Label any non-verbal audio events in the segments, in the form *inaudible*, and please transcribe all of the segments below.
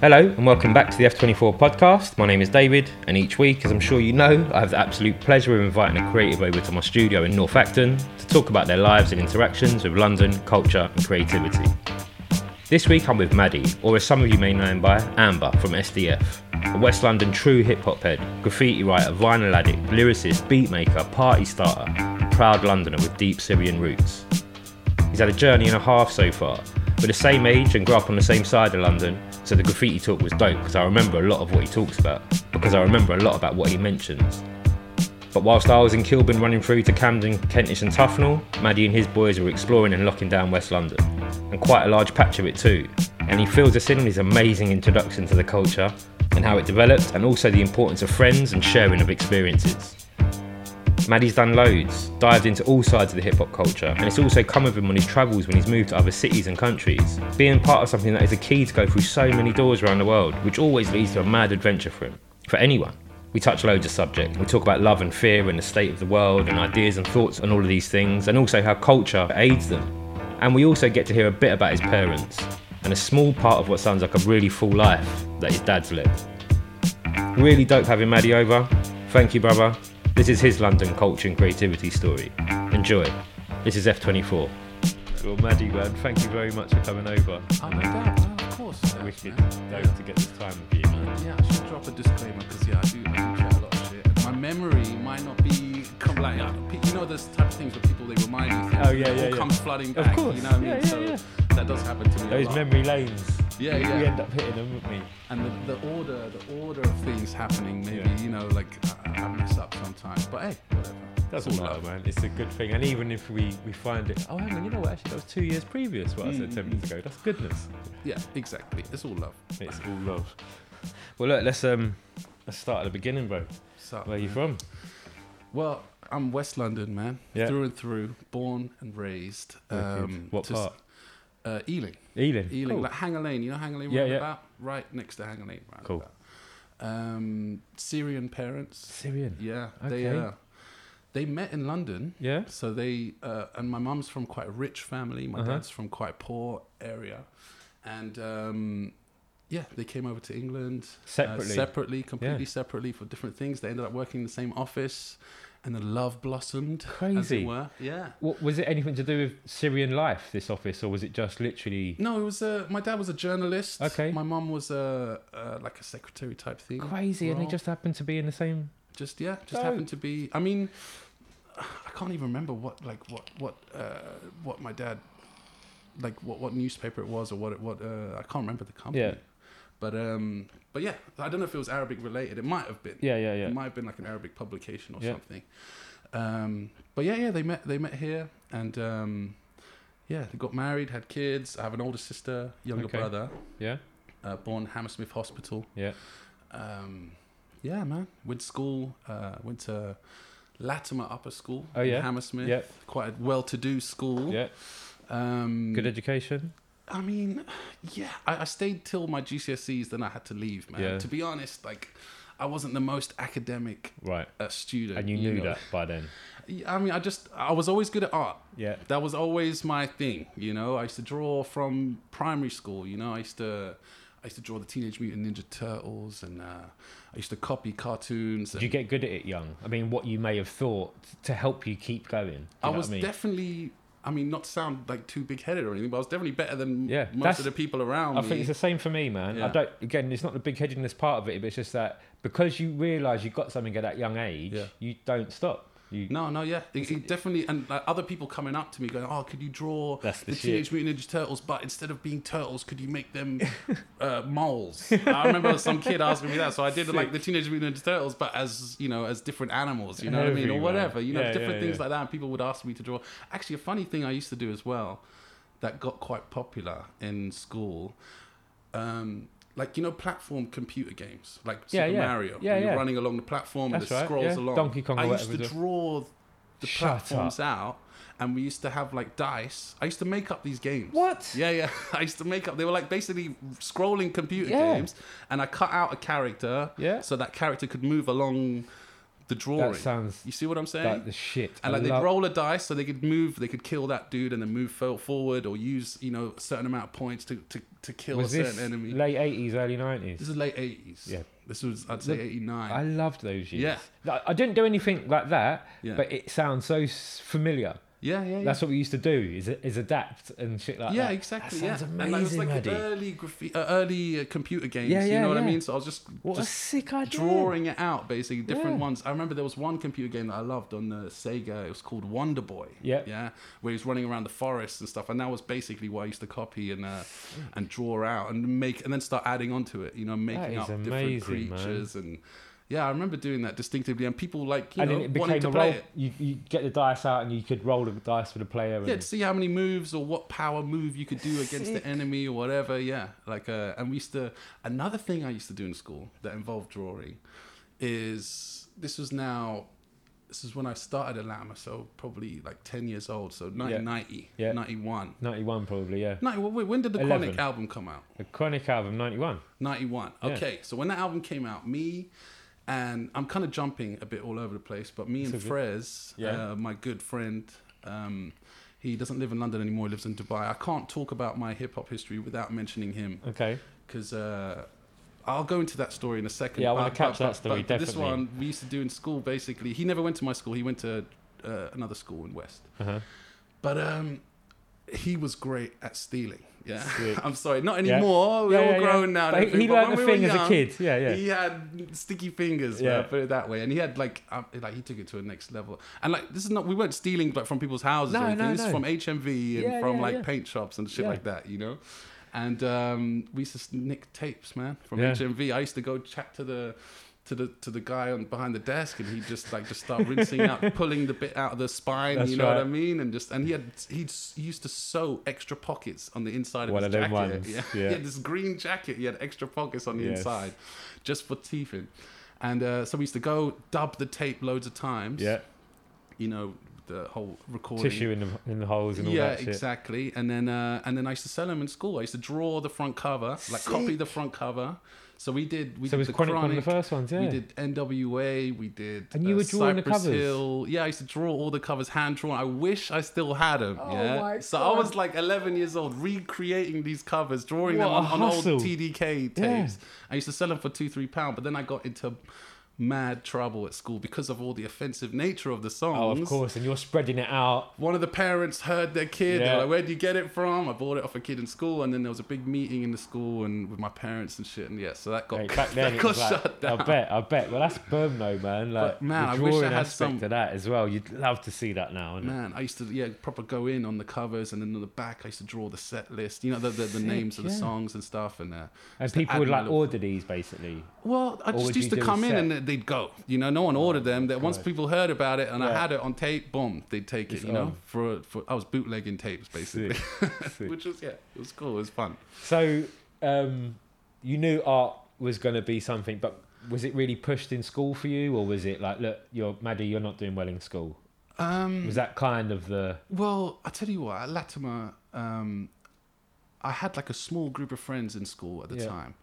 Hello and welcome back to the F24 podcast. My name is David, and each week, as I'm sure you know, I have the absolute pleasure of inviting a creative over to my studio in North Acton to talk about their lives and interactions with London, culture, and creativity. This week I'm with Maddie, or as some of you may know him by, Amber from SDF, a West London true hip hop head, graffiti writer, vinyl addict, lyricist, beatmaker, party starter, proud Londoner with deep Syrian roots. He's had a journey and a half so far. We're the same age and grew up on the same side of London, so the graffiti talk was dope because I remember a lot of what he talks about, because I remember a lot about what he mentions. But whilst I was in Kilburn running through to Camden, Kentish and Tufnell, Maddie and his boys were exploring and locking down West London, and quite a large patch of it too. And he fills us in on his amazing introduction to the culture and how it developed, and also the importance of friends and sharing of experiences. Maddie's done loads, dived into all sides of the hip hop culture, and it's also come with him on his travels when he's moved to other cities and countries, being part of something that is a key to go through so many doors around the world, which always leads to a mad adventure for him, for anyone. We touch loads of subjects. We talk about love and fear and the state of the world and ideas and thoughts on all of these things, and also how culture aids them. And we also get to hear a bit about his parents and a small part of what sounds like a really full life that his dad's lived. Really dope having Maddie over. Thank you, brother. This is his London culture and creativity story. Enjoy. This is F24. Well, Maddie, man, thank you very much for coming over. Oh, no doubt, no, of course. uh, Wicked. man. Dope to get this time with you, man. Yeah, I should drop a disclaimer because yeah, I do, I do chat a lot of shit. My memory might not be come like uh, pe- you know those type of things where people they remind you things. Oh, yeah, yeah, yeah. comes flooding Of back. course. You know what I mean? Yeah, yeah, so yeah. that does happen to me. Those memory lanes. Yeah, yeah. We end up hitting them, wouldn't we? and the, the order, the order of things happening. Maybe Yeah. you know, like I, I mess up sometimes. But hey, whatever. Doesn't all matter, love. man. It's a good thing. And even if we, we find it, oh, hang on, you know what? Actually, that was two years previous what I said 10 minutes ago. Mm-hmm. That's goodness. Yeah, exactly. It's all love. It's all love. Well, look, let's um, let's start at the beginning, bro. So, Where are you from? Well, I'm West London, man. Yeah. Through and through, born and raised. Um, what just- part? Uh, Ealing. Ealing. Ealing, Cool. like Hanger Lane. You know Hanger Lane Yeah, yeah. Right next to Hanger Lane roundabout. Cool. Um, Syrian parents. Syrian. Yeah. They Okay. uh, they met in London. Yeah. So they uh, and my mum's from quite a rich family. My Uh-huh. dad's from quite a poor area, and um, yeah, they came over to England uh, Separately. separately, completely Yeah. separately for different things. They ended up working in the same office, and the love blossomed. As Crazy. it were. Yeah. What was it? Anything to do with Syrian life? This office, or was it just literally No, it was uh, my dad was a journalist. Okay. My mum was a uh, like a secretary type thing. crazy? And they just happened to be in the same. just yeah, just Dope. happened to be. I mean, I can't even remember what like what what uh, what my dad like what what newspaper it was or what it what uh, I can't remember the company. Yeah. But um, but yeah, I don't know if it was Arabic related. It might have been. Yeah, yeah, yeah. It might have been like an Arabic publication or Yeah. something. Um, but yeah, yeah, they met they met here and um, yeah, they got married, had kids. I have an older sister, younger Okay. brother, Yeah. uh, born Hammersmith Hospital. Yeah. Um, yeah, man. Went to school. Uh, went to Latymer Upper School. Oh, in yeah? Hammersmith. Yeah. Quite a well-to-do school. Yeah. Um, Good education. I mean, yeah. I, I stayed till my GCSEs, then I had to leave, man. Yeah. To be honest, like, I wasn't the most academic Right. uh, student. And you knew know. that by then. I mean, I just I was always good at art. Yeah. That was always my thing, you know. I used to draw from primary school, you know. I used to I used to draw the Teenage Mutant Ninja Turtles, and uh, I used to copy cartoons. Did you get good at it young? I mean, what you may have thought to help you keep going. You I was I mean? definitely. I mean, not to sound like too big headed or anything, but I was definitely better than Yeah, most of the people around I me. think it's the same for me, man. I don't. Again, it's not the big headedness part of it, but it's just that because you realise you've got something at that young age, Yeah. you don't stop. You no, no, yeah, it, it definitely, and like, other people coming up to me going, "Oh, could you draw the the. Teenage Mutant Ninja Turtles? But instead of being turtles, could you make them *laughs* uh, moles?" I remember some kid asking me that, so I did like the Teenage Mutant Ninja Turtles, but as you know, as different animals, you know what I mean, or whatever, you know, Yeah, different yeah, things yeah. like that. And people would ask me to draw. Actually, a funny thing I used to do as well, that got quite popular in school. Um, like you know, platform computer games like Yeah, Super yeah. Mario. Yeah, where you're running along the platform That's and it right, scrolls yeah. along. Donkey Kong I used to draw the Shut platforms out, and we used to have like dice. I used to make up these games. What? Yeah, yeah. *laughs* I used to make up. They were like basically scrolling computer Yeah. games, and I cut out a character. Yeah. So that character could move along the drawing. That sounds you see what I'm saying? like the shit. and I like they'd love- roll a dice so they could move, they could kill that dude and then move forward or use, you know, a certain amount of points to, to, to kill was a this certain enemy. late eighties, early nineties? this is late 80s. Yeah. This was, I'd say, 89. I loved those years. Yeah. Like, I didn't do anything like that, Yeah. but it sounds so s- familiar. Yeah, yeah, yeah. That's what we used to do is is adapt and shit like that. yeah, that. exactly. That yeah, sounds and like, it was like Maddie. early graphi- uh, early uh, computer games. Yeah, yeah, you yeah, know what I mean? So I was just What a just sick idea. drawing it out, basically different Yeah. ones. I remember there was one computer game that I loved on the Sega. It was called Wonder Boy. Yeah. yeah, where he was running around the forest and stuff, and that was basically what I used to copy and uh, and draw out and make and then start adding onto it. You know, making up amazing, different man. creatures and. Yeah, I remember doing that distinctively, and people like you and know then it wanting became to a play roll. it. You, you get the dice out and you could roll the dice for the player. And Yeah, to see how many moves or what power move you could do against Sick. the enemy or whatever. Yeah, like uh, and we used to. Another thing I used to do in school that involved drawing is this was now. This is when I started at Lama, so probably like ten years old. So 1990, Yeah. 91. 91 probably, yeah. 90, wait, when did the 11. Chronic album come out? The Chronic album, 91. 91. Yeah. Okay, so when that album came out, me and I'm kind of jumping a bit all over the place, but me and It's all Frez, Yeah. uh, my good friend, um, he doesn't live in London anymore. He lives in Dubai. I can't talk about my hip hop history without mentioning him Okay. because uh, I'll go into that story in a second. Yeah, I wanna catch but- that story, but This one we used to do in school. Basically, he never went to my school. He went to uh, another school in West. Uh-huh. But um, he was great at stealing. Yeah, Sick. *laughs* I'm sorry, not Yeah. anymore. We're Yeah, all yeah, yeah. grown now. But he- learned the we thing as a kid. Yeah, yeah. He had sticky fingers. Yeah. Yeah, put it that way. And he had like, um, like he took it to a next level. And like, this is not. We weren't stealing like from people's houses No, or anything. no, this is from HMV and Yeah, from yeah, like yeah. paint shops and shit Yeah. like that. You know. And um, we used to nick tapes, man, from Yeah. HMV. I used to go chat to the. To the to the guy on behind the desk, and he'd just like just start rinsing out, *laughs* pulling the bit out of the spine. That's you know what I mean? And just and he had he'd he used to sew extra pockets on the inside of One his of jacket. ones, Yeah. *laughs* yeah. he had this green jacket. He had extra pockets on the Yes. inside, just for teething. And uh, so we used to go dub the tape loads of times. Yeah. You know the whole recording. Tissue in the, in the holes and all yeah, that shit. exactly. And then uh, and then I used to sell them in school. I used to draw the front cover, like copy the front cover. So we did. We So did was the Chronic one of the first ones, yeah. We did NWA. We did. And you uh, were drawing the covers? Hill. Yeah, I used to draw all the covers hand drawn. I wish I still had them. Oh yeah. my so God. I was like 11 years old, recreating these covers, drawing them What a on, on old. TDK tapes. Yeah. I used to sell them for two, three pound. But then I got into mad trouble at school because of all the offensive nature of the songs. Oh, of course. And you're spreading it out. One of the parents heard their kid. They're Yeah. like, "Where'd you get it from?" I bought it off a kid in school, and then there was a big meeting in the school and with my parents and shit. And yeah, so that got Hey, *laughs* back then, that got like, shut down. I bet, I bet. Well, that's boom, though, man. Like, But, man, I wish I had some- of that as well. You'd love to see that now? Man, I used to yeah proper go in on the covers, and then on the back I used to draw the set list. You know the the, the Sick, names of the songs and stuff, and uh, And people would like little- order these, basically. Well, I just used to come in and they'd go. You know, no one ordered them. That once people heard about it and I had it on tape, boom, they'd take It's it. You know, for for I was bootlegging tapes basically, *laughs* Sick. which was yeah, it was cool. It was fun. So, um, you knew art was going to be something, but was it really pushed in school for you, or was it like, look, you're Maddie, you're not doing well in school? Um, Was that kind of the Well, I tell you what, at Latymer, um, I had like a small group of friends in school at the Yeah. time,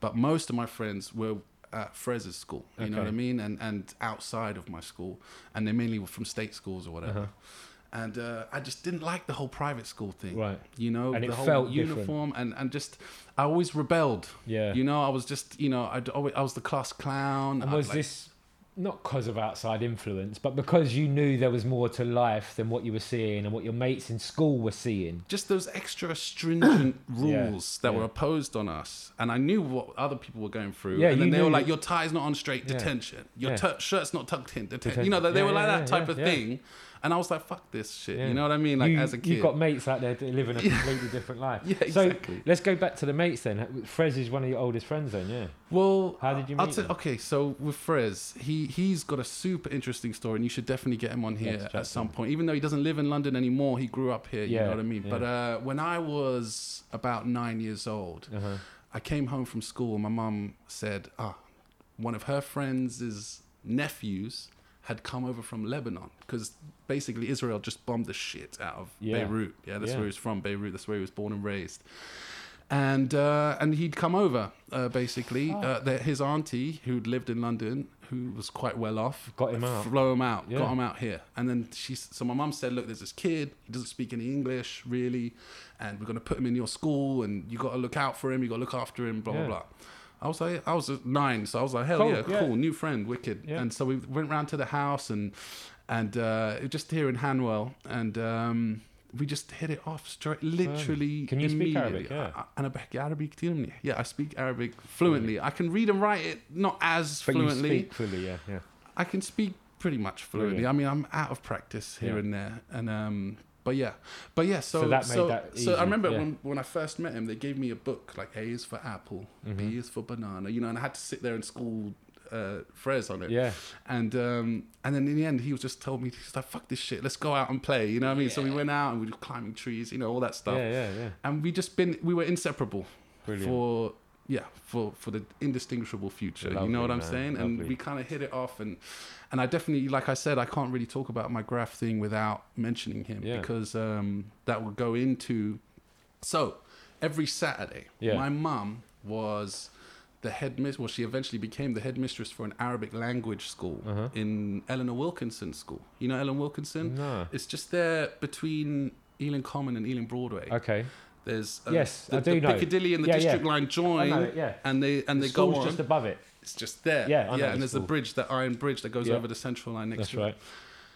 but most of my friends were at Frez's school. You know what I mean, and and outside of my school, and they mainly were from state schools or whatever. Uh-huh. And uh, I just didn't like the whole private school thing, right? you know, And the it whole different. uniform, and and just I always rebelled. Yeah. You know, I was just you know I'd always, I was the class clown. And was like- this not because of outside influence, but because you knew there was more to life than what you were seeing and what your mates in school were seeing? just those extra stringent *coughs* Yeah, rules that yeah. were imposed on us, and I knew what other people were going through. Yeah, and then they were like, "Your tie's not on straight, Yeah. detention. Your Yeah. tu- shirt's not tucked in, detention." You know, they, they Yeah, were like yeah, that yeah, type of yeah. thing, and I was like, "Fuck this shit." Yeah. You know what I mean? Like you, as a kid, you've got mates out there living a *laughs* completely different life. Yeah, So exactly. let's go back to the mates then. Frez is one of your oldest friends then, yeah. well, How did you meet tell- okay, so with Frez, he he's got a super interesting story, and you should definitely get him on here to at some point. Even though he doesn't live in London anymore, he grew up here. You Yeah, know what I mean? yeah. But uh, when I was about nine years old, Uh-huh. I came home from school and my mum said, ah, one of her friends' nephews had come over from Lebanon because basically Israel just bombed the shit out of Yeah. Beirut. Yeah, that's Yeah. where he was from, Beirut. That's where he was born and raised. and uh, and he'd come over uh, basically. Oh. Uh, the, his auntie, who'd lived in London, who was quite well off, Got him out. Flow him out, Yeah. got him out here. And then she, so my mum said, look, there's this kid. He doesn't speak any English really, and we're gonna put him in your school, and you got to look out for him. You got to look after him. Blah blah blah. I was like, I was nine, so I was like, hell cool, yeah, yeah, cool, new friend, wicked. Yeah. And so we went round to the house and and uh, just here in Hanwell, and um, we just hit it off straight, literally. Can you speak Arabic? Yeah, I Yeah, I speak Arabic fluently. I can read and write it, not as but fluently. yeah, yeah. I can speak pretty much fluently. Brilliant. I mean, I'm out of practice here yeah. and there, and um, but yeah, but yeah. So So that made so, that so I remember yeah. when when I first met him, they gave me a book like A is for apple, Mm-hmm. B is for banana, you know, and I had to sit there and school uh, Frez on it. Yeah. And um, and then in the end, he was just told me he's like, "Fuck this shit, let's go out and play." You know what I mean? So we went out and we were climbing trees, you know, all that stuff. Yeah, yeah, yeah. And we just been we were inseparable Brilliant. for yeah for for the indistinguishable future you know what i'm man, saying and we kind of hit it off and and i definitely like i said i can't really talk about my graph thing without mentioning him Yeah. because um that will go into so every saturday Yeah. my mum was the headmistress well she eventually became the headmistress for an arabic language school Uh-huh. in eleanor wilkinson school you know ellen wilkinson No. it's just there between ealing common and ealing broadway Okay. There's Yes, the, I do the know. Piccadilly and the Yeah, yeah. District Line join, it, yeah. and they and The they go on. just above it. it's just there. Yeah, yeah, and there's the school. bridge, that iron bridge that goes Yeah. over the Central Line next That's to it. right.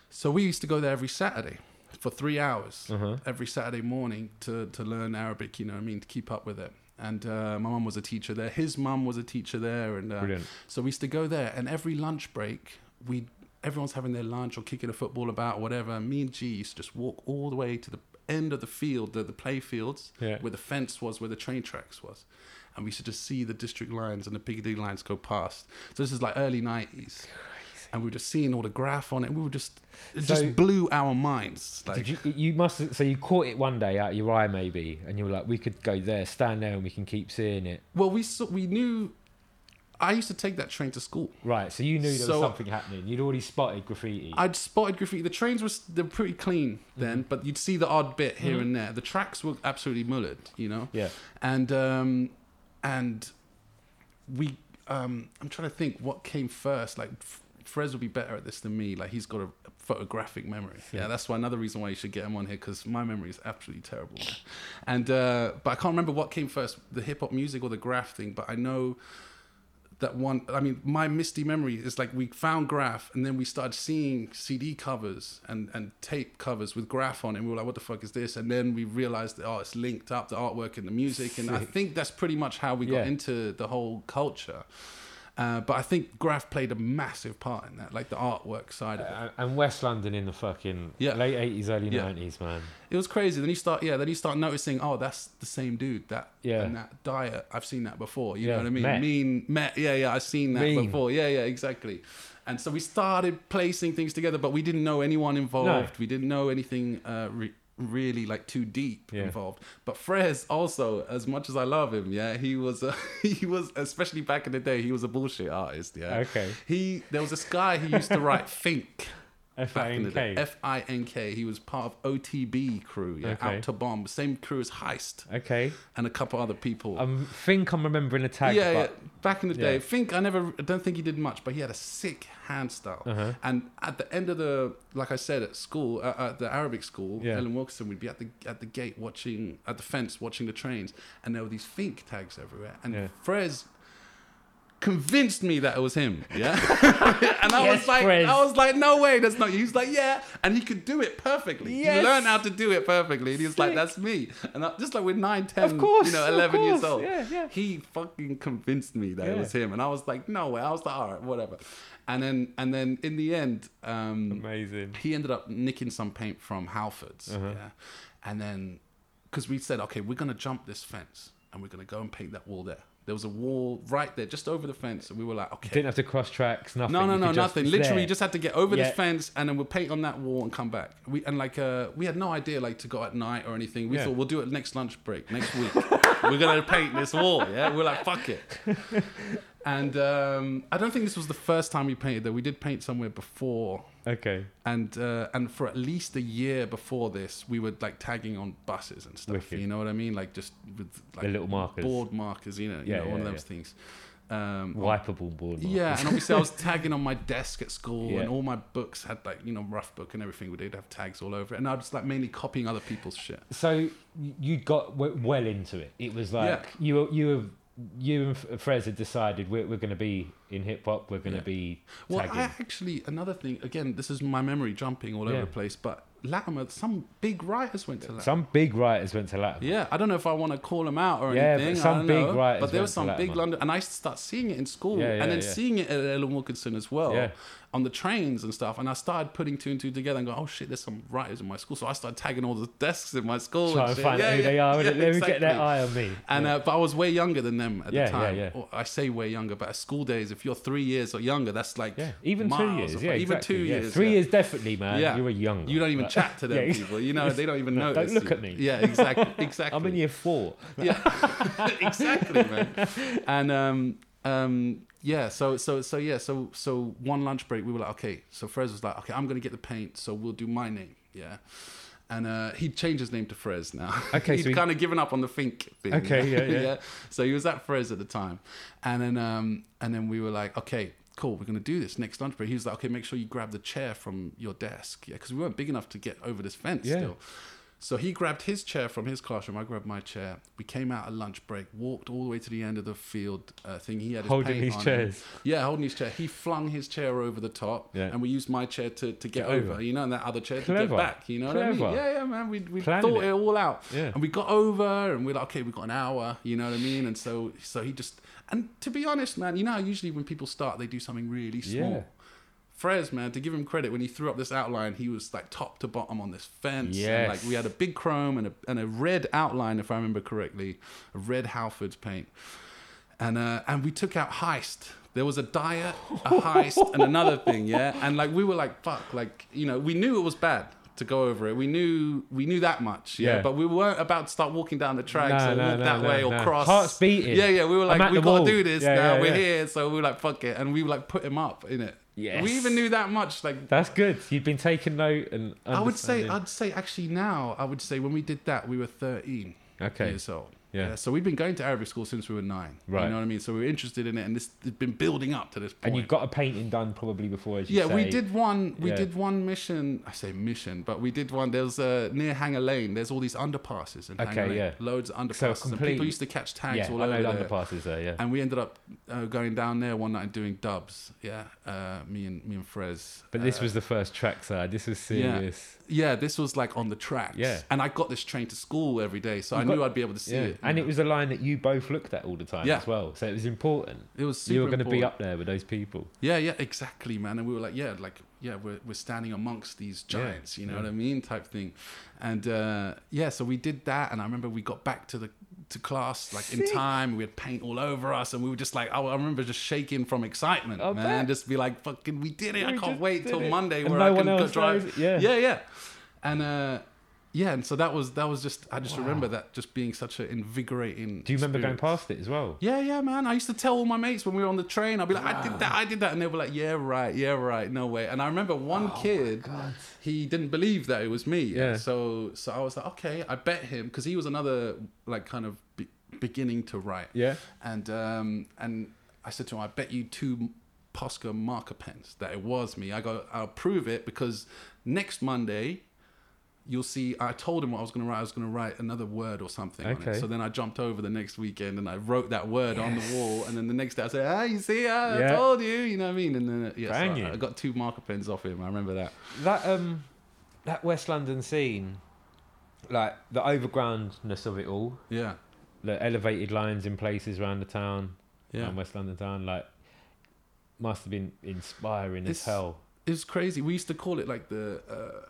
So we used to go there every Saturday for three hours, Uh-huh. every Saturday morning to to learn Arabic. You know, what I mean, to keep up with it. And uh, my mum was a teacher there. His mum was a teacher there, and uh, so we used to go there. And every lunch break, we everyone's having their lunch or kicking a football about, or whatever. Me and G used to just walk all the way to the end of the field, the, the play fields, Yeah. where the fence was, where the train tracks was. And we used to just see the district lines and the Piccadilly lines go past. So this is like early 90s. And we were just seeing all the graph on it. We were just, it So- just blew our minds. Like, Did you? You must. So you caught it one day out of your eye, maybe, and you were like, "We could go there, stand there, and we can keep seeing it." well, we saw, we knew, I used to take that train to school. Right. So you knew there So- was something happening. You'd already spotted graffiti. I'd spotted graffiti. The trains were they're pretty clean then, Mm-hmm. but you'd see the odd bit here and there. The tracks were absolutely mullered, you know. yeah. And um, and we, um, I'm trying to think what came first. Like Frez would be better at this than me. Like he's got a photographic memory. Yeah, Yeah. that's why another reason why you should get him on here because my memory is absolutely terrible. and uh, but I can't remember what came first, the hip hop music or the graph thing. But I know that one i mean my misty memory is like we found graph and then we started seeing cd covers and and tape covers with graph on it. And we were like what the fuck is this? And then we realized that oh it's linked up the artwork and the music. And i think that's pretty much how we got Yeah. into the whole culture uh, but I think Graph played a massive part in that, like the artwork side of it. Uh, and West London in the fucking Yeah. late eighties, early Yeah. nineties, man. It was crazy. Then you start, yeah. Then you start noticing, oh, that's the same dude. That Yeah. and that diet. I've seen that before. You Yeah, know what I mean? Met. Mean, met. Yeah, yeah. I've seen that Mean. before. Yeah, yeah. Exactly. And so we started placing things together, but we didn't know anyone involved. We didn't know anything uh, re- really like too deep Yeah. involved. But Frez also, as much as I love him, yeah, he was a, *laughs* he was especially back in the day, he was a bullshit artist. Yeah. Okay. He there was this guy who used to write Fink F I back in the day. K. F I N K. He was part of OTB crew, yeah, Okay. out to bomb, same crew as Heist Okay. and a couple other people. I think I'm remembering a tag. yeah, yeah, back in the day. yeah. Fink, I never, I don't think he did much, but he had a sick hand style. Uh-huh. And at the end of the, like I said, at school, uh, at the Arabic school, Yeah. Ellen Wilkinson would be at the at the gate watching at the fence watching the trains, and there were these Fink tags everywhere, and Yeah. Frez convinced me that it was him. Yeah, *laughs* and I Yes, was like, Frez. I was like, no way, that's not. you. He was like, yeah, and he could do it perfectly. Yes. He learned how to do it perfectly, and he was like, that's me. And I, just like with nine, ten, Of course, you know, of eleven years old, Yeah, yeah. he fucking convinced me that it was him, and I was like, no way. I was like, all right, whatever. And then, and then in the end, um, amazing. he ended up nicking some paint from Halfords, Uh-huh. yeah. And then, because we said, okay, we're gonna jump this fence, and we're gonna go and paint that wall there. There was a wall right there, just over the fence, and we were like, okay. Didn't have to cross tracks. Nothing. No, no, You no, could just- nothing. Literally, there. you just had to get over Yeah. this fence, and then we'll paint on that wall and come back. We and like uh, we had no idea like to go at night or anything. We Yeah. thought we'll do it next lunch break next week. *laughs* we're gonna paint this wall. Yeah, we're like fuck it. And um, I don't think this was the first time we painted though. We did paint somewhere before, Okay. and uh, and for at least a year before this, we were like tagging on buses and stuff. Wicked. You know what I mean? Like just with like The little markers. board markers. You know, you Yeah, know, one yeah, of those yeah. things. Um, Wipeable board. yeah, and obviously I was *laughs* tagging on my desk at school, and all my books had like you know rough book and everything. We'd have tags all over it, and I was like mainly copying other people's shit. So you got w- well into it. It was like you were, you were, you and F- Frez had decided we're, we're going to be in hip hop. We're going to Yeah. be Well, tagging. I actually another thing again. This is my memory jumping all over the place, but Latymer, some big writers went to Latymer. Some big writers went to Latin. Yeah, I don't know if I want to call them out or Yeah, anything. some I don't big know. writers But there was some big London, and I start seeing it in school, Yeah, yeah, and then yeah. seeing it at Ellen Wilkinson as well Yeah. On the trains and stuff. And I started putting two and two together and go, "Oh shit, there's some writers in my school." So I started tagging all the desks in my school. Try and and find Yeah, out who yeah, they are. yeah, Let me get their eye on me. And uh, but I was way younger than them at the time. yeah, yeah. Or I say way younger, but at school days, if you're three years or younger, that's like yeah, even two years. Yeah, even exactly, two yeah. years. Three years definitely, man. Yeah. You were young. You don't even Like- chat to them *laughs* people. You know, they don't even *laughs* No, notice. don't look you. at me. Yeah, exactly. Exactly. *laughs* I'm in year four. yeah exactly man and um um yeah so so so yeah so so one lunch break we were like okay so Frez was like okay I'm gonna get the paint so we'll do my name yeah and uh, he'd changed his name to Frez now. Okay, he'd so he- kind of given up on the Fink thing. Okay, *laughs* yeah, yeah. So he was at Frez at the time, and then um, and then we were like, okay, cool, we're gonna do this next lunch break. He was like, okay, make sure you grab the chair from your desk, yeah, because we weren't big enough to get over this fence Yeah. still. So he grabbed his chair from his classroom. I grabbed my chair. We came out at lunch break, walked all the way to the end of the field uh, thing. He had his Holding these on him. Yeah, holding his chair. He flung his chair over the top, Yeah. and we used my chair to, to get, Get over. over. You know, and that other chair to get back. You know what I mean? Yeah, yeah, man. We we Planning thought it. it all out, Yeah. and we got over, and we're like, okay, we've got an hour. You know what I mean? And so so he just and to be honest, man, you know, how usually when people start, they do something really small. Yeah. Frez, man, to give him credit, when he threw up this outline, he was like top to bottom on this fence. Yes. And, like we had a big chrome and a, and a red outline, if I remember correctly, a red Halford's paint. And uh, and we took out heist. There was a diet, a heist, and another thing, yeah. And like we were like, fuck, like you know, we knew it was bad to go over it. We knew we knew that much, yeah. Yeah. But we weren't about to start walking down the tracks No, or no, walk no, that way or cross. Hearts beating. Yeah, yeah. We were like, we the got wall. to do this Yeah, now. yeah, we're yeah. here, so we were like, fuck it, and we like put him up in it. Yes. We even knew that much. Like That's good. You've been taking note and. I would say. I'd say actually now, I would say when we did that, we were thirteen Okay. years old. Yeah. So we've been going to Arabic school since we were nine. Right. You know what I mean? So we were interested in it, and this has been building up to this point. And you got a painting done probably before, as you yeah, we did one. We Yeah. did one mission. I say mission, but we did one. There's uh, near Hanger Lane. There's all these underpasses in Okay, Lane. yeah. Loads of underpasses. So and complete- people used to catch tags Yeah, all I over know there. underpasses there. Yeah. And we ended up uh, going down there one night and doing dubs. Yeah, uh, me and me and Frez. But this Uh, was the first track side. This was serious. Yeah, this was like on the tracks. Yeah. and I got this train to school every day, so You I got- knew I'd be able to see Yeah. it. And it was a line that you both looked at all the time Yeah. as well. So it was important. It was super you were going to be up there with those people. Yeah, yeah, exactly, man. And we were like, yeah, like, yeah, we're, we're standing amongst these giants, Yeah, you know what I mean, type thing. And uh, yeah, so we did that, and I remember we got back to the to class like in time. We had paint all over us, and we were just like, I, I remember just shaking from excitement, I man. bet. Just be like, fucking, we did it! I can't wait till it. Monday And where no I can go else drive. knows yeah. yeah, yeah. And uh, yeah, and so that was that was just I just remember that just being such an invigorating. Do you remember going past it as well? Yeah, yeah, man. I used to tell all my mates when we were on the train, I'd be like, I did that, I did that. And they were like, yeah, right, yeah, right, no way. And I remember one kid, he didn't believe that it was me. Yeah. So so I was like, okay, I bet him, because he was another, like, kind of be- beginning to write. Yeah. And, um, and I said to him, I bet you two Posca marker pens that it was me. I go, I'll prove it because next Monday, you'll see I told him what I was going to write. I was going to write another word or something. Okay. So then I jumped over the next weekend and I wrote that word on the wall. And then the next day I said, ah, you see, I, Yeah. Told you, you know what I mean? And then, uh, yeah, so I. I got two marker pens off him. I remember that. That um, that West London scene, like the overgroundness of it all, Yeah. the elevated lines in places around the town, Yeah. around West London town, like must have been inspiring as hell. It's crazy. We used to call it like the uh,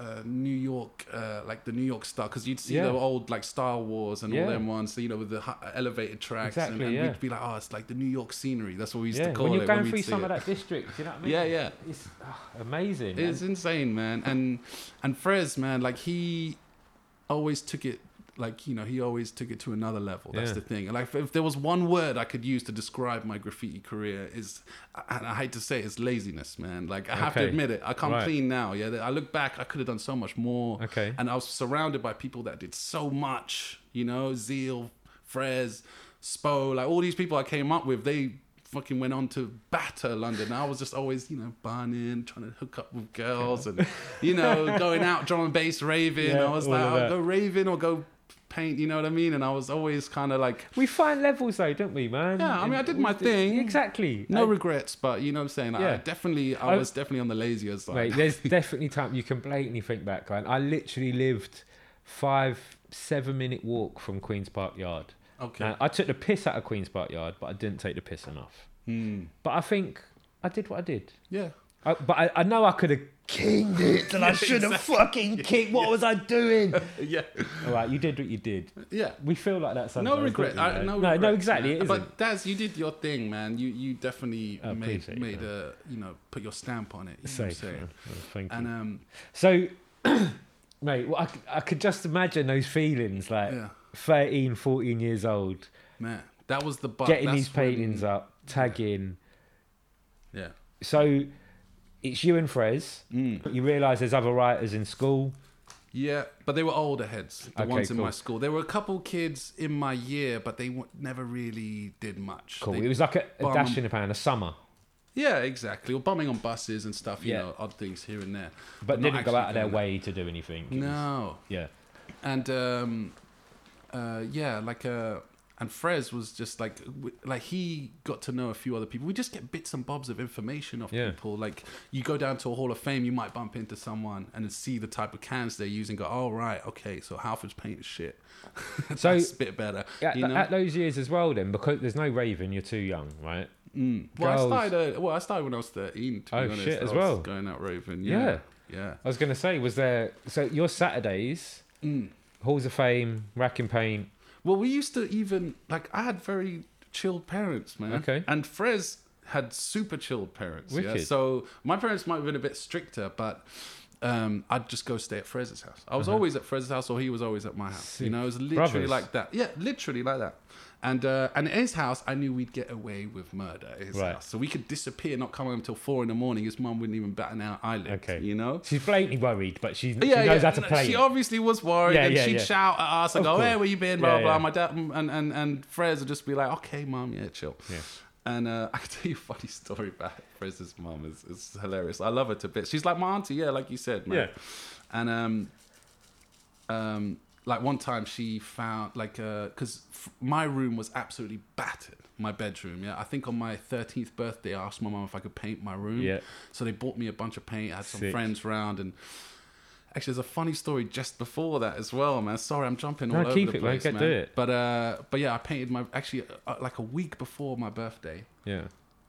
uh, uh, New York, uh, like the New York Star, because you'd see Yeah. the old like Style Wars and Yeah. all them ones, you know, with the elevated tracks. and, Exactly, and yeah. we'd be like, oh, it's like the New York scenery. That's what we used Yeah, to call when you're it. going we'd through some it. of that district, you know what I mean? *laughs* Yeah, yeah. It's ah, amazing. It's And- insane, man. And and Frez, man, like he always took it like you know, he always took it to another level. That's Yeah. the thing. Like, if, there was one word I could use to describe my graffiti career, is and I hate to say, it, it's laziness, man. Like I have to admit it. I come Right. clean now. Yeah, I look back, I could have done so much more. Okay. And I was surrounded by people that did so much. You know, Zeal, Frez, Spo, like all these people I came up with, they fucking went on to batter London. I was just always, you know, burning, trying to hook up with girls and, you know, going out drum and bass raving. *laughs* Yeah, I was like, oh, I'll go raving or go paint, you know what I mean? And I was always kind of like, We find levels though, don't we, man? Yeah, I mean, I did my thing. Exactly. no I- regrets, but you know what I'm saying? Like, I Yeah. definitely, I I- was definitely on the lazier side. Mate, there's *laughs* definitely time you can blatantly think back. Right? I literally lived five, seven minute walk from Queens Park Yard. Okay. Now, I took the piss out of Queens Park Yard, but I didn't take the piss enough. Hmm. But I think I did what I did. Yeah. I, but I, I know I could have kinged it, *laughs* and I should have fucking kicked. What was I doing? *laughs* Yeah. All right, you did what you did. Yeah. We feel like that sometimes. No regret. I, mate? no, no, no, exactly. man. It isn't. But Daz, you did your thing, man. You you definitely I made made that. a you know put your stamp on it. You know what I'm Safe, saying? Well, thank you. And um, So, *clears throat* mate, well, I, c- I could just imagine those feelings like yeah, 13, 14 years old, man, that was the bu- getting these paintings when- up, tagging. Yeah. So, it's you and Frez. Mm. You realise there's other writers in school. Yeah, but they were older heads. The Okay, ones in cool. my school. There were a couple kids in my year, but they w- never really did much. Cool. They- it was like a, a dash in the pan, a summer, yeah, exactly. Or bumming on buses and stuff. You Yeah. know, odd things here and there. but, not didn't go out of their doing way to do anything. that. It was- No. Yeah. and um uh yeah like uh and Frez was just like like he got to know a few other people we just get bits and bobs of information off Yeah. people like you go down to a hall of fame you might bump into someone and then see the type of cans they're using go oh right okay so halford's paint is shit *laughs* So- that's a bit better At, you know at those years as well, then, because there's no Raven, you're too young, right? mm. well girls- I started uh, well I started when I was 13 to Oh, be honest shit, as well. going out raving Yeah. yeah yeah, I was going to say, was there. So, your Saturdays, Mm. Halls of Fame, Rack and Paint. Well, we used to even like I had very chilled parents, man. Okay. And Frez had super chilled parents. Yeah. So my parents might have been a bit stricter, but um, I'd just go stay at Frez's house. I was always at Frez's house, or he was always at my house. You Uh-huh. Know, it was literally Brothers. like that. Yeah, literally like that. And uh, and at his house, I knew we'd get away with murder at his Right. house. So we could disappear, not come home until four in the morning. His mum wouldn't even bat an eyelid. Okay. You know. She's blatantly worried, but she, she Yeah, knows yeah. how to play She it. obviously was worried, Yeah, and yeah, she'd yeah. shout at us and Of go, "Hey, course. where you been?" Blah blah. My dad and and and Frez would just be like, "Okay, mum, yeah, chill." Yeah. And uh, *laughs* I can tell you a funny story about Frez's mum. is it's hilarious. I love her to bits. She's like my auntie, yeah, like you said, man. Yeah. And um, um, like one time she found like uh, because f- my room was absolutely battered. My bedroom, yeah. I think on my thirteenth birthday, I asked my mum if I could paint my room. Yeah. So they bought me a bunch of paint. I had some Sick. friends round, and actually, there's a funny story just before that as well, man. Sorry, I'm jumping No, all over keep the it, man. place, Get man. to it. But uh, but yeah, I painted my actually uh, like a week before my birthday Yeah.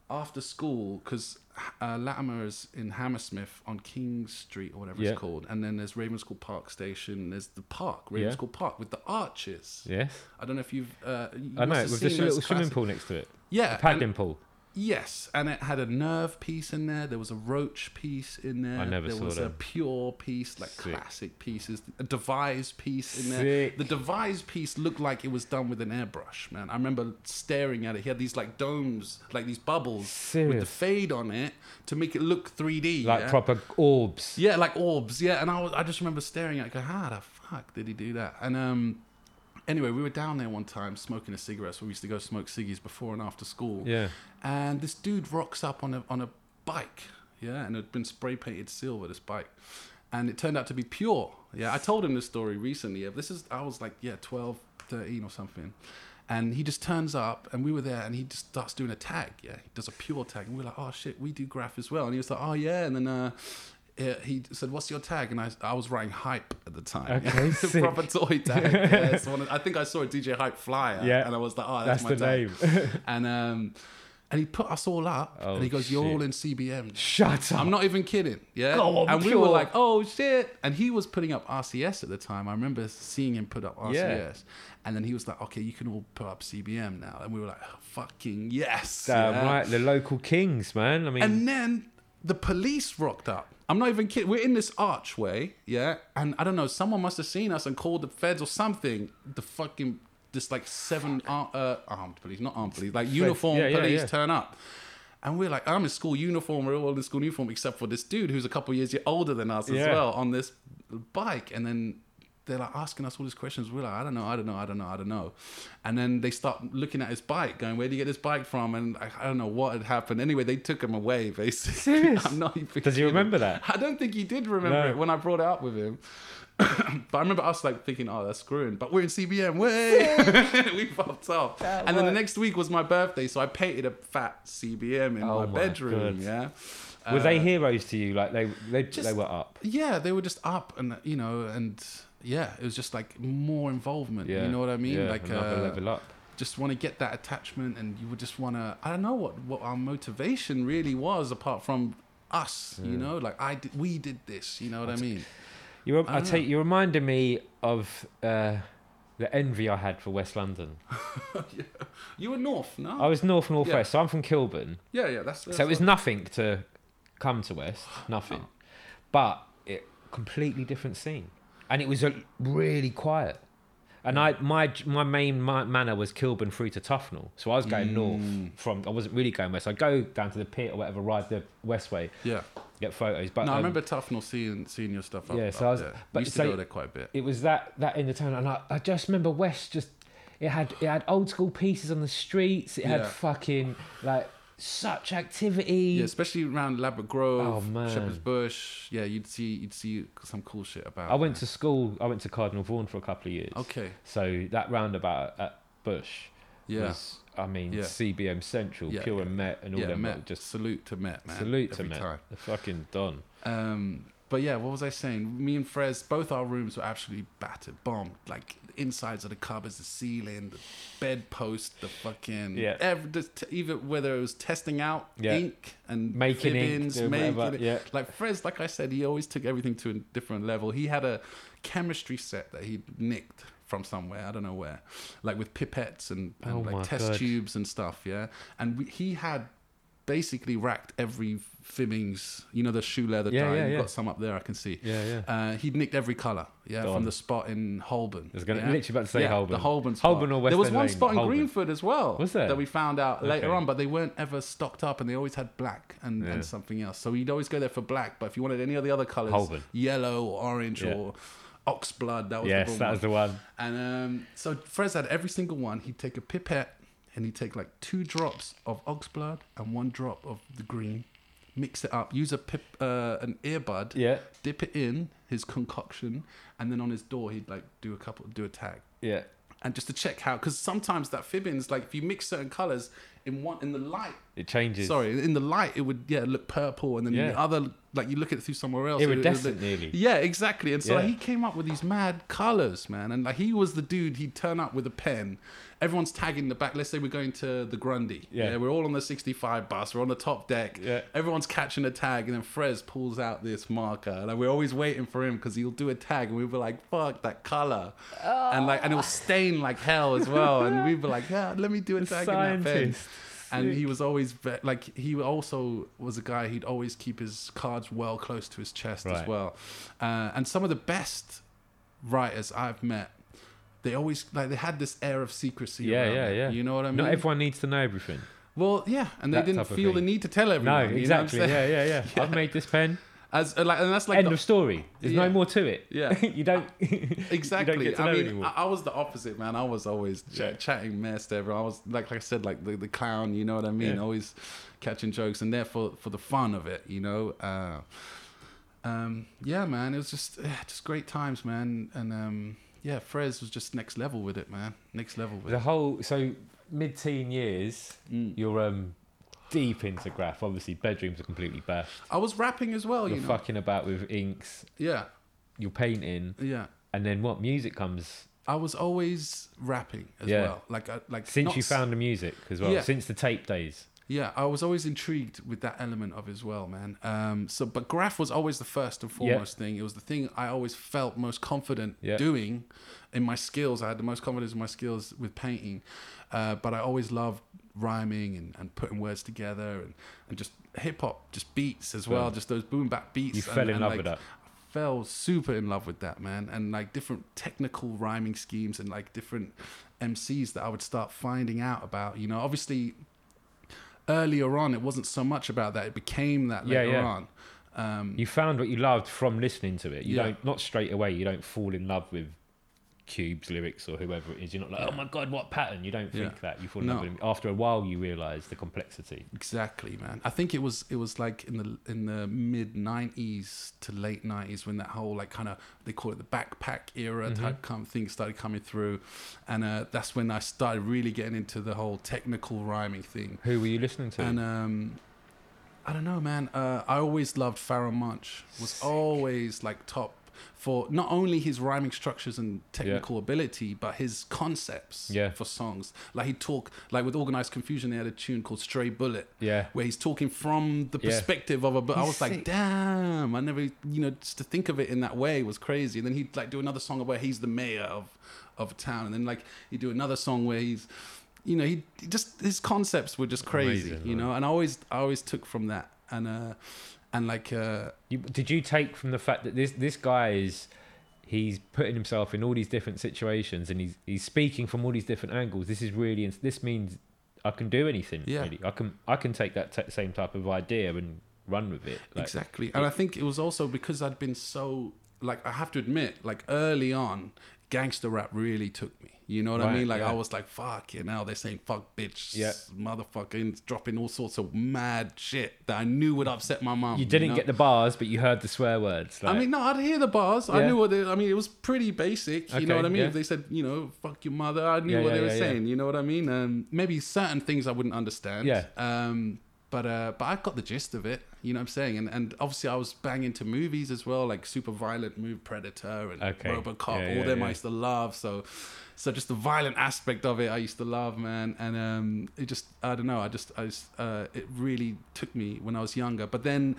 after school because uh, Latymer is in Hammersmith on King Street or whatever Yeah. it's called, and then there's Ravenscourt Park Station. There's the park, Yeah. Ravenscourt Park, with the arches. Yes. I don't know if you've. Uh, you I know, have with seen this those little swimming classic- pool next to it. Yeah, A paddling pool. Yes, and it had a nerve piece in there. There was a roach piece in there. I never there saw was a pure piece, like Sick. classic pieces. A devised piece in there. Sick. The devised piece looked like it was done with an airbrush, man. I remember staring at it. He had these like domes, like these bubbles with the fade on it to make it look 3D. Like yeah? proper orbs. Yeah, like orbs. Yeah, and I was, I just remember staring at it, going, how the fuck did he do that? And um, anyway, we were down there one time smoking a cigarette. So we used to go smoke ciggies before and after school. Yeah. And this dude rocks up on a on a bike, yeah, and it had been spray painted silver. This bike, and it turned out to be pure. Yeah, I told him this story recently. This is I was like yeah, 12, 13 or something. And he just turns up, and we were there, and he just starts doing a tag. Yeah, he does a pure tag, and we're like, "Oh shit, we do graph as well." And he was like, "Oh yeah," and then uh, he said, "What's your tag?" And I, I was writing hype at the time. Okay, *laughs* proper toy tag. *laughs* yeah, one I think I saw a DJ hype flyer. Yeah. and I was like, "Oh, that's, That's my the tag." name. *laughs* and um, and he put us all up, Oh, and he goes, "You're shit. all in CBM." Shut up. I'm not even kidding. Yeah, on, and we pure. were like, "Oh shit!" And he was putting up RCS at the time. I remember seeing him put up RCS, Yeah. and then he was like, "Okay, you can all put up CBM now," and we were like, oh, "Fucking yes!" Damn yeah? right. The local kings, man. I mean, And then the police rocked up I'm not even kidding. We're in this archway, yeah, and I don't know. Someone must have seen us and called the feds or something. The fucking this like seven ar- uh, armed police, not armed police, like uniform yeah, yeah, police yeah. turn up. And we're like, I'm in school uniform. We're all in school uniform, except for this dude who's a couple years older than us as well on this bike. And then they're like asking us all these questions. We're like, I don't know, I don't know, I don't know, I don't know. And then they start looking at his bike, going, Where do you get this bike from? And I, I don't know what had happened. Anyway, they took him away, *laughs* basically. Serious? I'm not even Does he remember that? I don't think he did remember No. it when I brought it up with him. *coughs* but I remember us like thinking, oh, that's screwing. But we're in CBM. Way *laughs* we popped off. That and then the next week was my birthday, so I painted a fat CBM in Oh my my bedroom. God. Yeah. Were they Uh, heroes to you? Like they they, just- they were up. Yeah, they were just up, and you know, and yeah, it was just like more involvement. Yeah. You know what I mean? Yeah, like another uh, level up. just want to get that attachment, and you would just want to. I don't know what what our motivation really was, apart from us. You know, like I did, we did this. You know what I mean? You, I I don't you, reminded me of uh, the envy I had for West London. *laughs* yeah. You were north, no? I was north northwest, Yeah. so I'm from Kilburn. yeah, yeah. That's, that's so it was nothing to come to West, *gasps* nothing. But it completely different scene, and it was a, really quiet. And I my my main ma- manner was Kilburn through to Tufnell, so I was going Mm. north from. I wasn't really going west. I go down to the pit or whatever, ride the west way, Yeah. get photos. But no, I um, remember Tufnell seeing seeing your stuff. Up, Yeah, so up I was- there. but used to so- go there quite a bit. it was that that in the town, and I, I just remember West just it had it had old school pieces on the streets. It had Yeah. fucking like such activity. Yeah, especially around Ladbroke Grove, Oh, man. Shepherd's Bush. Yeah, you'd see you'd see some cool shit about. I went there. to school. I went to Cardinal Vaughan for a couple of years. Okay. So that roundabout at Bush Yeah. was, I mean, Yeah. CBM Central, Yeah, Pure yeah. and Met, and all yeah, them. Met. Just Just salute to Met, man. salute to Met. time. The fucking Don. Um, but yeah, what was I saying? Me and Frez, both our rooms were absolutely battered, bombed. Like the insides of the cupboards, the ceiling, the bedpost, the fucking Yeah. Every, even whether it was testing out Yeah. ink and Making ink, Fiebing's, doing making whatever, it. yeah. Like Frez, like I said, he always took everything to a different level. He had a chemistry set that he nicked from somewhere, I don't know where, like with pipettes and, and Oh like test God. tubes and stuff. Yeah, and we, he had basically racked every Fiebing's. You know the shoe leather Yeah, dye. yeah, You've yeah. got some up there. I can see. Yeah, yeah. Uh, he'd nicked every color, yeah, Go from on. the spot in Holborn. I was gonna- yeah? literally about to say yeah, Holborn. The Holborn spot. Holborn or West There was one Lane, spot in Holborn. Greenford as well. Was there? That we found out later on, but they weren't ever stocked up, and they always had black and, and something else. So you'd always go there for black, but if you wanted any of the other colors, Holborn. yellow or orange or oxblood, that was yes, the that one. was the one. And um, so Frez had every single one. He'd take a pipette and he'd take like two drops of oxblood and one drop of the green, mix it up, use a pip, uh, an earbud, Yeah, dip it in his concoction, and then on his door he'd like do a couple, do a tag, yeah. and just to check how, because sometimes that Fiebing's, like if you mix certain colors in one in the light. It changes. Sorry, in the light it would yeah look purple, and then Yeah. the other like you look at it through somewhere else. it would- it Iridescent, nearly. yeah, exactly. And so Yeah. he came up with these mad colors, man. And like he was the dude. He'd turn up with a pen. Everyone's tagging the back. Let's say we're going to the Grundy. Yeah. we're all on the 65 bus. We're on the top deck. Yeah. Everyone's catching a tag, and then Frez pulls out this marker. Like we're always waiting for him because he'll do a tag, and we'd be like, "Fuck that color," and like, and it will oh. stain like hell as well. And we'd be like, "Yeah, let me do a The tag in that pen." Scientist. and he was always ve- like he also was a guy he'd always keep his cards well close to his chest as well uh, and some of the best writers i've met they always like they had this air of secrecy Yeah, around yeah, it. yeah. you know what i mean Not everyone needs to know everything. well yeah and they That didn't feel the need to tell No, everyone you know what exactly. Yeah, yeah, *laughs* yeah, I've made this pen. As uh, like and that's like End the- of story. There's Yeah. no more to it. Yeah. *laughs* you don't. Exactly. *laughs* You don't I know mean. I, I was the opposite, man. I was always ch- Yeah. chatting mess to everyone. I was like, like I said, like the, the clown. You know what I mean? Yeah. Always catching jokes, and there for for the fun of it. You know. Uh, um, yeah, man. It was just yeah, just great times, man. And um, yeah, Frez was just next level with it, man. Next level with the it. whole so mid-teen years, Mm. you're um deep into graph. Obviously, bedrooms are completely bashed. I was rapping as well. You're You know. fucking about with inks. Yeah, You're painting, yeah. and then what? Music comes I was always rapping as Yeah. well. Like, I, like since not you found the music as well. Yeah. Since the tape days. Yeah, I was always intrigued with that element of it as well, man. Um, so, but graph was always the first and foremost thing. It was the thing I always felt most confident Yeah. doing in my skills. I had the most confidence in my skills with painting, uh, but I always loved rhyming and, and putting words together and, and just hip hop, just beats as well, Yeah. just those boom bap beats. You and- fell in and, love like, with that. fell super in love with that man and like different technical rhyming schemes and like different MCs that I would start finding out about you know obviously earlier on it wasn't so much about that it became that Yeah, later yeah. on um You found what you loved from listening to it. You Yeah. don't not straight away. You don't fall in love with Cube's lyrics or whoever it is. You're not like, oh my god, what pattern? You don't think that. You fall in love No. with him. After a while, you realise the complexity. exactly man I think it was it was like in the in the mid 90s to late 90s when that whole like kind of they call it the backpack era Mm-hmm. type kind of thing started coming through and uh that's when I started really getting into the whole technical rhyming thing Who were you listening to? And um, I don't know, man. Uh, I always loved Pharoahe Monch. Was always like top for not only his rhyming structures and technical ability, but his concepts Yeah. for songs. Like he'd talk like with Organized Confusion. They had a tune called Stray Bullet. Yeah. Where he's talking from the Yeah. perspective of a, but I He's was like, damn, I never, you know, just to think of it in that way was crazy. And then he'd like do another song where he's the mayor of, of a town. And then like he'd do another song where he's, you know, he, he just, his concepts were just crazy, Amazing, you man. know, and I always, I always took from that. And, uh, and like, uh, You, did you take from the fact that this this guy is he's putting himself in all these different situations and he's he's speaking from all these different angles. This is really this means I can do anything. Yeah. Really, I can I can take that t- same type of idea and run with it. Like, exactly and i think it was also because i'd been so like i have to admit like early on gangster rap really took me you know what i mean like yeah. i was like fuck you know they're saying fuck bitch Yeah. motherfucker and dropping all sorts of mad shit that i knew would upset my mom. You didn't know? get the bars, but you heard the swear words. I mean, no, I'd hear the bars. I knew what they. I mean, it was pretty basic. You Okay, know what I mean? yeah. If they said, you know, "fuck your mother," I knew Yeah, what yeah, they were yeah, yeah. saying. You know what I mean? Um, maybe certain things I wouldn't understand. Yeah. Um, but uh, but I got the gist of it. You know what I'm saying? And and obviously I was banging to movies as well, like super violent move, Predator and Okay. RoboCop. Yeah, all yeah, them yeah. I used to love. So. So just the violent aspect of it, I used to love, man, and um, it just I don't know, I just I just, uh, it really took me when I was younger. But then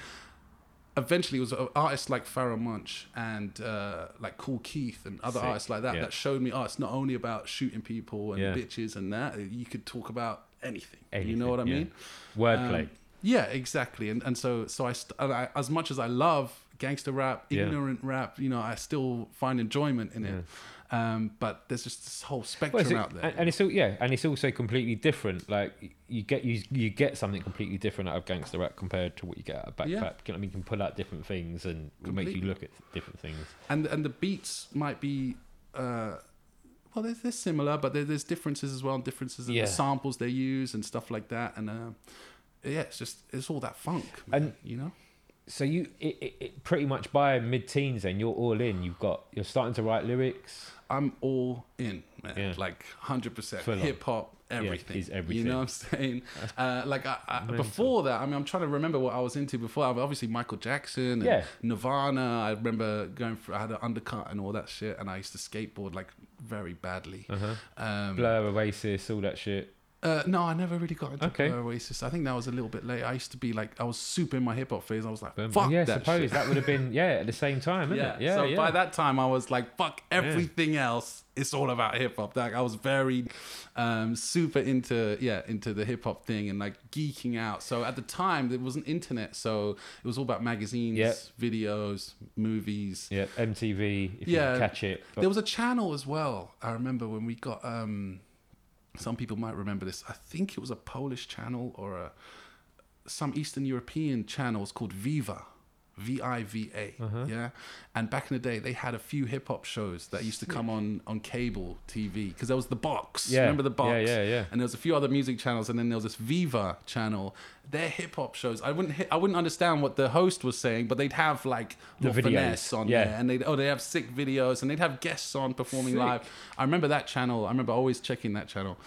eventually it was uh, artists like Pharoahe Monch and uh, like Kool Keith and other Sick, artists like that that showed me oh it's not only about shooting people and bitches and that you could talk about anything, you know what I yeah. mean wordplay. Um, yeah exactly and and so so I, st- and I as much as I love gangster rap Yeah. ignorant rap you know I still find enjoyment in it um, but there's just this whole Well, spectrum out there and, and it's all yeah, and it's also completely different. Like you get you you get something completely different out of gangster rap compared to what you get out of backpack. Yeah. I mean, you can pull out different things and make you look at different things. and and the beats might be uh well they're, they're similar but there, there's differences as well differences in Yeah. the samples they use and stuff like that and uh yeah it's just it's all that funk man, And- you know So you it, it, it pretty much by mid-teens, then you're all in. You've got you're starting to write lyrics. i'm all in man Yeah. like 100% hip-hop everything he's everything. you know what i'm saying uh like I, I, before that i mean i'm trying to remember what i was into before obviously michael jackson and Yeah. nirvana i remember going for i had an undercut and all that shit and i used to skateboard like very badly Uh-huh. um Blur, Oasis, all that shit. Uh, no, I never really got into Okay. Oasis. I think that was a little bit late. I used to be like, I was super in my hip hop phase. I was like, But, fuck yeah, that suppose shit. that would have been *laughs* yeah at the same time, isn't yeah. it? Yeah, so yeah. by that time, I was like, fuck everything else. It's all about hip hop. Like I was very, um, super into yeah into the hip hop thing and like geeking out. So at the time, there wasn't internet, so it was all about magazines, Yeah. videos, movies. yeah, MTV if Yeah. you catch it. But There was a channel as well. I remember when we got. Um, some people might remember this. I think it was a Polish channel or a some Eastern European channels called Viva, V I V A. Uh-huh. Yeah, and back in the day, they had a few hip hop shows that used to come on on cable TV because there was the Box. Yeah. Remember the Box? Yeah, yeah, yeah. And there was a few other music channels, and then there was this Viva channel. Their hip hop shows, I wouldn't, hi- I wouldn't understand what the host was saying, but they'd have like The more videos, finesse on yeah. there, and they oh they have sick videos, and they'd have guests on performing live. I remember that channel. I remember always checking that channel,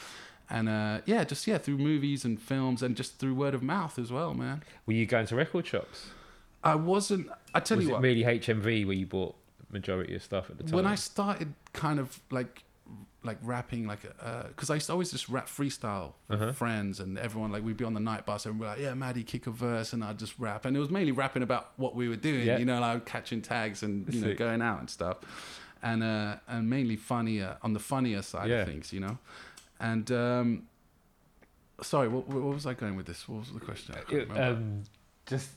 and uh, yeah, just yeah through movies and films, and just through word of mouth as well, man. were you going to record shops? I wasn't. I tell Was you it what, really HMV where you bought majority of stuff at the time? when I started kind of like like rapping like because I used to always just rap freestyle with Uh-huh. friends and everyone like we'd be on the night bus and we're like yeah Maddie kick a verse and I'd just rap and it was mainly rapping about what we were doing Yeah. you know like catching tags and you know going out and stuff and uh and mainly funnier on the funnier side Yeah. of things you know and um sorry what, what was I going with this what was the question I can't remember. um, just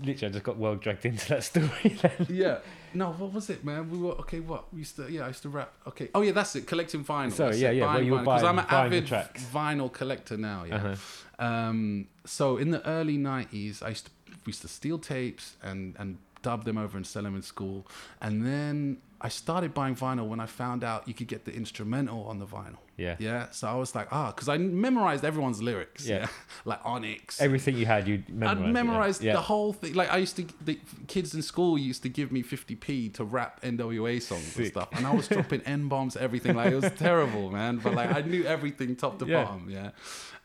literally, I just got well dragged into that story. *laughs* Then. yeah. No, what was it, man? We were okay. What we used to? Yeah, I used to rap. Okay. Oh yeah, that's it. Collecting vinyl. That's yeah, yeah, where you were because I'm an buying- buying avid vinyl collector now. Yeah. Uh-huh. Um. So in the early '90s, I used to we used to steal tapes and and dub them over and sell them in school, and then I started buying vinyl when I found out you could get the instrumental on the vinyl. Yeah. Yeah. So I was like, ah, because I memorized everyone's lyrics. Yeah. Yeah. *laughs* like Onyx. Everything you had, you memorized. I'd it, memorize yeah. the whole thing. Like I used to, the kids in school used to give me 50p to rap NWA songs and stuff, and I was dropping *laughs* n bombs, everything. Like it was terrible, man. But like I knew everything top to Yeah. bottom, yeah.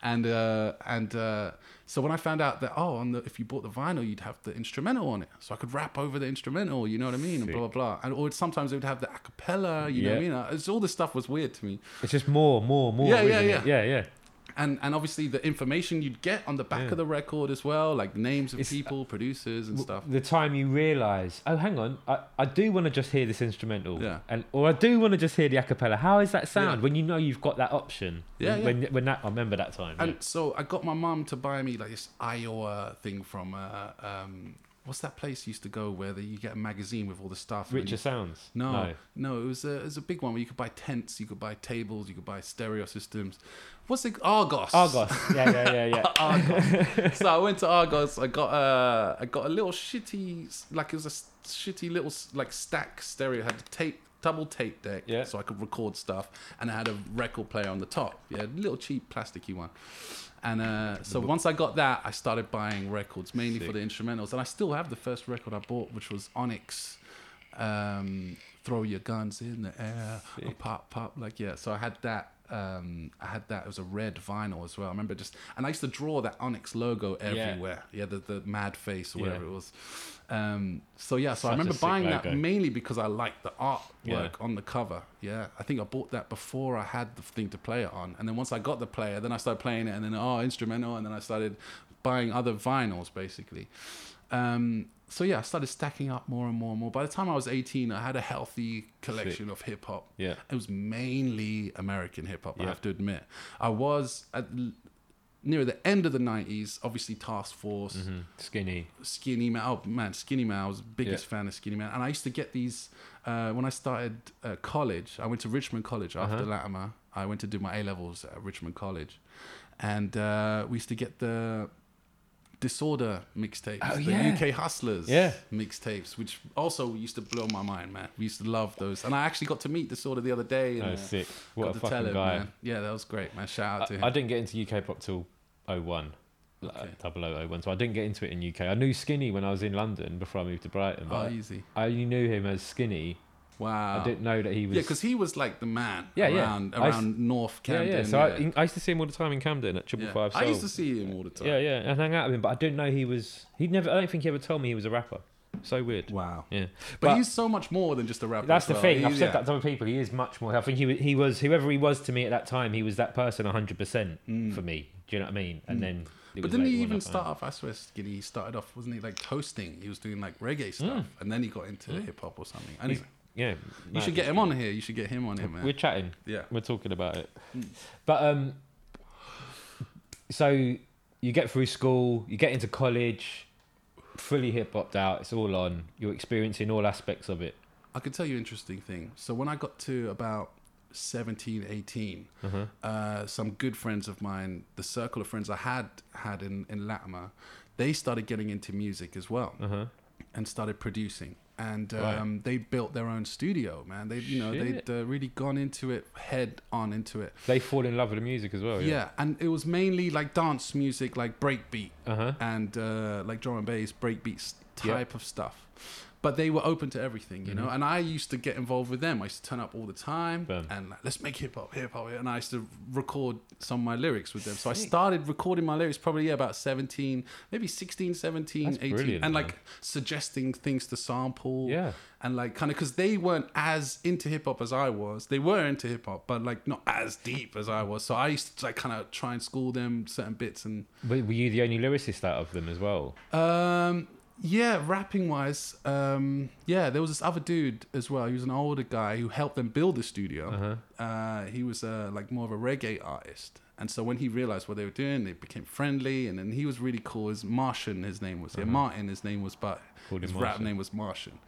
And uh, and uh, so when I found out that oh, on the if you bought the vinyl, you'd have the instrumental on it, so I could rap over the instrumental. You know what I mean? And blah blah blah. And or sometimes they would have the acapella. You know what I mean? It's all this stuff was weird to me. It's just more, more, more. Yeah, yeah, yeah. it? yeah, yeah. And and obviously the information you'd get on the back Yeah. of the record as well, like names of It's- people, producers, and stuff. The time you realise, oh, hang on, I, I do want to just hear this instrumental, Yeah. and or I do want to just hear the acapella. How is that sound Yeah. when you know you've got that option? Yeah, when, when when that I remember that time. And so I got my mum to buy me like this Aiwa thing from uh, um, what's that place you used to go where the, you get a magazine with all the stuff. Richer you- sounds. No, no, it was a it was a big one where you could buy tents, you could buy tables, you could buy stereo systems. What's it? Argos. Argos. Yeah, yeah, yeah, yeah. *laughs* Argos. so I went to Argos. I got uh, I got a little shitty, like it was a shitty little like stack stereo. It had a tape, double tape deck, Yeah. so I could record stuff, and it had a record player on the top. Yeah, little cheap plasticky one. And uh, so once I got that, I started buying records mainly for the instrumentals, and I still have the first record I bought, which was Onyx. Um, throw your guns in the air, Sick. pop, pop, like yeah. So I had that. Um, I had that. It was a red vinyl as well. I remember just, and I used to draw that Onyx logo everywhere. Yeah, the the mad face or whatever Yeah. it was. Um, so yeah, so Such I remember buying that mainly because I liked the artwork Yeah. on the cover. Yeah, I think I bought that before I had the thing to play it on, and then once I got the player, then I started playing it, and then oh, instrumental, and then I started buying other vinyls basically. Um, so yeah, I started stacking up more and more and more. By the time I was 18, I had a healthy collection of hip hop. Yeah. It was mainly American hip hop, I have to admit. I was at near the end of the 90s, obviously Task Force, Mhm. Skinny. Skinnyman. Oh man, Skinnyman. I was the biggest fan of Skinnyman, and I used to get these uh, when I started uh, college. I went to Richmond College after Uh-huh. Latymer. I went to do my A levels at Richmond College, and uh, we used to get the Disorder mixtapes, Oh, the yeah. UK Hustlers Yeah. mixtapes, which also used to blow my mind, man. We used to love those, and I actually got to meet Disorder the other day. And, Oh, uh, sick. What a got to fucking tell him, guy. man. Yeah, that was great, man. Shout out to him. I, I didn't get into UK pop till 01. Okay. Okay. Double O O one, so I didn't get into it in UK. I knew Skinny when I was in London before I moved to Brighton, oh, easy. I only knew him as Skinny. Wow. I didn't know that he was. Yeah, because he was like the man Yeah, yeah. around used- around North yeah, Camden. yeah. So I, I used to see him all the time in Camden at Triple Yeah. Five. I used to see him all the time. Yeah, yeah, and hang out with him, but I didn't know he was. He never. I don't think he ever told me he was a rapper. So weird. Wow. Yeah, But, he's so much more than just a rapper. That's the well. thing. He- I've said yeah. that to other people. He is much more. I think he was, he was whoever he was to me at that time. He was that person 100 percent mm. for me. Do you know what I mean? And mm. then. Mm. But didn't he even start off? I swear, Skinny. He started off, wasn't he, like toasting? He was doing like reggae mm. stuff, and then he got into hip hop or something. Anyway, Yeah. you should get him on here. You should get him on here, man. We're chatting. yeah. We're talking about it. But um, so you get through school, you get into college, fully hip hopped out. It's all on. You're experiencing all aspects of it. I could tell you an interesting thing. So when I got to about 17, 18, Uh-huh. uh, some good friends of mine, the circle of friends I had had in, in Latymer, they started getting into music as well Uh huh. and started producing. And Right. um, they built their own studio, man. They, you know, Shit. they'd uh, really gone into it head on into it. They fall in love with the music as well. yeah. Yeah. and it was mainly like dance music, like breakbeat Uh huh. and uh, like drum and bass, breakbeat type of stuff. But they were open to everything, you know. And I used to get involved with them. I used to turn up all the time Boom. and like, let's make hip hop, hip hop. And I used to record some of my lyrics with them. So I started recording my lyrics probably yeah, about 17, maybe 16, 17, That's 18. brilliant, and man. like suggesting things to sample. Yeah. And like kind of because they weren't as into hip hop as I was. They were into hip hop, but like not as deep as I was. So I used to like kind of try and school them certain bits and were you the only lyricist out of them as well? um, yeah, rapping wise, um, yeah, there was this other dude as well. He was an older guy who helped them build the studio. Uh-huh. Uh, he was uh, like more of a reggae artist, and so when he realized what they were doing, they became friendly, and then he was really cool. His Martian, his name was yeah, Martin. His name was, but Uh-huh. Called his rap name was Martian,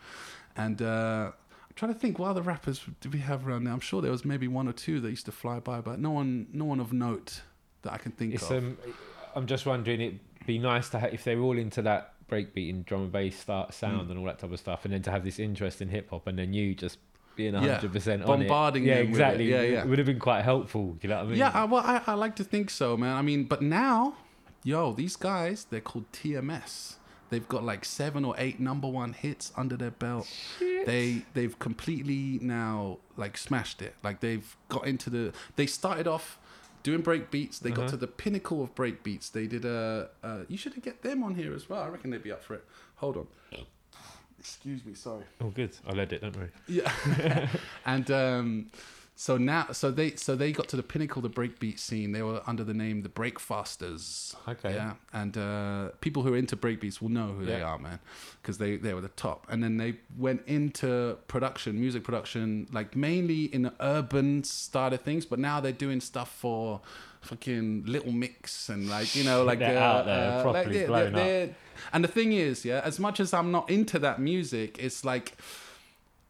and. Uh, I'm trying to think what other rappers did we have around there. I'm sure there was maybe one or two that used to fly by, but no one, no one of note that I can think It's of. um, I'm just wondering, it'd be nice to have if they were all into that breakbeat and drum and bass start Mm. sound and all that type of stuff, and then to have this interest in hip hop, and then you just being Yeah. hundred percent on it. Bombarding Yeah, them with it. exactly. Yeah, yeah. It would have been quite helpful. Do you know what I mean? Yeah, I, well, I, I like to think so, man. I mean, but now, yo, these guys, they're called TMS. They've got like seven or eight number one hits under their belt. They they've completely now like smashed it. Like they've got into the. They started off doing break beats. They got Uh-huh. to the pinnacle of break beats. They did a. Uh, you should get them on here as well. I reckon they'd be up for it. Hold on. Excuse me. Sorry. Oh, good. I'll edit. Don't worry. Yeah. *laughs* and um, so now, so they so they got to the pinnacle of the breakbeat scene. They were under the name the Breakfastaz. Okay. Yeah. And uh, people who are into breakbeats will know who they are, man, because they they were the top. And then they went into production, music production, like mainly in the urban side of things. But now they're doing stuff for fucking Little Mix and like you know *laughs* like They're uh, out there, uh, properly like, they're- blown up. they're- and the thing is, yeah, as much as I'm not into that music, it's like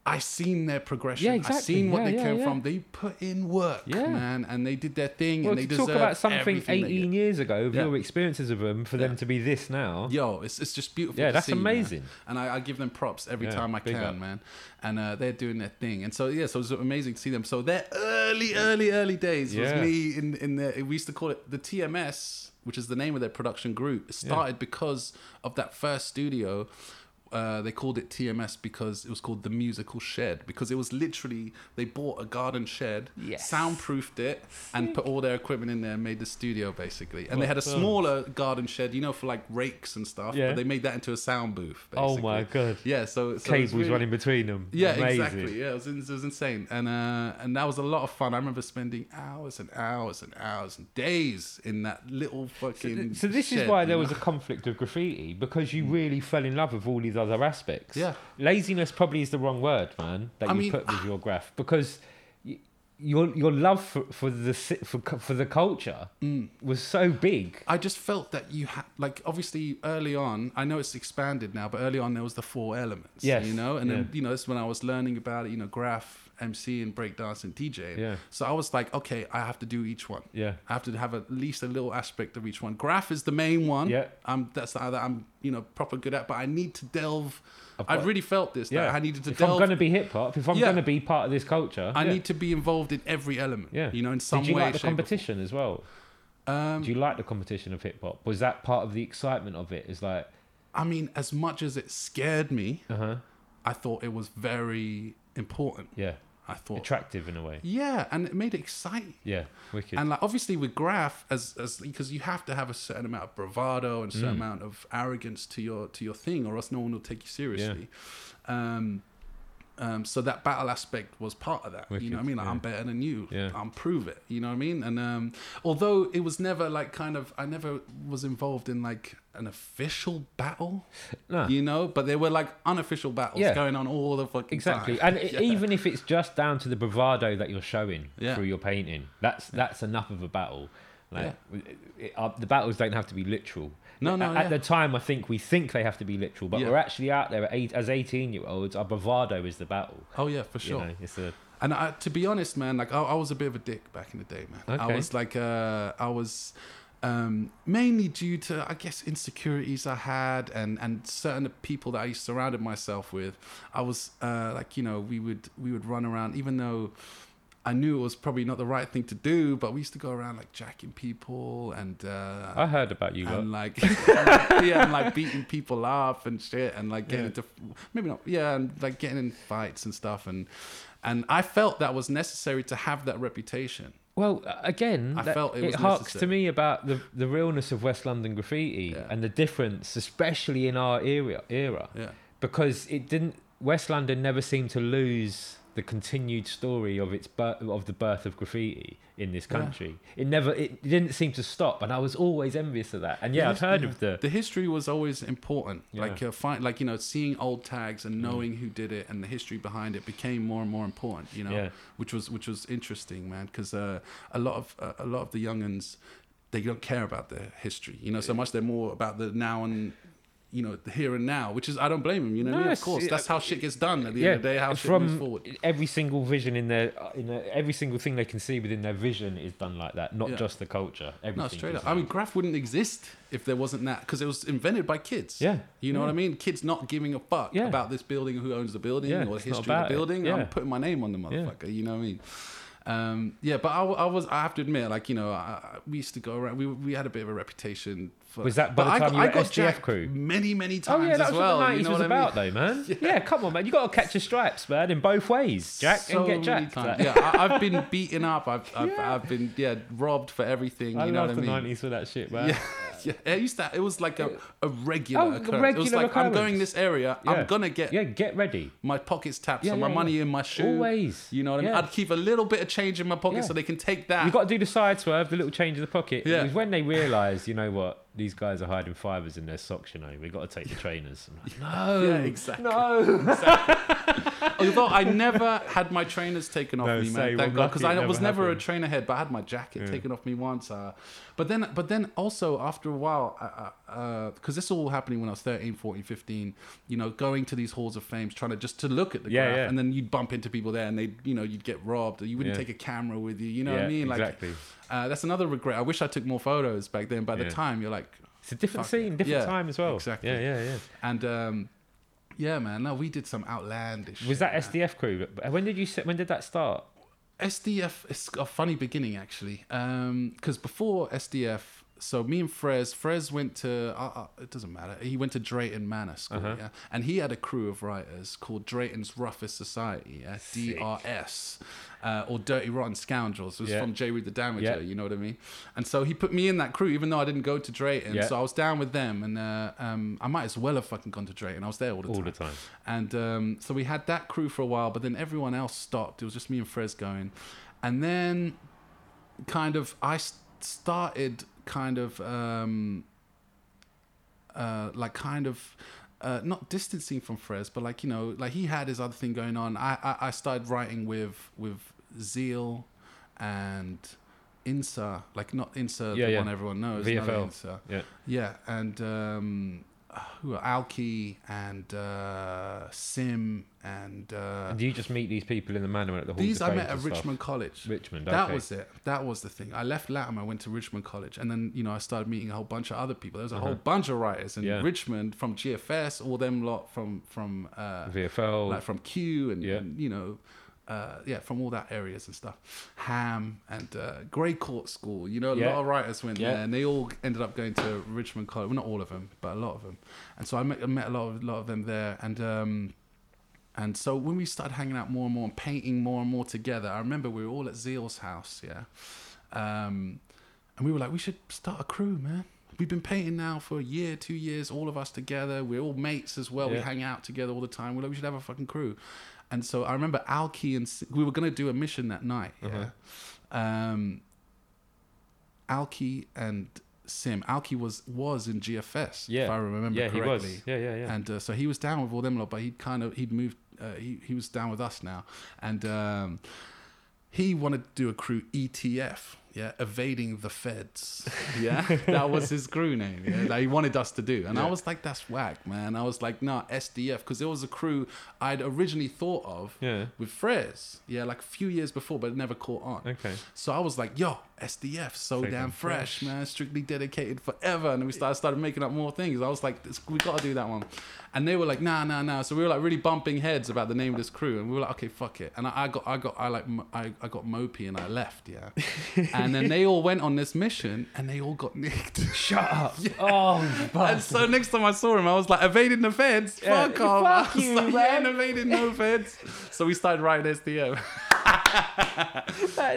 I seen their progression. Yeah, I exactly. seen what Yeah, they yeah, came yeah. from. They put in work, man, and they did their thing, Well, and they to talk about something 18 years ago, your experiences of them, for them to be this now. Yo, it's it's just beautiful. Yeah, to that's see, man. amazing. And I, I give them props every time I can, up. man. And uh, they're doing their thing. And so yeah, so it's amazing to see them. So their early, early, early days was me in in the we used to call it the TMS, which is the name of their production group. It started because of that first studio. Uh, they called it TMS because it was called the Musical Shed because it was literally they bought a garden shed, Yes. soundproofed it, and put all their equipment in there and made the studio basically. And they had a smaller garden shed, you know, for like rakes and stuff. Yeah. But they made that into a sound booth. Oh my god. Yeah, so, so Cables really- running between them. Yeah, Amazing. exactly. Yeah, it was, it was insane, and uh, and that was a lot of fun. I remember spending hours and hours and hours and days in that little fucking. So this is why there know? was a conflict of graffiti because you *laughs* really fell in love with all these other aspects. Yeah. laziness probably is the wrong word, man. That I you mean- put with your graph because y- your your love for for the for for the culture Mm. was so big. I just felt that you had, like, obviously early on, I know it's expanded now, but early on there was the four elements. Yes, You know, and then, you know, that's when I was learning about it, you know, graph, MC, and breakdance and DJ. Yeah. So I was like, okay, I have to do each one. Yeah. I have to have at least a little aspect of each one. Graph is the main one. Yeah. Um, that's the that I'm, you know, proper good at, but I need to delve. I've really felt this. Yeah, That I needed to if delve. I'm going to be hip hop, if I'm Yeah. going to be part of this culture, I yeah. need to be involved in every element. Yeah. You know, in some Did you way, like the competition as well? Um, Do you like the competition of hip hop? Was that part of the excitement of it? Is like, I mean, as much as it scared me, uh huh, I thought it was very important. yeah, I thought, attractive in a way. yeah, and it made it exciting. Yeah, wicked. And like obviously with graph, as as because you have to have a certain amount of bravado and a Mm. certain amount of arrogance to your to your thing, or else no one will take you seriously. Um, um, so that battle aspect was part of that. you know what I mean? Like yeah. I'm better than you. Yeah. I'm prove it. You know what I mean? And um, although it was never like kind of, I never was involved in like an official battle. No. You know, but there were like unofficial battles Yeah. going on all the fucking Exactly, time. Exactly. And *laughs* even if it's just down to the bravado that you're showing through your painting, that's that's enough of a battle. Like it, it- uh, the battles don't have to be literal. No, no, At, yeah. the time, I think we think they have to be literal, but Yeah. we're actually out there at eight, as eighteen-year-olds. Our bravado is the battle. oh yeah, for sure. You know, it's a And I, to be honest, man, like I, I was a bit of a dick back in the day, man. Okay. I was like, uh, I was um, mainly due to, I guess, insecurities I had and and certain people that I surrounded myself with. I was uh, like, you know, we would we would run around, even though. I knew it was probably not the right thing to do, but we used to go around like jacking people and uh, I heard about you. and lot. like *laughs* yeah, and like beating people up and shit, and like getting Yeah. into maybe not yeah, and like getting in fights and stuff, and and I felt that was necessary to have that reputation. Well, again, I that- felt it was harks to me about the the realness of West London graffiti Yeah. and the difference, especially in our era. Era, Yeah, because it didn't. West London never seemed to lose the continued story of its birth, of the birth of graffiti in this Yeah. country. It never. It didn't seem to stop, and I was always envious of that. And yeah, The I've heard yeah. of the. the history was always important. Yeah. Like uh, find, like you know, seeing old tags Mm. and knowing who did it and the history behind it became more and more important. You know, Yeah. which was which was interesting, man. Because uh, a lot of uh, a lot of the younguns they don't care about their history. You know, so much they're more about the now and you know the here and now, which is I don't blame him. You know, what I mean? of course, that's how shit gets done at the yeah, end of the day. How shit moves from forward. every single vision in their, in their, every single thing they can see within their vision is done like that, not Yeah. just the culture. Everything No, straight up. I mean, graph wouldn't exist if there wasn't that because it was invented by kids. Yeah. You know what I mean? Kids not giving a fuck Yeah. about this building, who owns the building, Yeah, or the history of the building. Yeah. I'm putting my name on the motherfucker. You know what I mean? Um, yeah, but I, I was. I have to admit, like you know, I, I- we used to go around. We we had a bit of a reputation. Was that by the time got- you I were got SDF jacked crew? Many, many times. Oh yeah, that's as well. what the you nineties know was what I mean? about, though, man. *laughs* Yeah. come on, man. You got to catch your stripes, man, in both ways, Jack, So and get many jacked. times. Like- *laughs* Yeah, I, I've been beaten up. I've I've, Yeah. I've been yeah robbed for everything. I you know what I the mean? nineties for that shit, man. Yeah, *laughs* yeah. It used to. It was like a, a regular Oh, occurrence. it was regular like I'm going this area. Yeah. I'm gonna get Yeah, get ready. my pockets tapped, Yeah, so my money yeah. in my shoe. Always. You know what I mean? I'd keep a little bit of change in my pocket Yeah. so they can take that. You got to do the side swerve, the little change in the pocket. Yeah. It was when they realised, you know what, these guys are hiding fibres in their socks. You know, We've got to take the trainers. I'm like, *laughs* no, Yeah, exactly. no. Although I never *laughs* had my trainers taken off No, me, man. same. Thank I'm God, because I was never happened. a trainer head, but I had my jacket taken off me once. Uh, but then, but then also after a while, because uh, this all happening when I was 13, 14, 15, you know, going to these halls of fame, trying to just to look at the Yeah, graph, yeah. and then you'd bump into people there, and they, you know, you'd get robbed, or you wouldn't Yeah. take a camera with you. You know yeah, what I mean? Like, exactly. Uh, that's another regret. I wish I took more photos back then. By the Yeah. time, you're like, It's a different Fuck it. scene, different Yeah, time as well. exactly. Yeah, yeah, yeah. and um, yeah, man. No, we did some outlandish. Was shit, that man. SDF crew? When did you? When did that start? SDF is a funny beginning actually, because before SDF, so me and Frez, Frez went to uh, uh, it doesn't matter. He went to Drayton Manor School, Uh-huh. yeah, and he had a crew of writers called Drayton's Roughest Society, yeah. DRS, uh, or Dirty Rotten Scoundrels. It was Yeah. from J. Reed the Damager, Yeah. you know what I mean? And so he put me in that crew, even though I didn't go to Drayton. Yeah. So I was down with them, and uh, um, I might as well have fucking gone to Drayton. I was there all the All time. the time. And um, so we had that crew for a while, but then everyone else stopped. It was just me and Frez going. And then kind of I started kind of um, uh, like kind of uh, not distancing from Frez, but like you know, like he had his other thing going on. I I, I started writing with with Zeal and Insa, like not Insa, Yeah, the yeah. one everyone knows, VFL. Insa. Yeah. Yeah, and um, who are Alki and uh, Sim and uh, And do you just meet these people in the manor at the Hall these I met at stuff? Richmond College. Richmond. That was it. That was the thing. I left. I went to Richmond College, and then you know I started meeting a whole bunch of other people. There was a whole Uh-huh. bunch of writers in Yeah. Richmond from GFS, all them lot from from uh, VFL. like from Q and, Yeah. and, you know. Uh, yeah, from all that areas and stuff, Ham and uh, Grey Court School. You know, a Yeah. lot of writers went Yeah. there, and they all ended up going to Richmond College. Well, not all of them, but a lot of them. And so I met, I met a lot of lot of them there, and um, and so when we started hanging out more and more and painting more and more together, I remember we were all at Zeal's house, yeah. Um, and we were like, we should start a crew, man. We've been painting now for a year, two years, all of us together. We're all mates as well. We hang out together all the time. We're like, we should have a fucking crew. And so I remember Alki and we were going to do a mission that night, yeah. Uh-huh. Um, Alki and Sim. Alki was was in GFS, Yeah. if I remember yeah, correctly. he was. Yeah, yeah, yeah. And uh, so he was down with all them lot, but he'd kind of he'd moved. Uh, he he was down with us now, and um, he wanted to do a crew ETF, Yeah, evading the feds. *laughs* Yeah, that was his crew name. Yeah, that he wanted us to do, and I was like, "That's whack, man." I was like, "Nah, SDF," because it was a crew I'd originally thought of Yeah. with Frez. Yeah, like a few years before, but it never caught on. Okay. So I was like, "Yo, SDF, so, So damn damn fresh, fresh. man, strictly dedicated forever." And then we started started making up more things. I was like, this, "We got to do that one," and they were like, "Nah, nah, nah." So we were like really bumping heads about the name of this crew, and we were like, "Okay, fuck it." And I, I got, I got, I like, m- I, I got mopey, and I left. Yeah, *laughs* *laughs* and then they all went on this mission, and they all got nicked. *laughs* Shut up. *laughs* Oh, you And so next time I saw him, I was like, evading the feds. Yeah, Fuck off. fuck you, like, man. yeah, evading no feds. So we started writing SDM.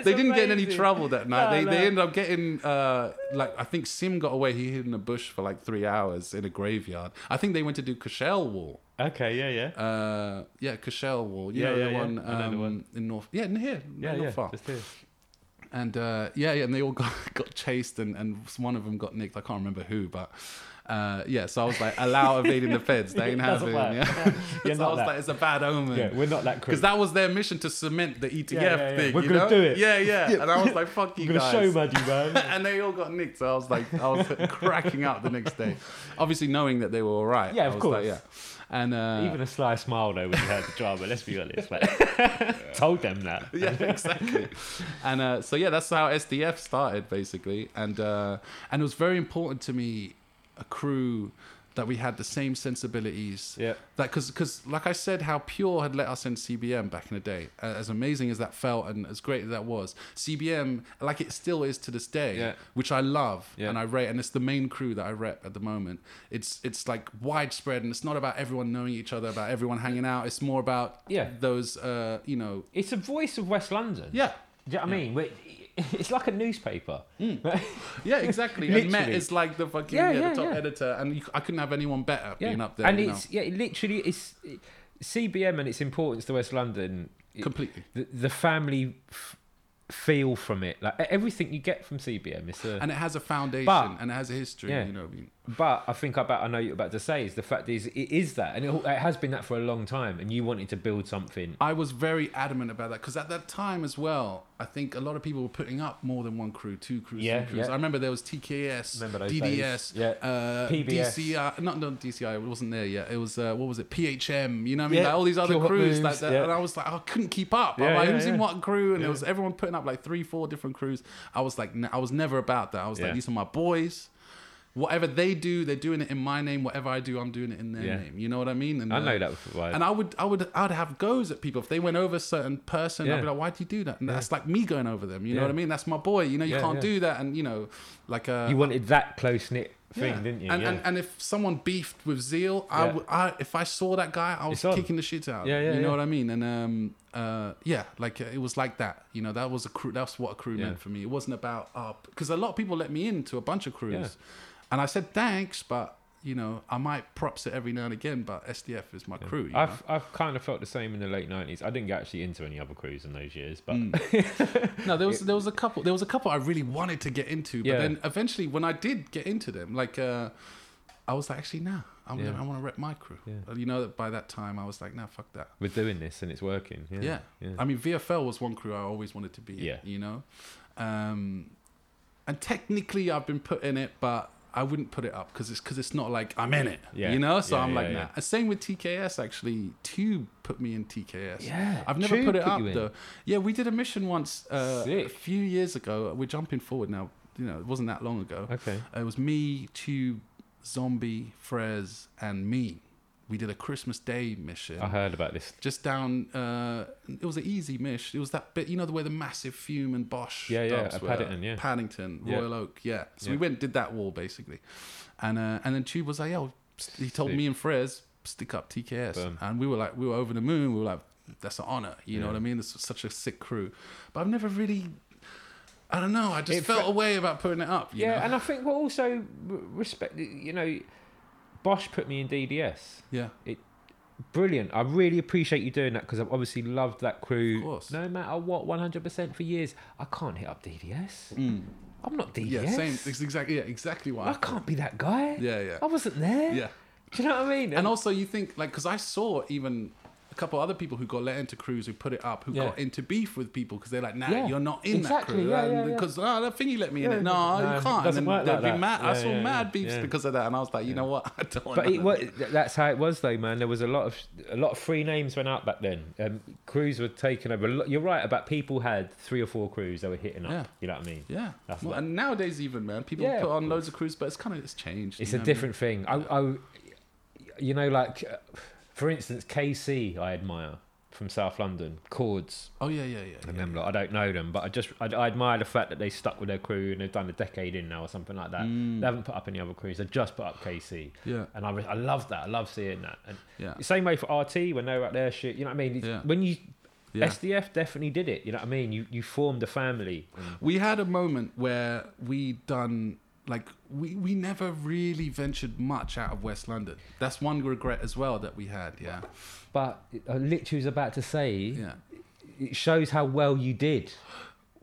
They didn't get in any trouble that night. No, they, no. they ended up getting uh, like I think Sim got away. He hid in a bush for like three hours in a graveyard. I think they went to do Cashel Wall. Okay, yeah, yeah. Uh, yeah, Cashel Wall. You Yeah, know yeah, the yeah. one, I know the um, one. in North. Yeah, in here. yeah, not yeah. far. Just here. And uh, yeah, yeah, and they all *laughs* got got chased, and and one of them got nicked. I can't remember who, but. Uh, yeah, so I was like, allow evading the feds. They *laughs* ain't It having. work. Yeah, *laughs* You're so I was that. like, it's a bad omen. Yeah, we're not that crew. Because that was their mission to cement the ETF Yeah, yeah, yeah. thing. We're you gonna know? do it. Yeah, yeah. And I was like, fuck you We're gonna guys. show mud you, man. and they all got nicked. So I was like, I was cracking up the next day. Obviously, knowing that they were all right. Yeah, I of was course. Like, yeah. And uh, Even a sly smile though when you heard the drama. Let's be honest. Like, *laughs* told them that. yeah, exactly. and uh, so yeah, that's how SDF started basically, and uh, and it was very important to me, a crew that we had the same sensibilities. Yeah. That because because like I said, how Pure had let us in CBM back in the day, as amazing as that felt and as great as that was, CBM like it still is to this day, Yeah. which I love Yeah. and I rate, and it's the main crew that I rep at the moment. It's it's like widespread, and it's not about everyone knowing each other, about everyone hanging out. It's more about Yeah. those uh, you know It's a voice of West London. yeah Do you know what I mean? *laughs* It's like a newspaper. Hmm. *laughs* Yeah, exactly. and Matt is like the fucking Yeah, yeah, yeah, the top yeah. editor, and you, I couldn't have anyone better being up there. and it's yeah, it literally it's CBM and its importance to West London. know? it- completely. the, the family f- feel from it, like everything you get from CBM. It's a, And it has a foundation, But- and it has a history. Yeah. You know, what I mean, but I think about I know you're about to say is the fact is it is that, and it, it has been that for a long time, and you wanted to build something. I was very adamant about that because at that time as well, I think a lot of people were putting up more than one crew, two crews, Yeah, three crews. yeah. I remember there was TKS, Remember DDS, days? Yeah. uh. DCI, not not DCI, it wasn't there yet. It was uh, what was it, PHM? You know what I mean? Yeah, Like all these other Kill crews, like that, yeah. and I was like, I couldn't keep up. Yeah, like, who's in what crew? And it was everyone putting up like three, four different crews. I was like, n- I was never about that. I was like, these are my boys. Whatever they do, they're doing it in my name. Whatever I do, I'm doing it in their Yeah. name. You know what I mean? And I uh, know that vibe. and I would, I would, I'd have goes at people if they went over a certain person. Yeah. I'd be like, "Why'd you do that?" And that's like me going over them. You know what I mean? That's my boy. You know, you Yeah, can't yeah. do that. And you know, like uh, you wanted that close knit thing, yeah. didn't you? And, yeah. and and if someone beefed with zeal, I Yeah. I if I saw that guy, I was kicking the shit out. Yeah, yeah, You know yeah. what I mean? And um, uh, yeah, like uh, it was like that. You know, that was a crew. That's what a crew Yeah. meant for me. It wasn't about uh, because a lot of people let me into a bunch of crews, Yeah. And I said thanks, but. You know, I might props it every now and again, but SDF is my crew. You? I've I've kind of felt the same in the late nineties. I didn't get actually into any other crews in those years, but Mm. *laughs* No, there was there was a couple there was a couple I really wanted to get into, but Yeah. then eventually when I did get into them, like uh, I was like, actually, nah, I'm Yeah. gonna, I want to rep my crew. Yeah. You know, that by that time I was like, nah, fuck that. we're doing this and it's working. Yeah, Yeah. yeah. I mean, VFL was one crew I always wanted to be. in, Yeah. you know, um, and technically I've been put in it, but. I wouldn't put it up because it's because it's not like I'm in it, Yeah. you know. So Yeah, I'm yeah, like, nah. Same with TKS actually. Tube put me in TKS. Yeah, I've never put it up though. Yeah, we did a mission once uh, a few years ago. We're jumping forward now. You know, it wasn't that long ago. Okay. It was me, Tube, Zombie, Frez, and me. We did a Christmas Day mission. I heard about this. Just down, uh, it was an easy mish. It was that bit, you know, the way the massive Fume and Bosch. Yeah, yeah, at? Paddington, yeah. Paddington, Yeah. Royal Oak, yeah. So Yeah. we went, and did that wall basically, and uh, and then Tube was like, "Yo," he told me and Frez, "Stick up TKS," Boom. and we were like, we were over the moon. We were like, "That's an honor," you know what I mean? This was such a sick crew, but I've never really. I don't know. I just It felt fe- a way about putting it up. You Yeah, know? and I think we're also respect. You know, Bosch put me in DDS. yeah. It brilliant. I really appreciate you doing that because I've obviously loved that crew. Of course. No matter what, one hundred percent for years. I can't hit up DDS. I'm not DDS. Mm. Yeah, same. It's exactly yeah, exactly why. I can't be that guy. Yeah, yeah. I wasn't there. Yeah. Do you know what I mean? And also, you think like because I saw even a couple other people who got let into crews who put it up who Yeah. got into beef with people because they're like, nah, Yeah, you're not in exactly, that crew. yeah, yeah, yeah. Because oh, that thing you let me in it. No, no, you can't. doesn't and work they'd like be that. mad. I saw yeah, mad yeah, beefs yeah. because of that, and I was like, you know what? *laughs* I don't want But it, what, that's how it was, though, man. There was a lot of a lot of free names went out back then. Um, crews were taken over. You're right about people had three or four crews they were hitting up. Yeah. You know what I mean? Yeah, well, and nowadays even man, people Yeah, put on loads of crews, but it's kind of it's changed. It's a know what I mean? different thing. I, I, you know, like uh, for instance, KC, I admire from South London, Chords. Oh yeah, yeah, yeah. And yeah. them lot, I don't know them, but I just I, I admire the fact that they stuck with their crew and they've done a decade in now or something like that. They haven't put up any other crews; they just put up KC. Mm. Yeah. and I, I love that. I love seeing that. And Yeah. same way for RT when they were at their shit. You know what I mean? It's- Yeah. When you Yeah. SDF definitely did it. You know what I mean? You you formed a family. We had a moment where we done like we we never really ventured much out of West London. That's one regret as well that we had. Yeah, but I literally was about to say, yeah. it shows how well you did.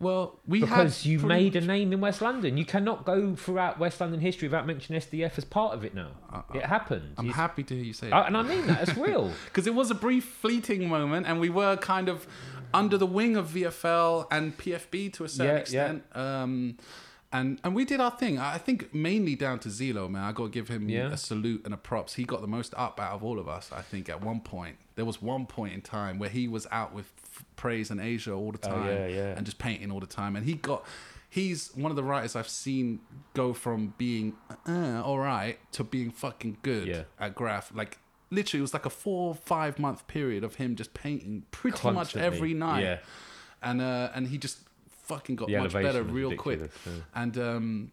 Well, we because you made a name in West London. You cannot go throughout West London history without mentioning SDF as part of it now. it happened. I'm You- happy to hear you say that and I mean that. It's real. *laughs* because it was a brief, fleeting moment, and we were kind of under the wing of VFL and PFB to a certain Yeah, yeah. extent. Um, and and we did our thing. I think mainly down to Zelo, man. I got to give him Yeah. a salute and a props. He got the most up out of all of us. I think at one point there was one point in time where he was out with praise and Asia all the Oh, time, yeah, yeah. and just painting all the time. And he got. He's one of the writers I've seen go from being uh, all right to being fucking good at graph. Like literally, it was like a four five month period of him just painting pretty much every night. yeah. and uh, and he just fucking got The much better real quick. yeah. And um,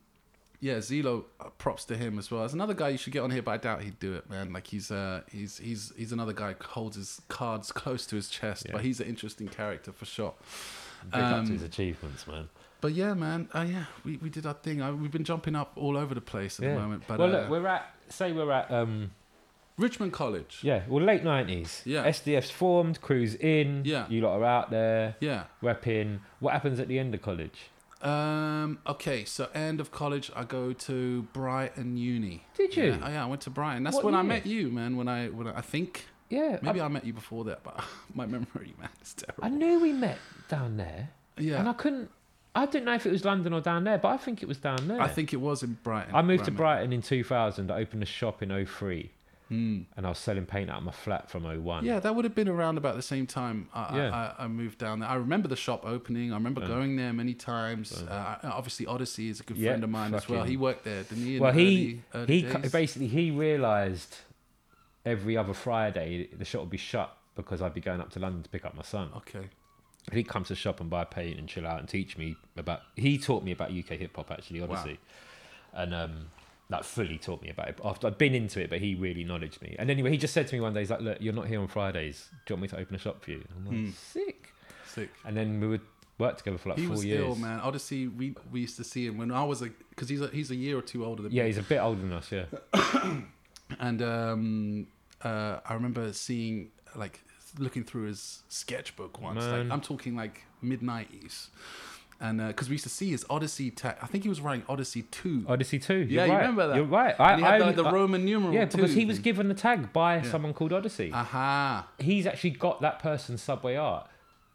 yeah, Zelo, uh, props to him as well. There's another guy you should get on here, but I doubt he'd do it, man. Like he's uh, he's he's he's another guy who holds his cards close to his chest, Yeah. but he's an interesting character for sure. Big up to Um, his achievements, man. But yeah, man, uh, yeah, we, we did our thing. Uh, we've been jumping up all over the place at Yeah. the moment. But well, uh, look, we're at say we're at um Richmond College. yeah, well late nineties. Yeah. SDF's formed, crews in. Yeah. You lot are out there Yeah. repping. What happens at the end of college? Um. Okay. So end of college, I go to Brighton Uni. Did you? Yeah, oh, yeah, I went to Brighton. That's What when I met you, man. When I when I, I think Yeah. maybe I, I, met you before that, but *laughs* my memory, man, is terrible. I knew we met down there, yeah. and I couldn't. I didn't know if it was London or down there, but I think it was down there. I think it was in Brighton. I moved to Brighton in 2000. I opened a shop in 03, Hmm. and I was selling paint out of my flat from 01. Yeah, that would have been around about the same time I, Yeah. I, I moved down there. I remember the shop opening. I remember going there many times. Uh, obviously, Odyssey is a good Yeah, friend of mine as well. He worked there, didn't he? Well, he early, early he basically he realised every other Friday the shop would be shut because I'd be going up to London to pick up my son. Okay. He'd come to the shop and buy paint and chill out and teach me about. He taught me about UK hip hop actually, Wow. Odyssey, and um, like fully taught me about it. After I'd been into it, but he really knowledged me. And anyway, he just said to me one day, he's like, "Look, you're not here on Fridays. Do you want me to open a shop for you?" And I'm like, Hmm. "Sick." Sick. And then we would work together for like he four was years. ill, man. Odyssey, we we used to see him when I was a because he's a he's a year or two older than Yeah, me. he's a bit older than us. Yeah. *coughs* and um, uh, I remember seeing like looking through his sketchbook once. Like, I'm talking like mid '90s, and uh, because we used to see his Odyssey tag. I think he was writing Odyssey two. Odyssey two. You're Yeah, you remember that? You're right. had I, the, the I- Roman numeral. Yeah, because he was given the tag by Yeah. someone called Odyssey. Aha. He's actually got that person's Subway art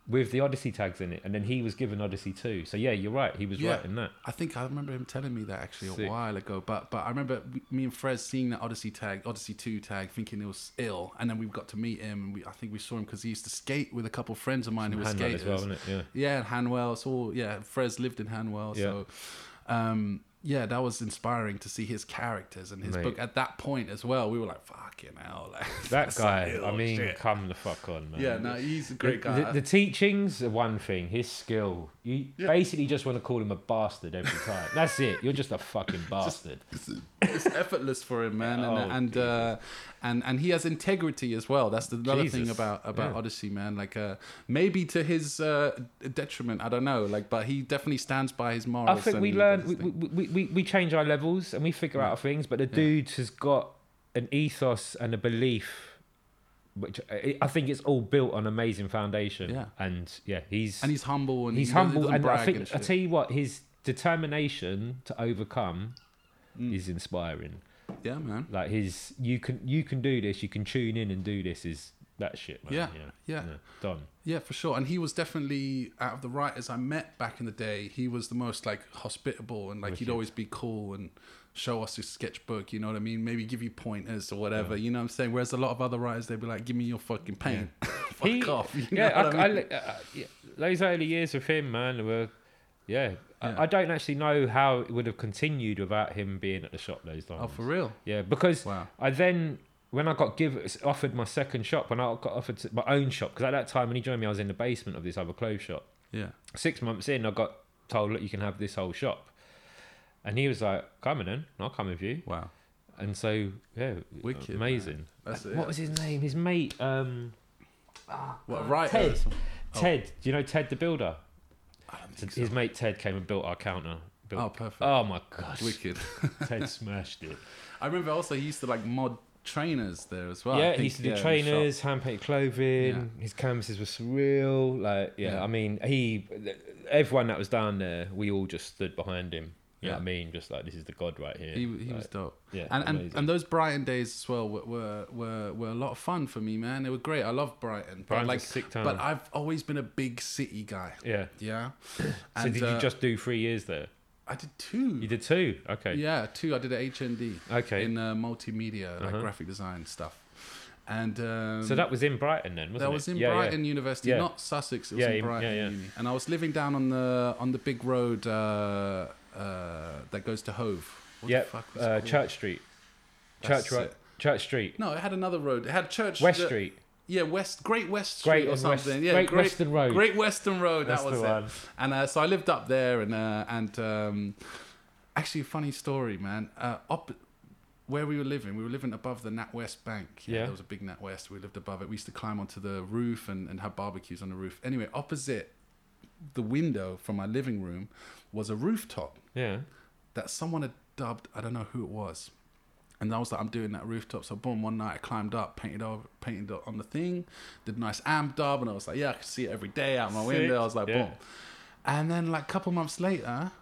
with the Odyssey tags in it, and then he was given Odyssey too. So yeah, you're right. He was Yeah. right in that. I think I remember him telling me that actually a Sick. while ago. But but I remember me and Fred seeing that Odyssey tag, Odyssey two tag, thinking it was ill, and then we got to meet him. And we, I think we saw him because he used to skate with a couple of friends of mine who were skaters. as well? Yeah. Yeah, and Hanwell. So yeah, Frez lived in Hanwell. Yeah. So um, yeah, that was inspiring to see his characters and his Mate. book at that point as well. We were like, fucking hell, like, *laughs* That guy. I mean, shit. come the fuck on, man. yeah, no, he's a The, great guy. the, the teachings are one thing. His skill, you Yeah. basically just want to call him a bastard every time. That's it. You're just a fucking *laughs* bastard. it's effortless for him, man, Oh, and and uh, and and he has integrity as well. That's the another thing about about Yeah. Odyssey, man. Like uh, maybe to his uh, detriment, I don't know. Like, but he definitely stands by his morals. I think we and learn, we, we, we, we change our levels and we figure out things, but the dude has got an ethos and a belief, which I I think it's all built on amazing foundation. Yeah. And yeah, he's, and he's humble and he's he doesn't- humble. doesn't And I think, I shit. tell you what, his determination to overcome Mm. is inspiring. yeah, man. Like his, you can, you can do this, you can tune in and do this is that shit, man. Yeah, Yeah. yeah. Yeah, for sure. And he was definitely out of the writers I met back in the day. He was the most like hospitable and like he'd always be cool and show us his sketchbook. You know what I mean? Maybe give you pointers or whatever. You know what I'm saying? Whereas a lot of other writers, they'd be like, "Give me your fucking paint, *laughs* fuck He- off." You yeah, know I, I, mean? I- uh, yeah, those early years with him, man, were yeah. Yeah. I, I don't actually know how it would have continued without him being at the shop those times. oh, for real? Yeah, because Wow. I then when I got offered my second shop, when I got offered to- my own shop, because at that time when he joined me, I was in the basement of this other clothes shop. Yeah. Six months in, I got told, "Look, you can have this whole shop," and he was like, coming in, I'll come with you." Wow. And so, yeah, Wicked, amazing. That's it. What was his name? His mate, um, What right? Ted. Oh. Ted. Do you know Ted the builder? I don't So think so. his mate Ted came and built our counter. Built, Oh, perfect. Oh my gosh, Wicked. Ted *laughs* smashed it. I remember also he used to like mod trainers there as well. Yeah, think, he used to do yeah, trainers, hand painted clothing. His canvases were surreal. Like, yeah, Yeah. I mean, he, everyone that was down there, we all just stood behind him. You know Yeah. what I mean? Just like this is the god right here. He, he was dope. yeah, and, and amazing. and those Brighton days as well were, were were were a lot of fun for me, man. They were great. I love Brighton, but Brighton's like, sick town. but I've always been a big city guy. yeah. Yeah. *coughs* So And, did you uh, just do three years there? I did two. You did two. Okay. Yeah, two. I did at HND Okay. in uh, multimedia, like Uh-huh. graphic design stuff. And um, so that was in Brighton then, wasn't that it? was in Yeah, yeah. Brighton University, Yeah. not Sussex. It was Yeah, in yeah, Brighton yeah. Uni. And I was living down on the on the big road uh, uh, that goes to Hove. What Yeah, the fuck was uh? Church Street. That's Church Road. Church Street. No, it had another road. It had Church West the- Street. Yeah, West Great West Street Great or and West- something. yeah, Great Great Western Road. Great Western Road. That's that was it. one. And uh, so I lived up there, and uh, and um, actually, a funny story, man. Uh, up where we were living, we were living above the NatWest Bank. Yeah. there was a big NatWest. We lived above it. We used to climb onto the roof and, and have barbecues on the roof. Anyway, opposite the window from my living room was a rooftop Yeah. that someone had dubbed. I don't know who it was. And I was like, I'm doing that rooftop. So boom, one night I climbed up, painted over, painted on the thing, did a nice Amber dub, and I was like, yeah, I could see it every day out my Sick. window. I was like, Yeah. boom. And then like a couple months later,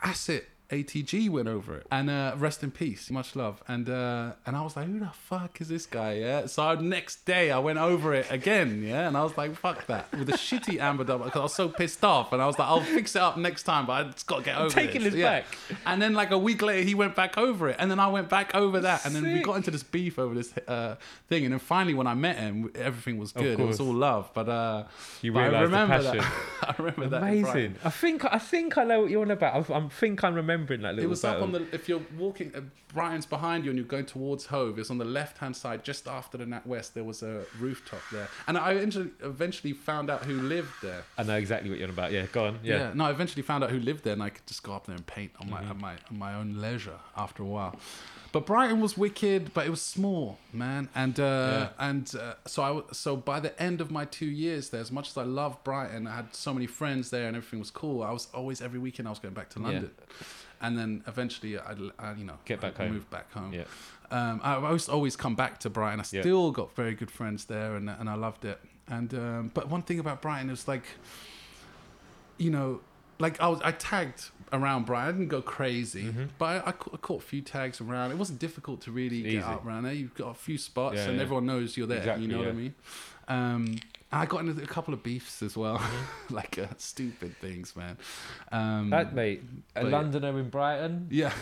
Asset ATG went over it, and uh, rest in peace, much love. And uh, and I was like, who the fuck is this guy? Yeah. So next day I went over it again, yeah, and I was like, fuck that with a shitty amber dub because I was so pissed off, and I was like, I'll fix it up next time, but I just got to get over it. Taking this. his Yeah. back. And then like a week later, he went back over it, and then I went back over that, and then we got into this beef over this uh, thing, and then finally when I met him, everything was good. It was all love, but uh, You but I realised the remember passion. that. *laughs* I remember that. Amazing. I think I think I know what you're on about. I, I think I'm remembering that little. It was up on the. If you're walking, uh, Brighton's behind you, and you're going towards Hove. It's on the left hand side, just after the Nat West. There was a rooftop there, and I eventually, found out who lived there. I know exactly what you're on about. Yeah, go on. Yeah. No, I eventually found out who lived there, and I could just go up there and paint on my Mm-hmm. on my on my own leisure after a while. But Brighton was wicked, but it was small, man, and uh, and uh, so I so by the end of my two years there, as much as I loved Brighton, I had so many friends there, and everything was cool. I was always every weekend I was going back to London, and then eventually I, I you know Get back I home. moved back home. Yeah. Um, I always always come back to Brighton. I Yeah. still got very good friends there, and and I loved it. And um, but one thing about Brighton is like, you know, like I was I tagged around Brighton. I didn't go crazy, but I, I, ca- I caught a few tags around. It wasn't difficult to really get out around there. You've got a few spots, Yeah, and yeah. everyone knows you're there. Exactly, you know what I mean? Um, I got into a couple of beefs as well, *laughs* like uh, stupid things, man. Um, That mate, a But- Londoner in Brighton. yeah.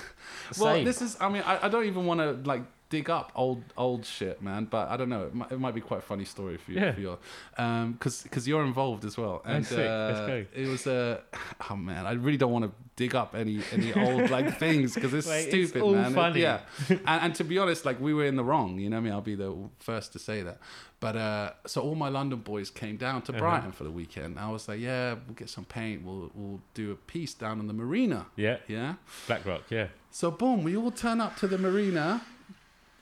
Well, Same. this is. I mean, I, I don't even want to like dig up old old shit, man. But I don't know. It might, it might be quite a funny story for you. Yeah. For your, um, because because you're involved as well. And That's sick. Let's uh, it was a. *sighs* oh man, I really don't want to dig up any any old like *laughs* things because it's it's stupid, all man. It- yeah. *laughs* and, and to be honest, like we were in the wrong. You know I mean? I'll be the first to say that. But uh, so all my London boys came down to Uh-huh. Brighton for the weekend. I was like, yeah, we'll get some paint. We'll we'll do a piece down in the marina. Yeah, Yeah. Black Rock. Yeah, So boom, we all turn up to the marina,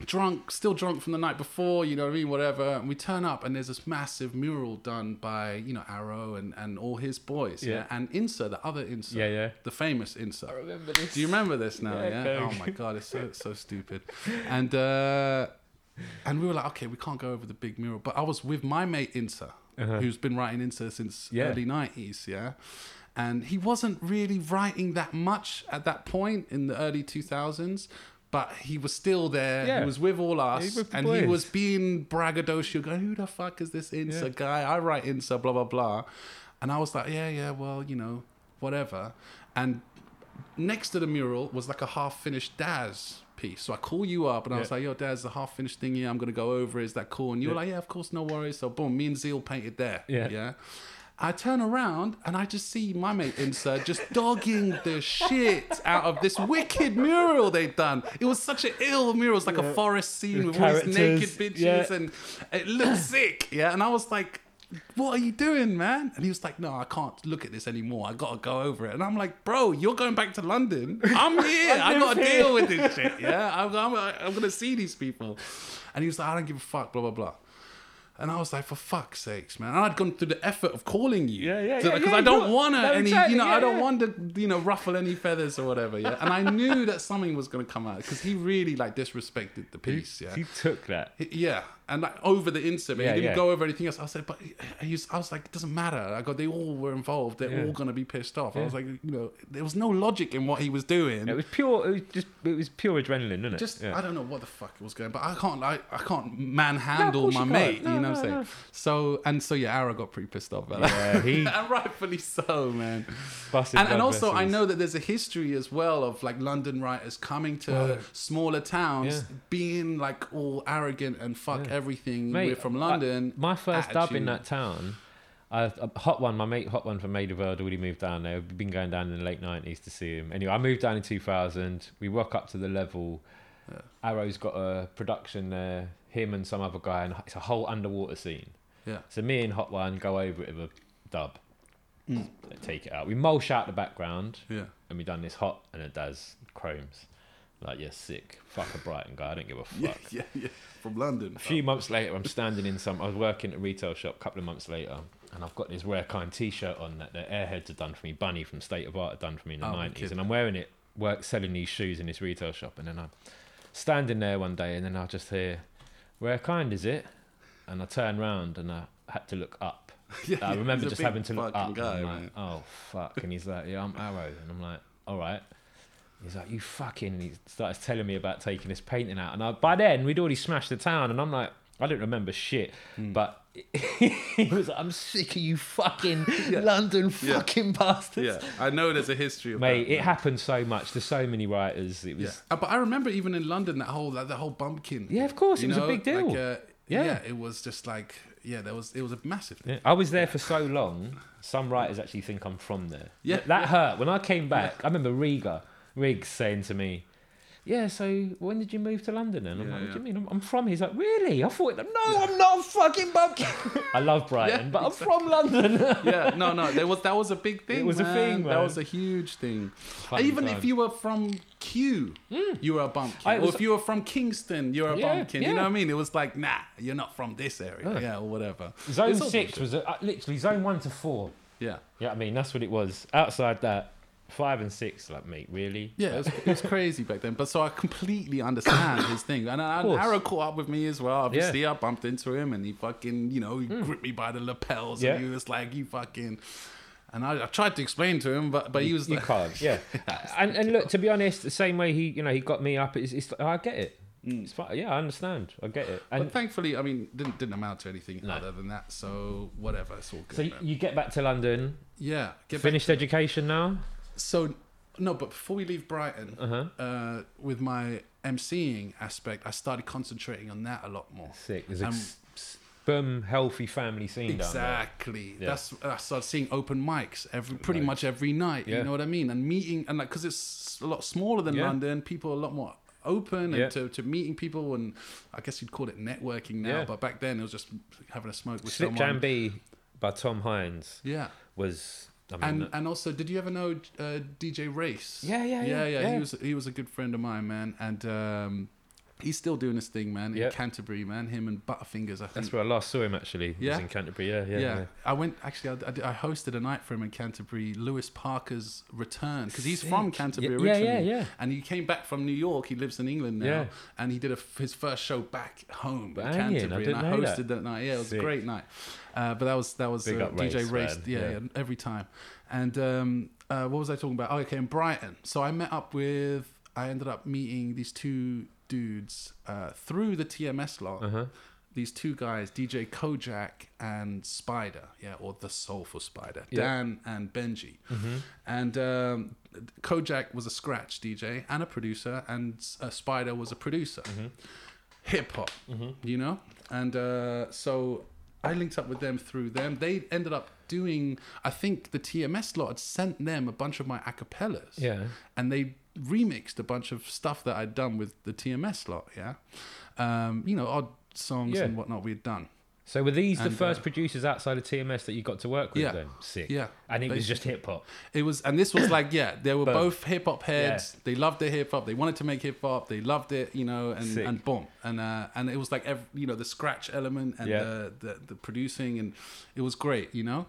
drunk, still drunk from the night before, you know what I mean, whatever. And we turn up and there's this massive mural done by, you know, Arrow and, and all his boys. Yeah. Yeah. And Insa, the other Insa. Yeah, yeah. The famous Insa. I remember this. Do you remember this now? Yeah, Yeah. Oh my god, it's so *laughs* so stupid. And uh and we were like, okay, we can't go over the big mural. But I was with my mate Insa, Uh-huh. who's been writing Insa since Yeah. early nineties, yeah. And he wasn't really writing that much at that point in the early two thousands. But he was still there. Yeah. He was with all us, was with the and he was being braggadocio, going, "Who the fuck is this Insa Yeah. guy? I write Insa, blah blah blah," and I was like, "Yeah, yeah, well, you know, whatever." And next to the mural was like a half finished Daz piece. So I call you up and I was like, yo, Daz, the half finished thing here, I'm gonna go over. Is that cool? And you were like, yeah, of course, no worries. So boom, me and Zeal painted there. Yeah. Yeah. I turn around and I just see my mate Insa just dogging the shit out of this wicked mural they'd done. It was such an ill mural. It was like a forest scene with all these naked bitches yeah. and it looked sick. Yeah. And I was like, what are you doing, man? And he was like, no, I can't look at this anymore. I gotta go over it. And I'm like, bro, you're going back to London. I'm *laughs* here. I gotta deal with this shit. Yeah. I'm, I'm, I'm gonna see these people. And he was like, I don't give a fuck, blah, blah, blah. And I was like, for fuck's sakes, man. And I'd gone through the effort of calling you. Yeah, yeah, So- yeah, Because yeah, I don't want to no, any, exactly, you know, yeah, I don't yeah. want to, you know, ruffle any feathers or whatever. Yeah. And I knew that something was going to come out because he really like disrespected the piece. Yeah. He took that. Yeah, and like over the instant, Yeah, he didn't yeah. go over anything else. I said, but he was, I was like, it doesn't matter. I go, they all were involved. They're Yeah. all gonna be pissed off. I was like, you know, there was no logic in what he was doing. It was pure. It was just. It was pure adrenaline, wasn't it? just. I don't know what the fuck it was going, but I can't I, I can't manhandle course my mate. No, you know no, what I'm saying? no. So and so yeah, Arrow got pretty pissed off about Yeah, that. he- *laughs* and rightfully so, man. Busted And, and also, I know that there's a history as well of like London writers coming to smaller towns, being like all arrogant and fuck everything. Mate, We're from I- London. my first dub in that town, I, a Hot One, my mate Hot One from of Earl already moved down there. We've been going down in the late 90s to see him. Anyway, I moved down in 2000. We rock up to the level. Arrow's got a production there, him and some other guy, and it's a whole underwater scene. Yeah. So me and Hot One go over it with a dub, Mm. take it out. We mulch out the background, Yeah. and we done this Hot, and it does chromes. Like, yeah, sick. Fuck a Brighton guy. I don't give a *laughs* fuck. Yeah, yeah, yeah. From London. A few months later, I'm standing in some. I was working at a retail shop a couple of months later, and I've got this rare kind T-shirt on that the Airheads had done for me. Bunny from State of Art had done for me in the Oh, nineties, wicked. and I'm wearing it, work selling these shoes in this retail shop, and then I'm standing there one day, and then I just hear, "Rare kind is it?" And I turn round, and I had to look up. Yeah, *laughs* I remember just having to look up. guy, like, oh fuck! And he's like, "Yeah, I'm Arrow," and I'm like, "All right." He's like, you fucking. And he starts telling me about taking this painting out, and I, by then we'd already smashed the town, and I'm like, I don't remember shit, Hmm. but *laughs* he was like, I'm sick of you fucking *laughs* London Yeah. fucking bastards. Yeah, I know there's a history of Mate, that. it happened so much. There's so many writers. It was Yeah, Uh, but I remember even in London that whole like, the whole bumpkin. Yeah, of course, you it was a big deal. Like, uh, Yeah. yeah. it was just like yeah, there was it was a massive thing. Yeah, I was there for so long. Some writers actually think I'm from there. Yeah, Th- that hurt. When I came back, I remember Riga, Riggs saying to me, "Yeah, so when did you move to London?" And I'm Yeah, like, "What do you mean? I'm, I'm from." here." He's like, "Really?" I thought, "No, I'm not a fucking bumpkin." *laughs* I love Brighton, Yeah, but I'm from London. *laughs* yeah, no, no, there was that was a big thing. It was a man. thing, That was a huge thing. Fun Even time. if you were from Kew, you were a bumpkin. I or if you were from Kingston, you're a Yeah, bumpkin. yeah. You know what I mean? It was like, nah, you're not from this area, Yeah. yeah, or whatever. Zone It's six was uh, literally zone one to four. yeah. Yeah, I mean that's what it was. Outside that, five and six, like mate, really? Yeah, it was, it was crazy back then. But so I completely understand his thing. And, and. Arrow caught up with me as well. Obviously, I bumped into him and he fucking, you know, he gripped me by the lapels Hmm. Yeah. and he was like, you fucking. And I, I tried to explain to him, but, but he was You like, can't, yeah. *laughs* and and look, to be honest, the same way he, you know, he got me up. It's, it's I get it. It's fine. Yeah, I understand. I get it. but And thankfully, I mean, didn't didn't amount to anything No. other than that. So whatever, it's all good. so man. you get back to London, yeah, get back finished education now. So, no, but before we leave Brighton, Uh-huh. uh, with my emceeing aspect, I started concentrating on that a lot more. Sick. There's a Um, sperm healthy family scene down Exactly. Yeah. That's I started seeing open mics every pretty Nice. much every night. Yeah. You know what I mean? And meeting and like because it's a lot smaller than Yeah. London, people are a lot more open and to, to meeting people and I guess you'd call it networking now, but back then it was just having a smoke with Slip someone. Jam B by Tom Hines Yeah. was. I mean, And and also, did you ever know uh, DJ Race? Yeah, yeah, yeah, yeah, yeah. He was he was a good friend of mine, man, and um, he's still doing his thing, man. Yeah. In Canterbury, man. Him and Butterfingers, I think. that's where I last saw him actually. He was Yeah. in Canterbury. Yeah, yeah, yeah. yeah. I went actually. I, I, did- I hosted a night for him in Canterbury. Lewis Parker's return because he's from Canterbury Yeah, yeah, originally, yeah, yeah. and he came back from New York. He lives in England now, Yeah. and he did a, his first show back home in Banging, I Canterbury. didn't and I know hosted that. that. night. Yeah, it was Sick. a great night. Uh, but that was that was uh, DJ Race, Race. Yeah, Yeah. yeah, every time. And um, uh, what was I talking about? Oh, okay, in Brighton. So I met up with I ended up meeting these two dudes uh, through the TMS lot. Uh-huh. These two guys, DJ Kojak and Spider, yeah, or the Soulful Spider, Yeah. Dan and Benji. Mm-hmm. And um, Kojak was a scratch DJ and a producer, and uh, Spider was a producer. Mm-hmm. Hip hop, you know? And uh, so I linked up with them through them. They ended up doing, I think the TMS lot had sent them a bunch of my acapellas. Yeah. And they remixed a bunch of stuff that I'd done with the TMS lot, yeah? Um, you know, odd songs Yeah. and whatnot we had done. So were these the first uh, producers outside of TMS that you got to work with Yeah. then? Sick. Yeah, And it was just hip hop. It was, and this was like, yeah, they were Boom. both hip hop heads. They loved their hip hop. They wanted to make hip hop. They loved it, you know, and Sick. and boom, and uh, and it was like, every, you know, the scratch element and Yeah. the, the the producing, and it was great, you know.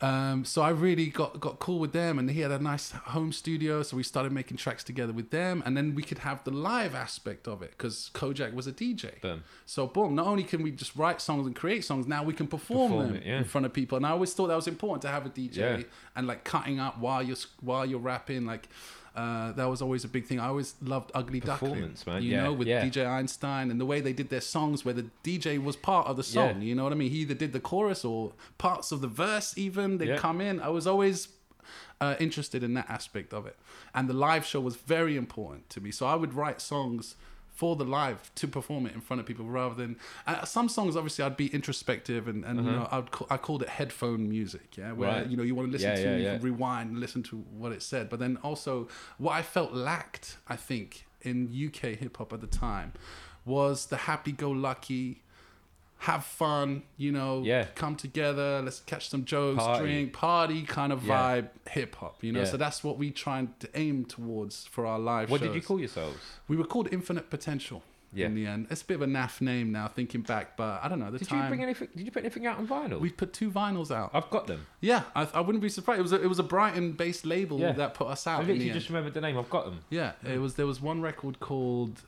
Um, so I really got got cool with them, and he had a nice home studio, so we started making tracks together with them, and then we could have the live aspect of it because Kojak was a DJ. Boom. So boom, not only can we just write songs and create songs, now we can perform, Perform them it, yeah. in front of people. And I always thought that was important to have a DJ Yeah. and like cutting up while you're while you're rapping. Like uh, that was always a big thing. I always loved Ugly Duckling, man. you Yeah, know, with yeah. DJ Einstein and the way they did their songs, where the DJ was part of the song. Yeah. You know what I mean? He either did the chorus or parts of the verse. Even they come in. I was always uh, interested in that aspect of it. And the live show was very important to me. So I would write songs for the live to perform it in front of people rather than uh, some songs obviously I'd be introspective and, and you know I'd call, I called it headphone music yeah where Uh-huh. Right. you know you want to listen Yeah, to yeah, you yeah. can rewind and listen to what it said but then also what I felt lacked I think in UK hip hop at the time was the happy go lucky have fun, you know, Yeah. come together, let's catch some jokes, Party. drink, party kind of Yeah. vibe hip hop, you know. Yeah. So that's what we try to aim towards for our live What shows. did you call yourselves? We were called Infinite Potential Yeah. in the end. It's a bit of a naff name now, thinking back, but I don't know. The Did time you bring anything? Did you put anything out on vinyl? we put two vinyls out. I've got them. yeah, I, I wouldn't be surprised. It was a, it was a Brighton-based label that put us I out. the literally end. just remembered the name. I've got them. Yeah, it was. There was one record called.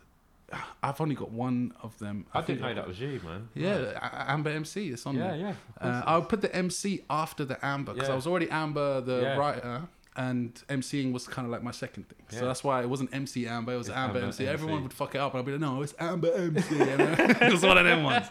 I've only got one of them. I, think didn't know that was you, man. Yeah, A- Amber MC. It's on Yeah, there. yeah. Uh, I'll put the MC after the Amber because Yeah. I was already Amber, the Yeah. writer, and MCing was kind of like my second thing. Yeah. So that's why it wasn't MC Amber, it was Amber, Amber MC. MC. Everyone would fuck it up, and I'd be like, no, it's Amber MC. You know? *laughs* it was one of them ones.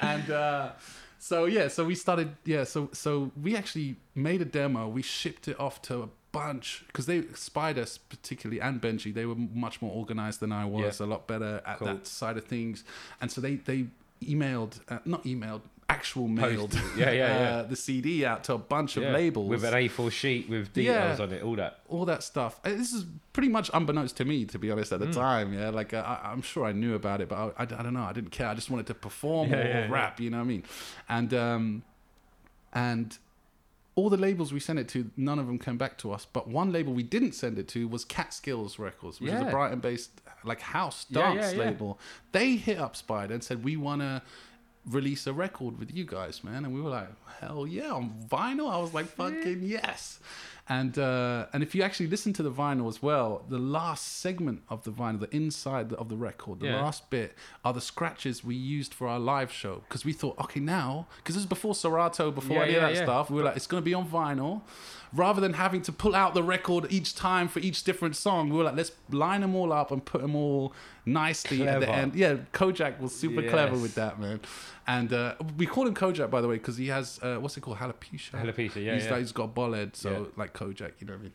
And uh, so yeah, so we started. Yeah, so so we actually made a demo. We shipped it off to a bunch because they Spider particularly and Benji they were much more organized than I was, Yeah. a lot better at Cool. that side of things, and so they they emailed uh, not emailed actual mailed Yeah, yeah, *laughs* uh, yeah. the CD out to a bunch of labels with an A4 sheet with details Yeah. on it, all that. all that stuff. Uh, This is pretty much unbeknownst to me, to be honest, at the time. Yeah, like uh, I, I'm sure I knew about it, but I, I, I don't know. I didn't care. I just wanted to perform Yeah, or, yeah, yeah. rap. You know what I mean? And um, and all the labels we sent it to, none of them came back to us. But one label we didn't send it to was Catskills Records, which is a Brighton-based like house dance yeah, yeah. label. They hit up Spider and said, "We want to." Release a record with you guys, man, and we were like, "Hell yeah!" On vinyl, I was like, "Fucking yes!" And uh, and if you actually listen to the vinyl as well, the last segment of the vinyl, the inside of the record, the Yeah. last bit are the scratches we used for our live show because we thought, okay, now because this is before Serato, before Yeah, any of that yeah. stuff, we were like, it's gonna be on vinyl. Rather than having to pull out the record each time for each different song, we were like, let's line them all up and put them all nicely at the end. Yeah, Kojak was super clever with that, man. And uh, we call him Kojak, by the way, because he has uh, what's it called, alopecia. Alopecia, yeah, He's yeah. like he's got bollard, so Yeah. like Kojak, you know what I mean.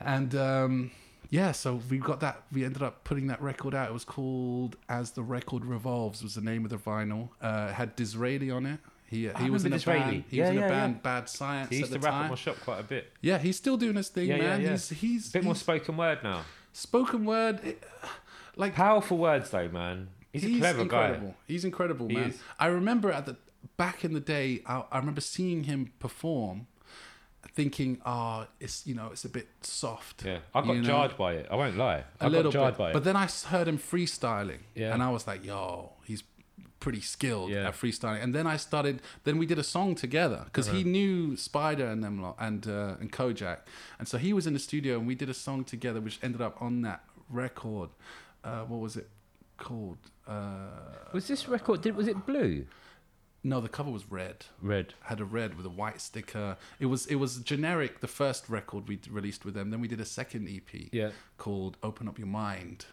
And um, yeah, so we got that. We ended up putting that record out. It was called "As the Record Revolves" was the name of the vinyl. Uh, it had Dizraeli on it. He, he was in a Dizraeli. band. He Yeah, was in yeah, a yeah. band, Bad Science. He used to rap time. at my shop quite a bit. Yeah, he's still doing his thing, Yeah, yeah, man. yeah. He's he's A bit more spoken word now. spoken word. it- *sighs* like Powerful words though, man. He's, a clever incredible. guy. He's incredible, man. is. I remember at the back in the day, I, I remember seeing him perform, thinking, "Oh, it's you know, it's a bit soft." Yeah, I got you know? jarred by it. I won't lie. I a little got jarred bit. by it. But then I heard him freestyling, Yeah. and I was like, "Yo, he's pretty skilled Yeah. at freestyling." And then I started. Then we did a song together because Uh-huh. he knew Spider and them lot and uh, and Kojak, and so he was in the studio and we did a song together, which ended up on that record. Uh, what was it called? Uh, was this record? Did was it blue? No, the cover was red. Red. Had a red with a white sticker. It was it was generic. The first record we released with them. Then we did a second EP Yeah. called "Open Up Your Mind,"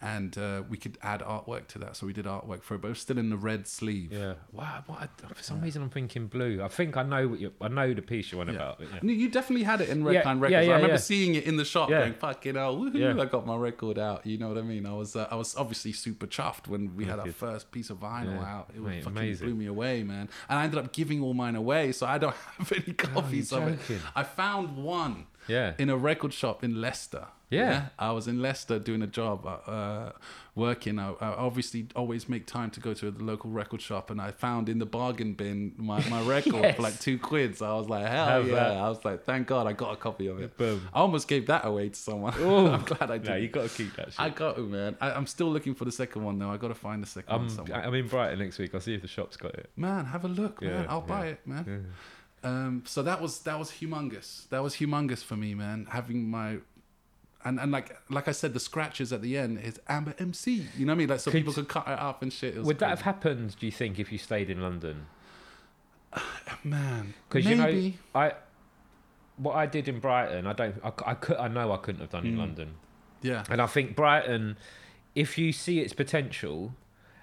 and uh, we could add artwork to that. So we did artwork for it, but it was still in the red sleeve. Yeah. Wow. What? I- for some reason, I'm thinking blue. I think I know what you. I know the piece you're on Yeah. about. Yeah. No, You definitely had it in Yeah, Redline yeah, Records. yeah, I remember yeah. seeing it in the shop, Yeah. going "fucking hell, woohoo!" Yeah. I got my record out. You know what I mean? I was, uh, I was obviously super chuffed when we had our Wicked. first piece of vinyl Yeah. out. It Mate, fucking amazing. blew me away, man. And I ended up giving all mine away, so I don't *laughs* have any copies of it. joking. I found one Yeah. in a record shop in Leicester. Yeah. I was in Leicester doing a job, uh, working. I, I obviously always make time to go to the local record shop, and I found in the bargain bin my, my *laughs* record Yes. for like two quid. So I was like, hell Have yeah! that. I was like, thank God I got a copy of it. Boom. I almost gave that away to someone. *laughs* I'm glad I did. No, you got to keep that shit. I got to, man. I, I'm still looking for the second one though. I got to find the second I'm, one somewhere. I'm in Brighton next week. I'll see if the shop's got it. man, have a look, man. Yeah, I'll buy it, man. Um, so that was that was humongous. That was humongous for me, man. Having my and and like like I said, the scratches at the end is Amber MC. You know what I mean? Like so Could- people could cut it up and shit. Would that have happened? Do you think if you stayed in London? *sighs* man? Because you know, I what I did in Brighton, I don't. I, I could. I know I couldn't have done in Mm. London. yeah, And I think Brighton, if you see its potential,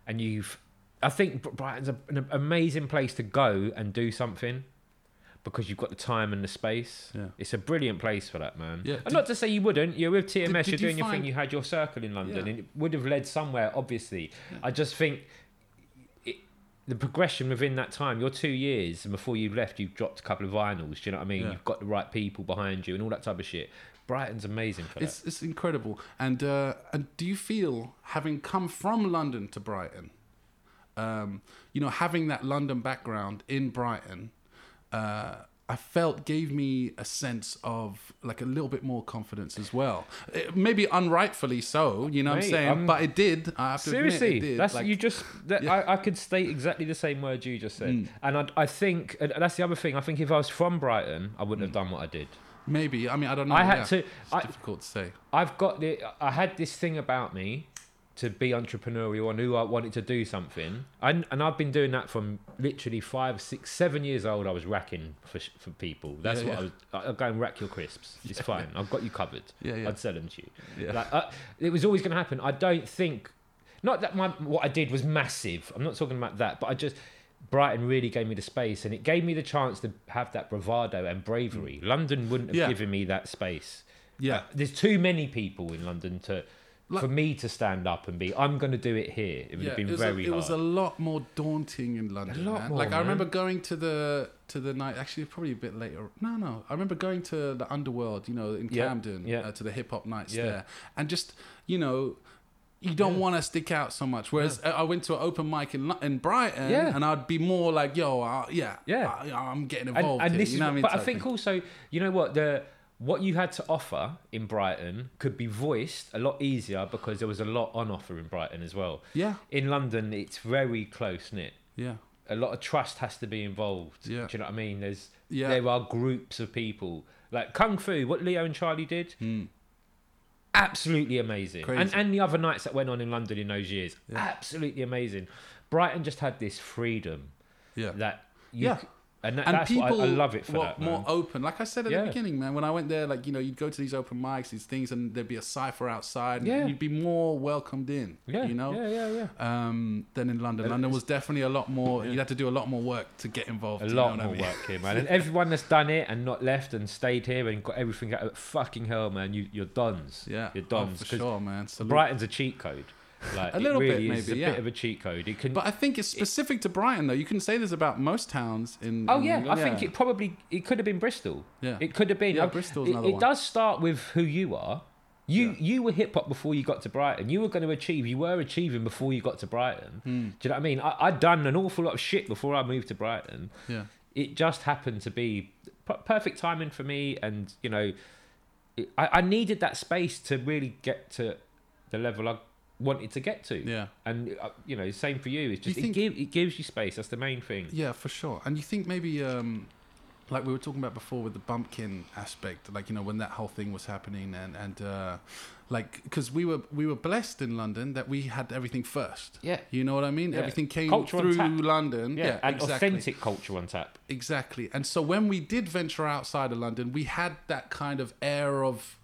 and you've, I think Brighton's a, an amazing place to go and do something. Because you've got the time and the space. Yeah. It's a brilliant place for that, man. Yeah. And Did- not to say you wouldn't. You're with TMS, did you're you doing your thing, you had your circle in London, Yeah. and it would have led somewhere, obviously. I just think it, the progression within that time, your two years, and before you left, you've dropped a couple of vinyls. Do you know what I mean? Yeah. You've got the right people behind you and all that type of shit. Brighton's amazing for that. it's it's incredible. And uh, and do you feel having come from London to Brighton, um, you know, having that London background in Brighton, uh, I felt gave me a sense of like a little bit more confidence as well. It, maybe unrightfully so, you know what I'm saying? But it did. I have to Seriously, admit, it did. that's Like, you just. That, Yeah. Mm. I, I could state exactly the same words you just said, and I, I think and that's the other thing. I think if I was from Brighton, I wouldn't have done what I did. maybe. I mean, I don't know. I had yeah. to. It's I, difficult to say. I've got the. I had this thing about me to be entrepreneurial. I knew I wanted to do something, and and I've been doing that from literally five, six, seven years old. I was racking for for people. That's Yeah, what yeah. I was. I'll go and rack your crisps. *laughs* It's fine. I've got you covered. Yeah, yeah. I'd sell them to you. Yeah. Like, it was always going to happen. I don't think. Not that my what I did was massive. I'm not talking about that, but I just. Brighton really gave me the space and it gave me the chance to have that bravado and bravery. London wouldn't have Mm. Yeah. given me that space. Yeah. Uh, there's too many people in London to Like- for me to stand up and be. I'm going to do it here. It would have been it very a, it was a lot more daunting in London. A lot man. more, like I remember going to the to the night. Actually, probably a bit later. No, no. I remember going to the Underworld. You know, in Camden, yeah. Uh, to the hip hop nights Yeah. there, and just you know. You don't Yeah. want to stick out so much. Whereas I I went to an open mic in in Brighton, Yeah. and I'd be more like, "Yo, uh, yeah, Yeah. I, I'm getting involved." and here, this you is, know what I mean? but I think also, you know what the what you had to offer in Brighton could be voiced a lot easier because there was a lot on offer in Brighton as well. yeah, In London, it's very close knit. yeah, A lot of trust has to be involved. Yeah. Do you know what I mean? There's Yeah. there are groups of people like Kung Fu. What Leo and Charlie did, Mm. absolutely amazing. Crazy. And and the other nights that went on in London in those years, Yeah. absolutely amazing. Brighton just had this freedom yeah. that you Yeah. And, that, and people what I, I love it for that. more open. Like I said at Yeah. the beginning, man, when I went there, like you know, you'd go to these open mics, these things, and there'd be a cipher outside. and Yeah. you'd be more welcomed in. Yeah, you know, yeah, yeah, yeah. um, than in London. And London was definitely a lot more. You had to do a lot more work to get involved. A lot I more mean? work here, man. *laughs* And everyone that's done it and not left and stayed here and got everything out of fucking hell, man, you, you're dons. Yeah, You're oh, dons. for 'Cause sure, man. Salute. Brighton's a cheat code. Like, A little it bit, really is maybe, a yeah. bit of a cheat code. It can. But I think it's specific to Brighton, though. You can say this about most towns in. Oh in yeah, England. I think it probably it could have been Bristol. Yeah. It could have been. Yeah, Bristol's it, another it one. does start with who you are. You Yeah. you were hip hop before you got to Brighton. You were going to achieve. You were achieving before you got to Brighton. Hmm. Do you know what I mean? I, I'd done an awful lot of shit before I moved to Brighton. Yeah. It just happened to be p- perfect timing for me, and you know, it, I, I needed that space to really get to the level I wanted to get to. Yeah. And uh, you know, same for you. It's Do you just think- it, give, it gives you space. That's the main thing. Yeah, for sure. And you think maybe um, like we were talking about before with the bumpkin aspect like you know when that whole thing was happening and and uh like because we were we were blessed in london that we had everything first Yeah. you know what i mean Yeah. everything came Culture through london Yeah, yeah, and exactly authentic culture on tap. exactly and so when we did venture outside of london we had that kind of air of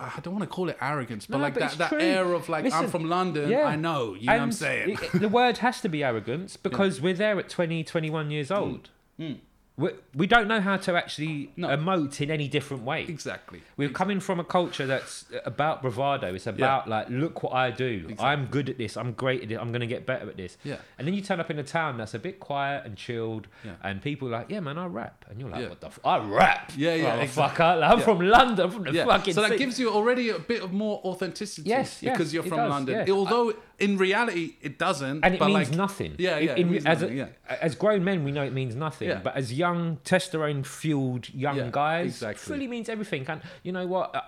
I don't want to call it arrogance, but No, like but that, that true. air of like I'm from London, yeah. I know, you know what I'm saying? it- the word has to be arrogance *laughs* because we're there at 20, 21 years old. Mm. We, we don't know how to actually No. emote in any different way. exactly. We're coming from a culture that's about bravado. It's about like, look what I do. I'm good at this. I'm great at it. I'm going to get better at this. Yeah. And then you turn up in a town that's a bit quiet and chilled, Yeah. and people are like, yeah, man, I rap, and you're like, Yeah. what the? F- I rap. Yeah, yeah, oh, Motherfucker. Like, I'm Yeah. from London. I'm from the Yeah. fucking. So that city. gives you already a bit of more authenticity. Yes, yes, because you're from does, London. yeah. Although in reality it doesn't. and it but means like, nothing. Yeah, yeah. In- it means as, nothing, a- yeah. as grown men, we know it means nothing. Yeah. But as young, testosterone fueled young Yeah, guys, exactly. fully means everything. And you know what? Uh,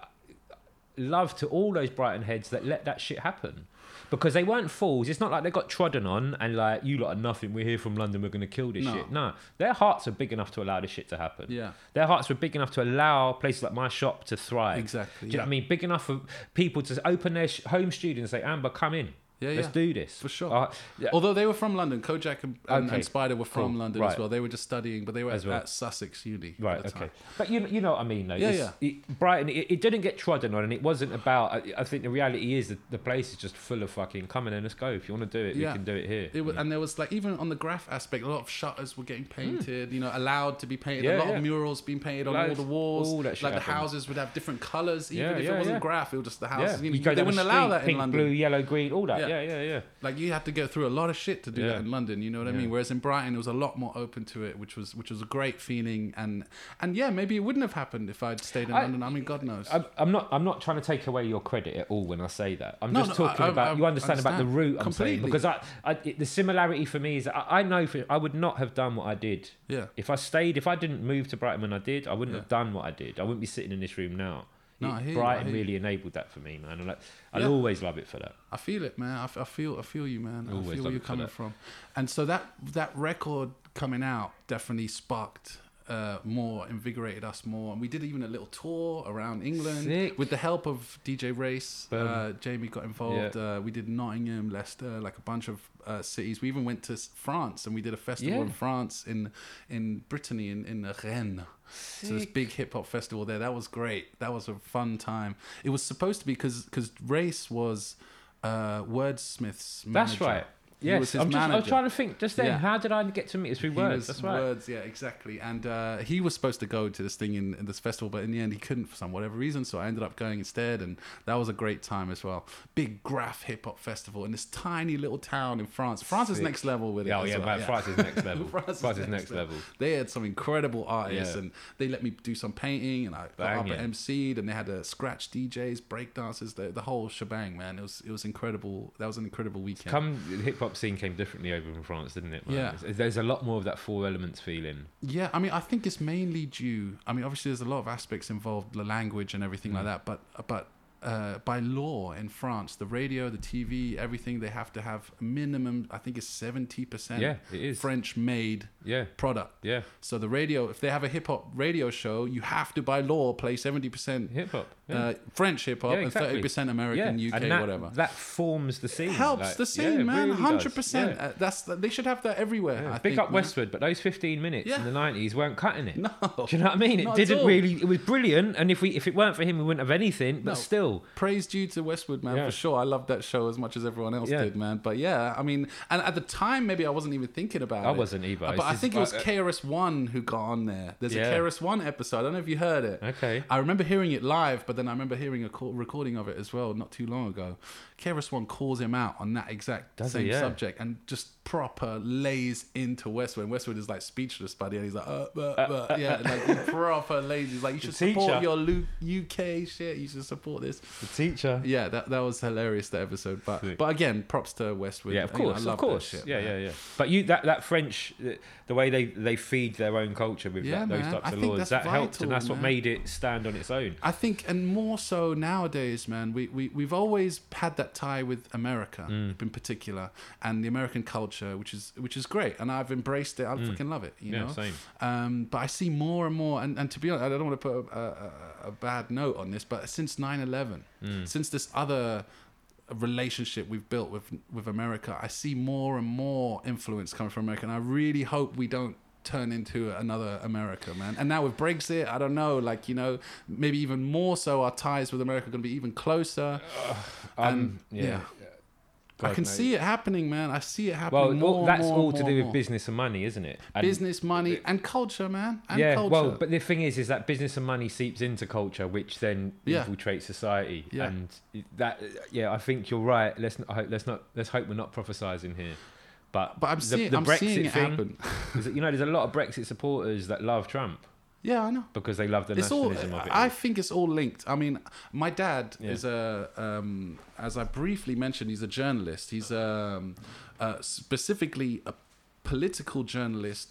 love to all those Brighton heads that let that shit happen. Because they weren't fools. It's not like they got trodden on and like, you lot are nothing. We're here from London. We're going to kill this No. shit. No. Their hearts are big enough to allow this shit to happen. Yeah. Their hearts were big enough to allow places like my shop to thrive. Exactly, Do you know what I mean? Big enough for people to open their sh- home studio and say, Amber, come in. Yeah, Let's yeah. do this. For sure. Uh, yeah. Although they were from London, Kojak and, and, Okay. and Spider were from Cool. London Right. as well. They were just studying, but they were at, well. at Sussex Uni. Right. at the Okay. time. But you you know what I mean, though. Yeah, It's- It, Brighton, it, it didn't get trodden on, and it wasn't about. I, I think the reality is that the place is just full of fucking. Come on, then let's go. If you want to do it, Yeah. we can do it here. It was, and there was like even on the graph aspect, a lot of shutters were getting painted. You know, allowed to be painted. Hmm. Yeah, a lot yeah. of murals being painted on Loads- all the walls. all like the houses would have different colors. Even Yeah, if yeah, it wasn't yeah. graph, it was just the houses. You know, they wouldn't the allow that in pink, London. blue, yellow, green, all that. Yeah. Yeah, yeah, yeah. Like you have to go through a lot of shit to do Yeah. that in London. You know what I mean? Whereas in Brighton, it was a lot more open to it, which was which was a great feeling. And and yeah, maybe it wouldn't have happened if I'd stayed in I- London. I mean, God knows. I'm, I'm not. I'm not trying to take away your credit at all when I say that. I'm No, just no, talking I- I- about. I you understand, about the understand. route I'm saying Completely. because I, I it- the similarity for me is I, I know for, I would not have done what I did yeah. if I stayed. If I didn't move to Brighton when I did, I wouldn't Yeah. have done what I did. I wouldn't be sitting in this room now. No, It- I I Brighton really enabled that for me, man. And like, I'll always love it for that. I feel it, man. I, f- I feel, I feel you, man. I Always feel where you're coming from. And so that that record coming out definitely sparked uh, more, invigorated us more. And we did even a little tour around England Sick. with the help of DJ Race. Uh, Jamie got involved. Uh, we did Nottingham, Leicester, like a bunch of uh, cities. We even went to France and we did a festival Yeah. in France in in Brittany in in Rennes. So this big hip hop festival there. That was great. That was a fun time. It was supposed to be because because Race was uh, Wordsmith's manager. That's right. Yes, I'm just, I was trying to think just then. Yeah. How did I get to meet us through words? That's right. Words, yeah, exactly. And uh, he was supposed to go to this thing in, in this festival, but in the end he couldn't for some whatever reason. So I ended up going instead, and that was a great time as well. Big graph hip hop festival in this tiny little town in France. France is next level with it. Oh yeah, well, man, France is next *laughs* level. France France, is next level. They had some incredible artists, Yeah. and they let me do some painting, and I got Bang, up yeah. and MC'd, and they had a scratch DJs, break dancers, the, the whole shebang, man. It was it was incredible. That was an incredible weekend. Come, hip hop scene came differently over in France, didn't it? Man? Yeah. There's a lot more of that four elements feeling. Yeah, I mean, I think it's mainly due. I mean, obviously, there's a lot of aspects involved, the language and everything Mm. like that. But but uh, by law in France, the radio, the TV, everything, they have to have a minimum. I think it's seventy percent Yeah, it is. French-made Yeah, product. yeah. So the radio, if they have a hip hop radio show, you have to by law play seventy percent Hip hop. Yeah. uh, French hip hop Yeah, and thirty percent American, yeah. UK, that, whatever. That forms the scene. Helps Like, the scene, man. really. Hundred percent. Yeah. Uh, That's they should have that everywhere. I Big think, up man. Westwood, but those 15 minutes in the 90s weren't cutting it. *laughs* No, Do you know what I mean? It Not didn't really. It was brilliant, and if we if it weren't for him, we wouldn't have anything. But No. still, praise due to Westwood, man, Yeah. for sure. I loved that show as much as everyone else Yeah. did, man. But yeah, I mean, and at the time, maybe I wasn't even thinking about I it. I wasn't either. Uh, It's But I think it was uh, KRS One who got on there. There's Yeah. a KRS One episode. I don't know if you heard it. okay. I remember hearing it live, but then I remember hearing a recording of it as well not too long ago. KRS One calls him out on that exact Does he? same Yeah. subject and just proper lays into Westwood. And Westwood is like speechless, buddy, and he's like, uh, uh, uh, yeah, like *laughs* proper lays. He's like, you should The support your UK shit. You should support this. The teacher. Yeah, that that was hilarious. That episode, but Sick. but again, props to Westwood. Yeah, of You know, course, of course. shit, yeah, man. yeah, yeah. But you that that French, the, the way they they feed their own culture with Yeah, that, those types I of laws, that helped, and vital, that's what made it stand on its own. I think, and more so nowadays, man. We we we've always had that tie with America, Mm. in particular, and the American culture, which is which is great, and I've embraced it. I fucking love it. You Mm. Yeah, know. same. Um, but I see more and more, and, and to be honest, I don't want to put a, a, a bad note on this, but since 9 11, Mm. since this other relationship we've built with, with America, I see more and more influence coming from America. And I really hope we don't turn into another America, man. And now with Brexit, I don't know, like, you know, maybe even more so, our ties with America are going to be even closer. Um, and yeah. I God can knows. see it happening, man. I see it happening. Well, more that's more all and to do with more. business and money, isn't it? And business, money, and culture, man. And yeah, culture. well, but the thing is, is that business and money seeps into culture, which then Yeah. infiltrates society. Yeah. And that, yeah, I think you're right. Let's not, let's not, let's hope we're not prophesizing here. But But I'm the, seeing, the I'm Brexit seeing it thing, happen. *laughs* is that, you know, there's a lot of Brexit supporters that love Trump Yeah, I know. because they love the It's all. nationalism of it. I think it's all linked. I mean, my dad Yeah. is a, um, as I briefly mentioned, he's a journalist. He's um, uh, specifically a political journalist,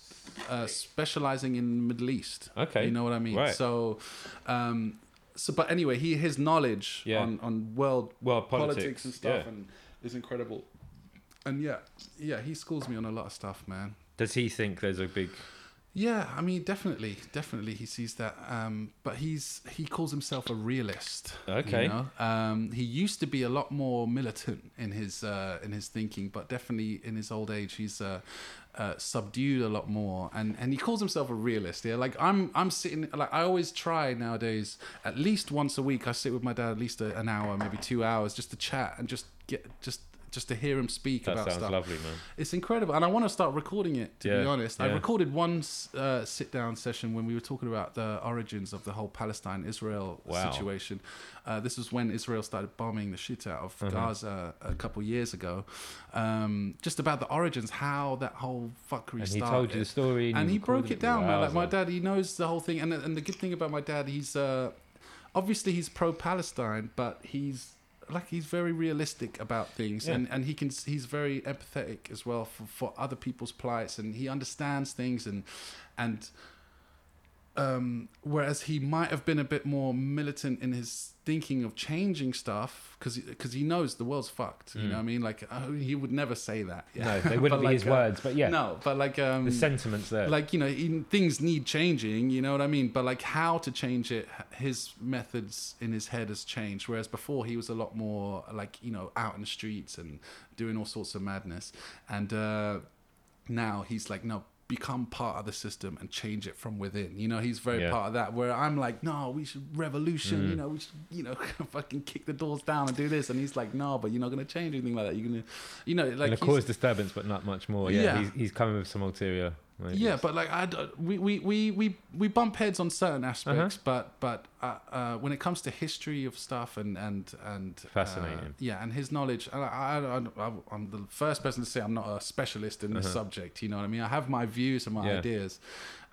uh, specializing in Middle East. Okay. you know what I mean. Right. So, um, so but anyway, he his knowledge Yeah. on on world World politics, politics, and stuff yeah. and is incredible. And yeah, yeah, he schools me on a lot of stuff, man. Does he think there's a big? Yeah, I mean, definitely, definitely, he sees that. Um, but he's he calls himself a realist. Okay. You know? um, he used to be a lot more militant in his uh, in his thinking, but definitely in his old age, he's uh, uh, subdued a lot more. And and he calls himself a realist. Yeah, like I'm I'm sitting like I always try nowadays. At least once a week, I sit with my dad at least a, an hour, maybe two hours, just to chat and just get just just to hear him speak That about sounds stuff. lovely, man. It's incredible, and I want to start recording it. To be Yeah, honest, I recorded one uh, sit-down session when we were talking about the origins of the whole Palestine-Israel Wow. situation. Uh, this was when Israel started bombing the shit out of Uh-huh. Gaza a couple years ago. Um, just about the origins, how that whole fuckery And he started. told you the story, and you he broke it down, man. Like my dad, he knows the whole thing. And and the good thing about my dad, he's uh, obviously he's pro-Palestine, but he's like he's very realistic about things Yeah. and and he can he's very empathetic as well for, for other people's plights and he understands things and and um whereas he might have been a bit more militant in his thinking of changing stuff because he knows the world's fucked you know what i mean? Like uh, he would never say that. Mm. No, *laughs* they wouldn't be his like, uh, words, but yeah, no but like um the sentiments there. like you know in, things need changing you know what i mean? But like how to change it his methods in his head has changed whereas before he was a lot more like you know out in the streets and doing all sorts of madness. And uh now he's like no become part of the system and change it from within you know he's very Yeah. part of that where i'm like no we should revolution Mm. you know we should you know *laughs* fucking kick the doors down and do this and he's like no but you're not going to change anything like that you're going to you know like and cause disturbance, but not much more. Yeah, Yeah. He's, he's coming with some ulterior. Yeah, but like I, we, we, we, we, we bump heads on certain aspects, Uh-huh. but but uh, uh, when it comes to history of stuff and and and uh, Fascinating. yeah, and his knowledge, I, I, I, I'm the first person to say I'm not a specialist in this Uh-huh. subject. You know what I mean? I have my views and my Yeah. ideas.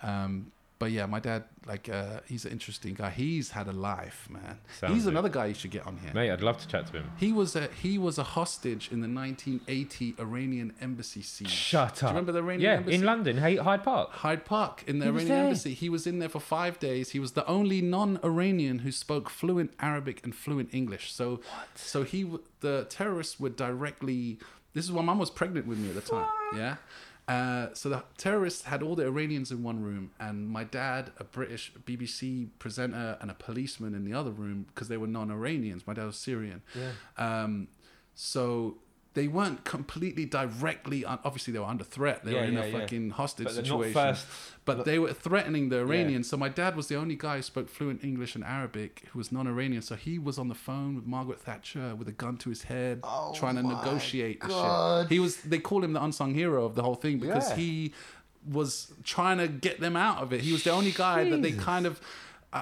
Um, but yeah, my dad, like, uh, he's an interesting guy. He's had a life, man. Sounds he's another guy you should get on here. Mate, I'd love to chat to him. He was a he was a hostage in the 1980 Iranian embassy siege. Shut Do you up. remember the Iranian Yeah, embassy? in London, Hyde Park. Hyde Park in the He Iranian embassy. He was in there for five days. He was the only non-Iranian who spoke fluent Arabic and fluent English. So, so he the terrorists were directly. This is when mum was pregnant with me at the time. Yeah. Uh, so the terrorists had all the Iranians in one room, and my dad, a British BBC presenter, and a policeman in the other room because they were non-Iranians. My dad was Syrian. Yeah. Um, so they weren't completely directly. Un- obviously, they were under threat. They Yeah, were in yeah, a yeah. fucking hostage But situation. first. But they were threatening the Iranians. So my dad was the only guy who spoke fluent English and Arabic who was non-Iranian. So he was on the phone with Margaret Thatcher with a gun to his head, Oh trying to negotiate shit. He was. They call him the unsung hero of the whole thing because Yeah. he was trying to get them out of it. He was the only guy that they kind of.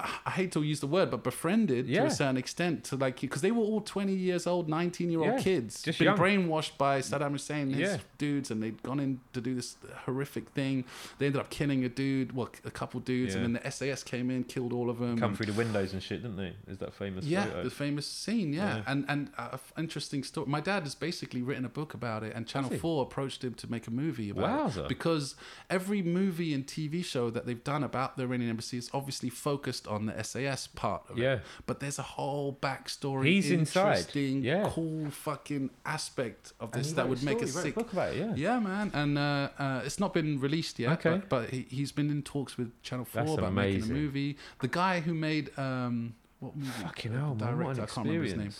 I, I hate to use the word, but befriended to a certain extent to like because they were all twenty years old, nineteen year old Yeah, kids, just been young. brainwashed by Saddam Hussein, and his Yeah. dudes, and they'd gone in to do this horrific thing. They ended up killing a dude, well, a couple dudes, Yeah. and then the SAS came in, killed all of them. Come and- through the windows and shit, didn't they? Is that famous yeah, photo? the famous scene. Yeah, Yeah. and and uh, interesting story. My dad has basically written a book about it, and Channel? Four approached him to make a movie about Wowza. it because every movie and TV show that they've done about the Iranian embassy is obviously focused on the SAS part of Yeah. it. But there's a whole backstory. He's inside. interesting, Yeah. cool fucking aspect of this that would make a sick. book about it. Yeah. Yeah, man, and uh, uh, it's not been released yet. Okay. but, but he, he's been in talks with Channel Four That's about making a movie. The guy who made um, what movie? Fucking hell, man! Director, I can't remember his name.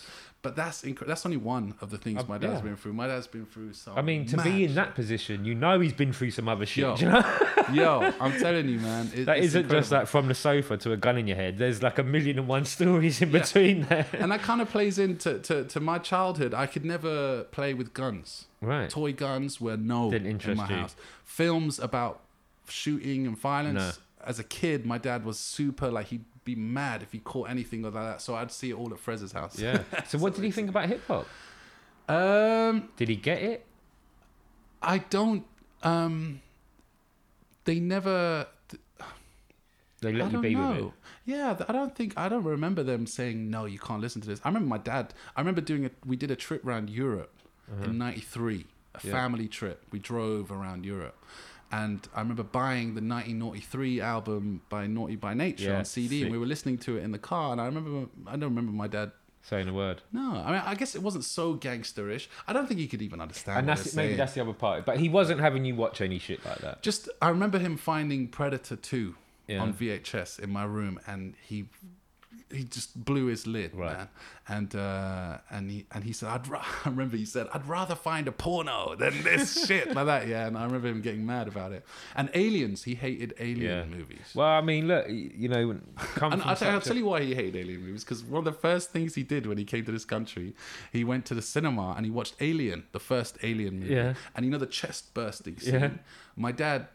But that's inc- that's only one of the things Uh, my dad's yeah. been through. My dad's been through some. I mean, to be in shit. that position, you know he's been through some other shit. Yo. you know? yo, *laughs* I'm telling you, man, it, That isn't just like from the sofa to a gun in your head. There's like a million and one *laughs* stories in between there. and that kind of plays into to, to my childhood. I could never play with guns. Right. Toy guns were no in my you. house. Films about shooting and violence. No. As a kid, my dad was super like he'd be mad if he caught anything like that. So I'd see it all at Frez's house. Yeah. *laughs* So what did he think about hip hop? Um, Did he get it? I don't. Um, they never. They I let you don't be know. with it. Yeah, I don't think I don't remember them saying no. You can't listen to this. I remember my dad. I remember doing a. We did a trip around Europe in '93, a Uh-huh. Yeah. family trip. We drove around Europe, and I remember buying the 1993 album by Naughty by Nature Yeah, on CD, and we were listening to it in the car. And I remember. I don't remember my dad. Saying a word. No, I mean, I guess it wasn't so gangsterish. I don't think he could even understand. And that's maybe saying. that's the other part. But he wasn't having you watch any shit like that. Just I remember him finding Predator 2 Yeah. on VHS in my room and he he just blew his lid, Right. man. And uh, and he and he said, I'd ra- *laughs* I remember he said, I'd rather find a porno than this *laughs* shit like that. Yeah, and I remember him getting mad about it. And Aliens, he hated Alien Yeah. movies. Well, I mean, look, you know, *laughs* come and I'll, tell, I'll tell you why he hated alien movies because one of the first things he did when he came to this country, he went to the cinema and he watched Alien, the first Alien movie. Yeah. And you know the chest bursting scene. Yeah. My dad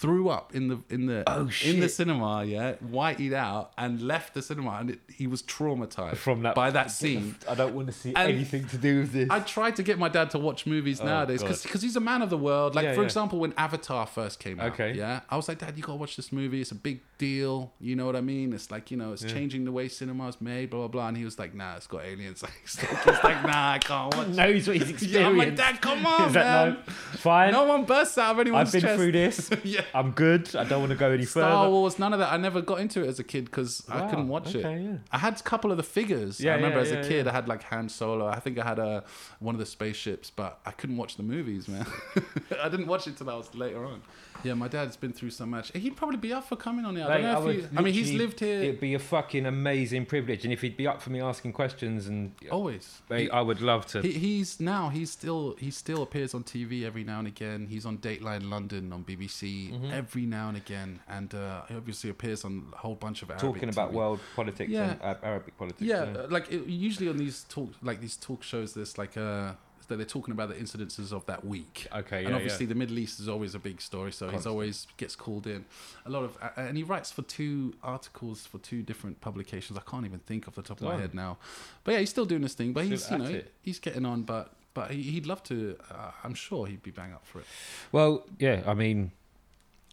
threw up in the in the Oh, in the cinema, yeah, whited out and left the cinema, and it, he was traumatized from that by that *laughs* scene. I don't want to see And anything to do with this. I tried to get my dad to watch movies oh, nowadays Oh, God. because he's a man of the world. Like Yeah, for yeah. example, when Avatar first came out, Okay. yeah, I was like, Dad, you gotta watch this movie. It's a big deal. You know what I mean? It's like you know, it's changing the way cinema is made. Blah blah blah. And he was like, Nah, it's got aliens. *laughs* He's like, Nah, I can't *laughs* watch. knows what he's experienced. Yeah, I'm like, Dad, come on, man. no? Fine. No one bursts out of anyone's I've been chest. through this. yeah. I'm good. I don't want to go any further. Star further. Wars, none of that. I never got into it as a kid because I ah, couldn't watch it. yeah. I had a couple of the figures. Yeah, I remember yeah, as a kid. I had like Han Solo. I think I had a one of the spaceships, but I couldn't watch the movies, man. *laughs* I didn't watch it till I was later on. Yeah, my dad's been through so much. He'd probably be up for coming on here. I don't know if he, I mean, he's lived here It'd be a fucking amazing privilege, and if he'd be up for me asking questions, and always. mate, He- I would love to. He, he's now he's still he still appears on TV every now and again. He's on Dateline London on BBC Mm-hmm. every now and again, and uh, he obviously appears on a whole bunch of Arabic talking about TV. world politics Yeah. and Arab- Arabic politics. Yeah, uh, like it, usually on these talk like these talk shows, there's like uh that they're talking about the incidences of that week. Okay, and obviously yeah. the Middle East is always a big story, so he's always gets called in. A lot of uh, and he writes for two articles for two different publications. I can't even think off the top of my head now, but yeah, he's still doing this thing. But Still he's you know it. he's getting on, but but he, he'd love to. Uh, I'm sure he'd be bang up for it. Well, yeah. I mean,